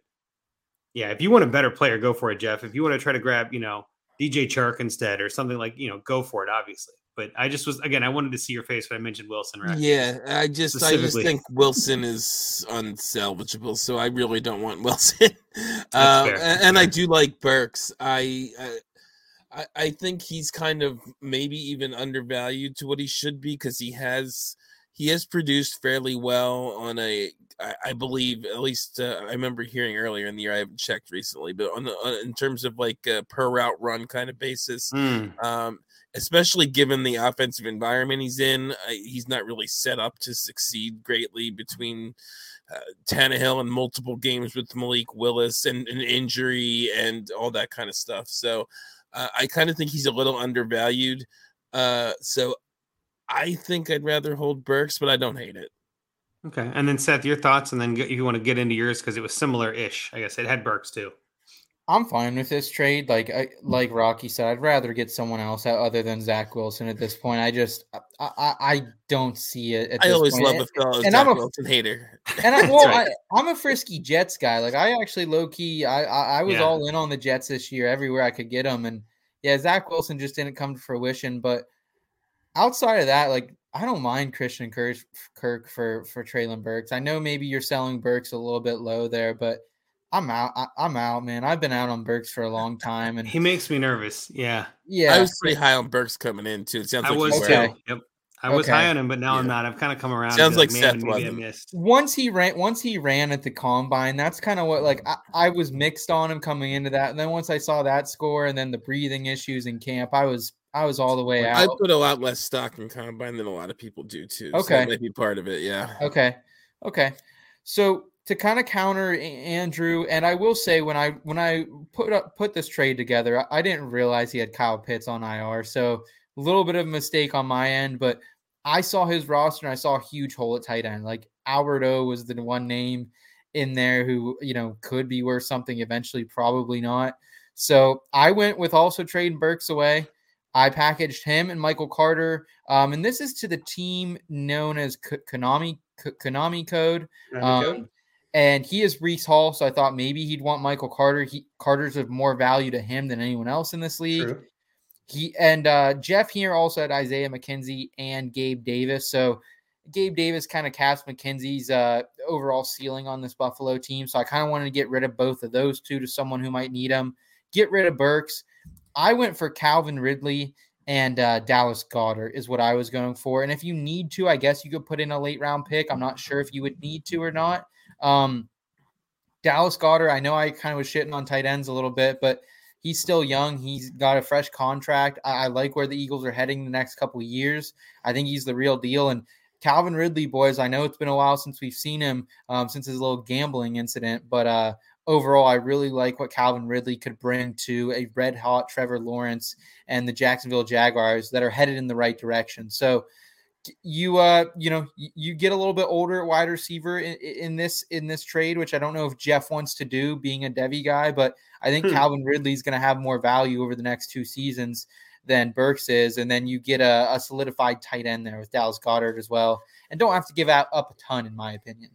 yeah, if you want a better player, go for it, Jeff. If you want to try to grab you know DJ Chark instead or something like you know, go for it. Obviously. But I just was again, I wanted to see your face when I mentioned Wilson. Right? Yeah, I just I just think Wilson is unsalvageable, so I really don't want Wilson. uh, and, I do like Burks. I, I I think he's kind of maybe even undervalued to what he should be because he has he has produced fairly well on a I, I believe at least uh, I remember hearing earlier in the year I haven't checked recently but on the uh, in terms of like a per route run kind of basis mm. um especially given the offensive environment he's in. Uh, he's not really set up to succeed greatly between uh, Tannehill and multiple games with Malik Willis and an injury and all that kind of stuff. So uh, I kind of think he's a little undervalued. Uh, so I think I'd rather hold Burks, but I don't hate it. Okay, and then Seth, your thoughts, and then if you want to get into yours because it was similar-ish. I guess it had Burks too. I'm fine with this trade. Like I, like Rocky said, I'd rather get someone else other than Zach Wilson at this point. I just I, I, I don't see it. I always point. love the fellow and Zach I'm a, Wilson hater. And I, well, right. I, am a frisky Jets guy. Like I actually low key, I I, I was yeah. all in on the Jets this year everywhere I could get them, and yeah, Zach Wilson just didn't come to fruition. But outside of that, like I don't mind Christian Kirk, Kirk for for Treylon Burks. I know maybe you're selling Burks a little bit low there, but I'm out. I, am out, man. I've been out on Burks for a long time, and he makes me nervous. Yeah, yeah. I was pretty high on Burks coming in too. It sounds I like was too. Yep. I was okay. high on him, but now yeah. I'm not. I've kind of come around. Sounds like, like Seth maybe I missed. Once he ran, once he ran at the combine, that's kind of what like I, I, was mixed on him coming into that, and then once I saw that score, and then the breathing issues in camp, I was I was all the way out. I put a lot less stock in combine than a lot of people do too. Okay, so maybe part of it. Yeah. Okay. Okay. So to kind of counter Andrew, and I will say when I when I put up put this trade together, I didn't realize he had Kyle Pitts on IR. So little bit of a mistake on my end, but I saw his roster and I saw a huge hole at tight end. Like Albert O was the one name in there who, you know, could be worth something eventually, probably not. So I went with also trading Burks away. I packaged him and Michael Carter. Um, and this is to the team known as Konami Konami Code. Um, and he is Breece Hall, so I thought maybe he'd want Michael Carter. He Carter's of more value to him than anyone else in this league. True. He and uh, Jeff here also had Isaiah McKenzie and Gabe Davis. So Gabe Davis kind of caps McKenzie's uh, overall ceiling on this Buffalo team. So I kind of wanted to get rid of both of those two to someone who might need them. Get rid of Burks. I went for Calvin Ridley and uh, Dallas Goedert is what I was going for. And if you need to, I guess you could put in a late round pick. I'm not sure if you would need to or not. Um, Dallas Goedert, I know I kind of was shitting on tight ends a little bit, but he's still young. He's got a fresh contract. I, I like where the Eagles are heading the next couple of years. I think he's the real deal. And Calvin Ridley, boys, I know it's been a while since we've seen him um, since his little gambling incident, but uh, overall, I really like what Calvin Ridley could bring to a red hot Trevor Lawrence and the Jacksonville Jaguars that are headed in the right direction. So, you uh you know you get a little bit older wide receiver in, in, this in this trade which i don't know if jeff wants to do being a devy guy but i think hmm. calvin ridley's going to have more value over the next two seasons than burks is and then you get a, a, solidified tight end there with dallas goedert as well and don't have to give out up a ton in my opinion.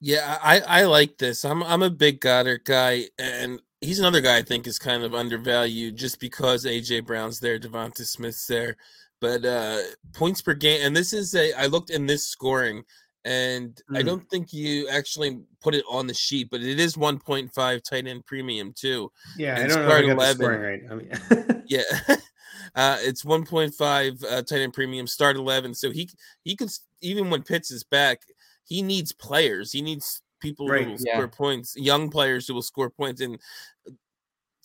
Yeah i i like this. I'm i'm a big goedert guy and he's another guy i think is kind of undervalued just because aj brown's there devonta smith's there but uh points per game and this is a i looked in this scoring and mm. i don't think you actually put it on the sheet but it is 1.5 tight end premium too yeah and i don't know if 11, scoring right I mean, yeah uh it's 1.5 uh, tight end premium start 11 so he he could even when pitts is back he needs players he needs people right. who will yeah. score points young players who will score points and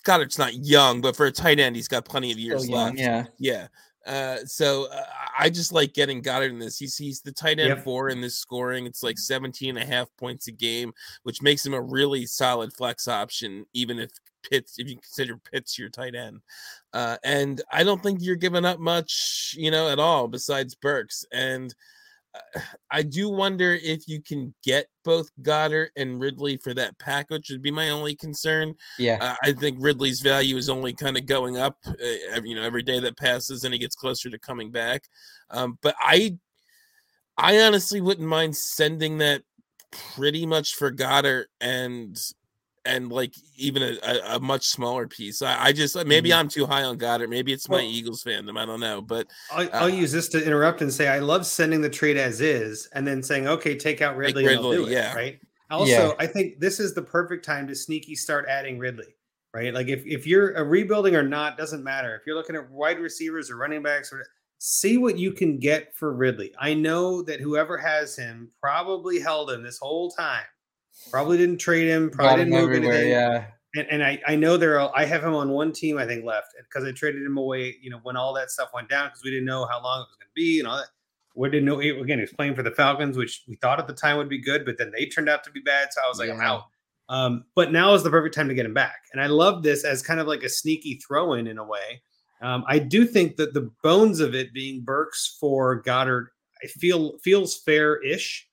God, it's not young, but for a tight end, he's got plenty of years young, left. Yeah, yeah. Uh, so uh, I just like getting Goedert in this. He's he's the tight end yep. four in this scoring. It's like 17 and a half points a game, which makes him a really solid flex option, even if Pitts, if you consider Pitts your tight end. Uh, and I don't think you're giving up much, you know, at all besides Burks. And I do wonder if you can get both Goedert and Ridley for that package. Would be my only concern. Yeah, uh, I think Ridley's value is only kind of going up. Uh, every, you know, every day that passes, and he gets closer to coming back. Um, but I, I honestly wouldn't mind sending that pretty much for Goedert and and like even a, a, a, much smaller piece. I, I just maybe mm-hmm. I'm too high on Goedert. Maybe it's my well, Eagles fandom. I don't know, but I'll, uh, I'll, use this to interrupt and say I love sending the trade as is, and then saying okay, take out Ridley, Ridley it, yeah, right. Also, yeah. I think this is the perfect time to sneaky start adding Ridley, right? Like if if you're a rebuilding or not doesn't matter. If you're looking at wide receivers or running backs or see what you can get for Ridley. I know that whoever has him probably held him this whole time Probably didn't trade him. Probably didn't move anything. Yeah. And, and I, I know there are I have him on one team I think left because I traded him away. You know when all that stuff went down because we didn't know how long it was going to be and all that. We didn't know again. He was playing for the Falcons, which we thought at the time would be good, but then they turned out to be bad. So I was like, yeah. I'm out. Um, but now is the perfect time to get him back. And I love this as kind of like a sneaky throw in in a way. Um, I do think that the bones of it being Burks for Goedert, I feel feels fair ish.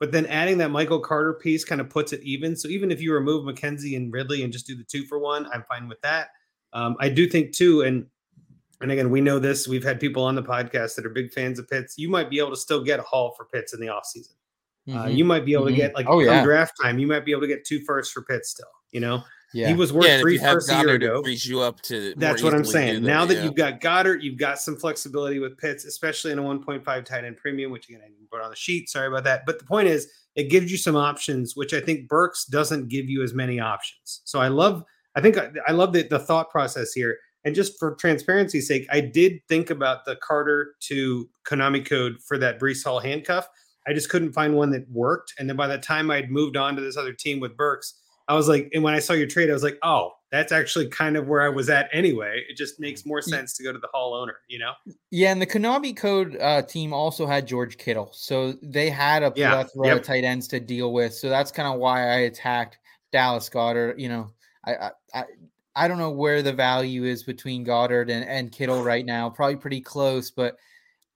But then adding that Michael Carter piece kind of puts it even. So even if you remove McKenzie and Ridley and just do the two for one, I'm fine with that. Um, I do think too, and and again, we know this. We've had people on the podcast that are big fans of Pitts. You might be able to still get a haul for Pitts in the offseason. Uh, mm-hmm. Uh, you might be able mm-hmm. to get like oh, yeah. draft time. You might be able to get two firsts for Pitts still. You know, yeah. He was worth yeah, three first a year ago. Frees you up to. That's what I'm saying. now that yeah. you've got Goedert, you've got some flexibility with Pitts, especially in a 1.5 tight end premium, which again I didn't put on the sheet. Sorry about that. But the point is, it gives you some options, which I think Burks doesn't give you as many options. So I love, I think I, I love the, the thought process here. And just for transparency's sake, I did think about the Carter to Konami code for that Breece Hall handcuff. I just couldn't find one that worked. And then by the time I'd moved on to this other team with Burks, I was like, and when I saw your trade, I was like, oh, that's actually kind of where I was at anyway. It just makes more sense to go to the Hall owner, you know? Yeah, and the Konami Code uh, team also had George Kittle, so they had a plethora yep. of tight ends to deal with. So that's kind of why I attacked Dallas Goedert. You know, I, I, I I don't know where the value is between Goedert and, and Kittle right now. Probably pretty close, but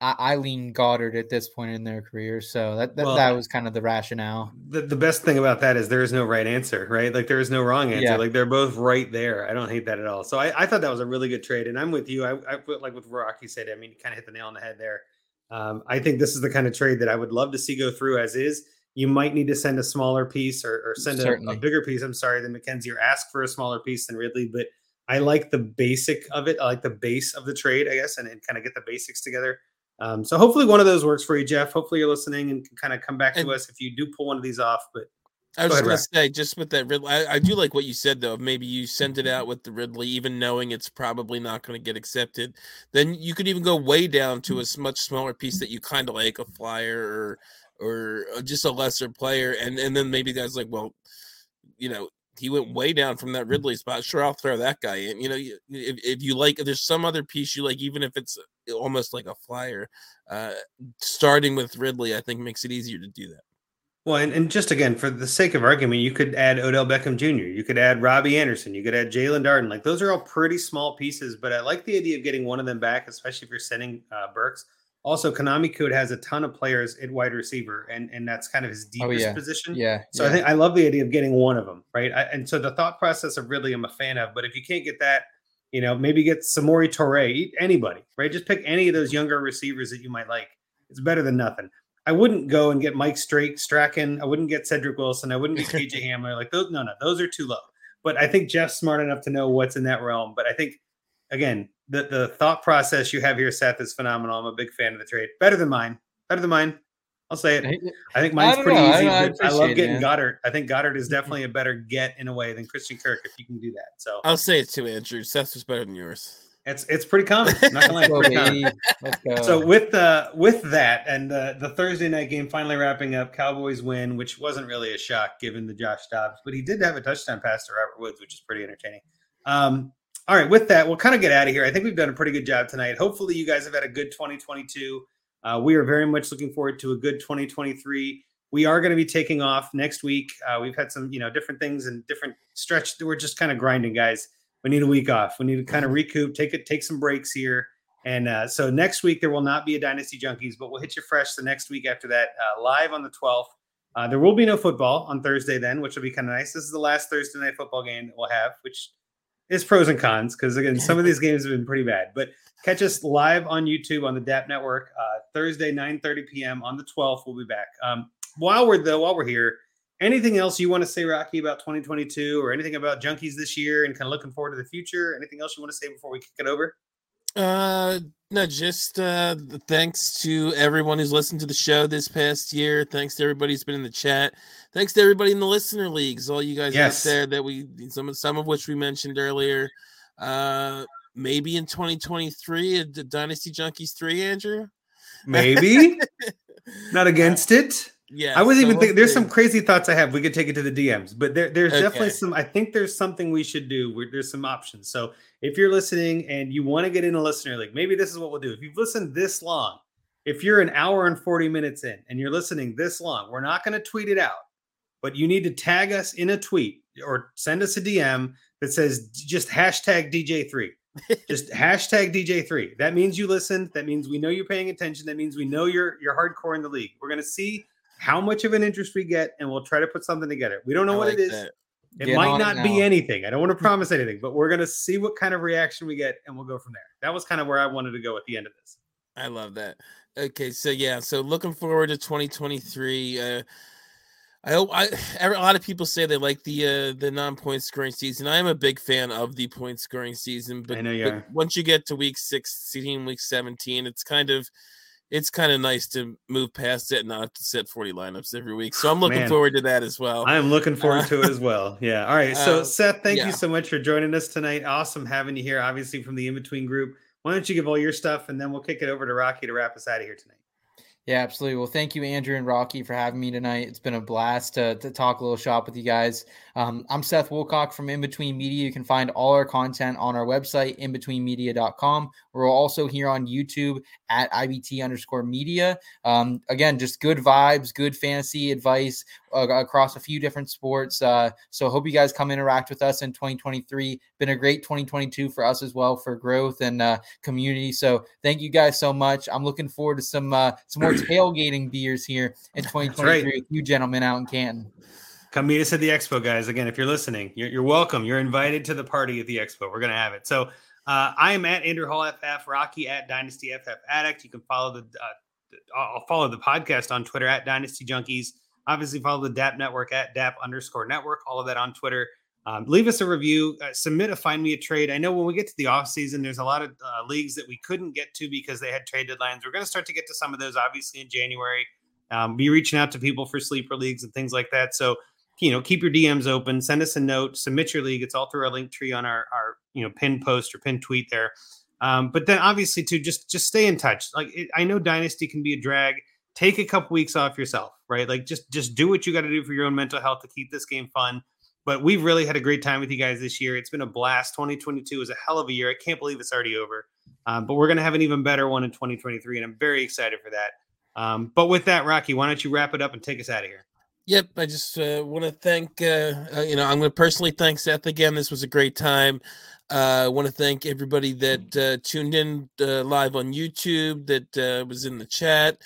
I, I lean Goedert at this point in their career. So that that, Well, that was kind of the rationale. The, the best thing about that is there is no right answer, right? Like there is no wrong answer. Yeah. Like they're both right there. I don't hate that at all. So I, I thought that was a really good trade, and I'm with you. I, I like with Rocky said, I mean, you kind of hit the nail on the head there. Um, I think this is the kind of trade that I would love to see go through as is. You might need to send a smaller piece or, or send a, a bigger piece. I'm sorry, than McKenzie, or ask for a smaller piece than Ridley, but I like the basic of it. I like the base of the trade, I guess, and, and kind of get the basics together. Um, so hopefully one of those works for you, Jeff. Hopefully you're listening and can kind of come back to us if you do pull one of these off. But I was Go gonna Rack. say, just with that Ridley, I, I do like what you said though. Maybe you send it out with the Ridley, even knowing it's probably not going to get accepted. Then you could even go way down to a much smaller piece that you kind of like, a flyer or or uh, just a lesser player, and and then maybe guys like, well, you know, he went way down from that Ridley spot. Sure, I'll throw that guy in. You know, if if you like, if there's some other piece you like, even if it's almost like a flyer, uh, starting with Ridley, I think makes it easier to do that. well, and, and just again for the sake of argument, you could add Odell Beckham Jr. You could add Robbie Anderson. You could add Jaelon Darden. Like those are all pretty small pieces, but I like the idea of getting one of them back, especially if you're sending uh, Burks. Also, Konami Code has a ton of players at wide receiver, and and that's kind of his deepest Oh, yeah. position. Yeah. So yeah. I think I love the idea of getting one of them, right? I, and so the thought process of Ridley, I'm a fan of. But if you can't get that, you know, maybe get Samori Toure, anybody, right? Just pick any of those younger receivers that you might like. It's better than nothing. I wouldn't go and get Mike Strake, Strachan. I wouldn't get Cedric Wilson. I wouldn't get KJ Hamler. Like those, no, no, those are too low. But I think Jeff's smart enough to know what's in that realm. But I think again, the the thought process you have here, Seth, is phenomenal. I'm a big fan of the trade. Better than mine. Better than mine. I'll say it. I think I mine's don't pretty know. Easy. don't know. I I, love appreciate it, getting. Goedert. I think Goedert is definitely a better get in a way than Christian Kirk if you can do that. So I'll say it too, Andrew. Seth's was better than yours. it's it's pretty common. Not gonna lie, pretty common. baby. Let's go. So with uh with that and uh, the Thursday night game finally wrapping up, Cowboys win, which wasn't really a shock given the Josh Dobbs, but he did have a touchdown pass to Robert Woods, which is pretty entertaining. Um, all right, with that, we'll kind of get out of here. I think we've done a pretty good job tonight. Hopefully, you guys have had a good 2022. Uh, we are very much looking forward to a good 2023. We are going to be taking off next week. Uh, we've had some, you know, different things and different stretch. We're just kind of grinding, guys. We need a week off. We need to kind of recoup, take it, take some breaks here. And uh, so next week there will not be a Dynasty Junkies, but we'll hit you fresh the next week after that, uh, live on the 12th. Uh, there will be no football on Thursday then, which will be kind of nice. This is the last Thursday night football game that we'll have, which is pros and cons because again, some of these games have been pretty bad. But catch us live on YouTube on the DAP Network uh, Thursday 9:30 p.m. on the 12th. We'll be back. Um, while we're though, while we're here, anything else you want to say, Rocky, about 2022 or anything about Junkies this year and kind of looking forward to the future? Anything else you want to say before we kick it over? Uh, no, just uh, thanks to everyone who's listened to the show this past year. Thanks to everybody who's been in the chat. Thanks to everybody in the listener leagues, all you guys Yes. out there that we some of some of which we mentioned earlier. Uh, maybe in 2023, a Dynasty Junkies three, Andrew. Maybe not against it. Yeah, I was so even we'll thinking there's some crazy thoughts I have. We could take it to the DMs, but there, there's definitely some. I think there's something we should do. Where there's some options. So if you're listening and you want to get in a listener league, maybe this is what we'll do. If you've listened this long, if you're an hour and 40 minutes in and you're listening this long, we're not going to tweet it out, but you need to tag us in a tweet or send us a DM that says just hashtag DJ3. just hashtag DJ3. That means you listened. That means we know you're paying attention. That means we know you're you're hardcore in the league. We're gonna see how much of an interest we get, and we'll try to put something together. We don't know I what like it is. that. It might not be anything. I don't want to promise anything, but we're gonna see what kind of reaction we get, and we'll go from there. That was kind of where I wanted to go at the end of this. I love that. Okay, so yeah, so looking forward to 2023. Uh, I hope I a lot of people say they like the uh, the non point scoring season. I am a big fan of the point scoring season, but, I know you but once you get to week 16, week 17, it's kind of it's kind of nice to move past it and not have to set 40 lineups every week. So I'm looking Man. forward to that as well. I am looking forward Uh, to it as well. Yeah. All right. So uh, Seth, thank yeah. you so much for joining us tonight. Awesome having you here, obviously from the in between group. Why don't you give all your stuff and then we'll kick it over to Rocky to wrap us out of here tonight. Yeah, absolutely. Well, thank you, Andrew and Rocky, for having me tonight. It's been a blast to, to talk a little shop with you guys. Um, I'm Seth Wilcock from In Between Media. You can find all our content on our website, inbetweenmedia.com. We're also here on YouTube at IBT underscore media. Um, again, just good vibes, good fantasy advice uh, across a few different sports. Uh, so hope you guys come interact with us in 2023. Been a great 2022 for us as well for growth and uh, community. So thank you guys so much. I'm looking forward to some uh, some more tailgating beers here in 2023 right. with you gentlemen out in Canton. Come meet us at the expo, guys. Again, if you're listening, you're, you're welcome. You're invited to the party at the expo. We're going to have it. So uh, I am at Andrew Hall FF, Rocky at Dynasty FF Addict. You can follow the, uh, I'll follow the podcast on Twitter at Dynasty Junkies. Obviously, follow the DAP Network at DAP underscore network. All of that on Twitter. Um, leave us a review. Uh, submit a find me a trade. I know when we get to the off season, there's a lot of uh, leagues that we couldn't get to because they had trade deadlines. We're going to start to get to some of those, obviously, in January. Um, be reaching out to people for sleeper leagues and things like that. So you know, keep your DMs open, send us a note, submit your league. It's all through our link tree on our, our you know, pin post or pin tweet there. Um, but then obviously to just, just stay in touch. Like it, I know dynasty can be a drag. Take a couple weeks off yourself, right? Like just, just do what you got to do for your own mental health to keep this game fun. But we've really had a great time with you guys this year. It's been a blast. 2022 was a hell of a year. I can't believe it's already over. Um, but we're going to have an even better one in 2023. And I'm very excited for that. Um, but with that, Rocky, why don't you wrap it up and take us out of here? Yep, I just uh, want to thank uh, uh, you know I'm going to personally thank Seth again. This was a great time. Uh, I want to thank everybody that uh, tuned in uh, live on YouTube, that was in the chat.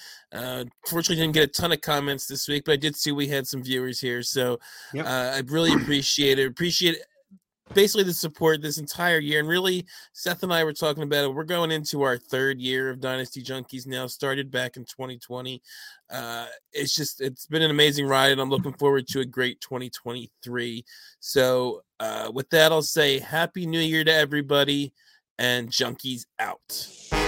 fortunately, didn't get a ton of comments this week, but I did see we had some viewers here, so yep. I really appreciate it. Appreciate basically the support this entire year. And really, Seth and I were talking about it. We're going into our third year of Dynasty Junkies now, started back in 2020. Uh, it's just, it's been an amazing ride, and I'm looking forward to a great 2023. So, uh, with that, I'll say Happy New Year to everybody, and Junkies out.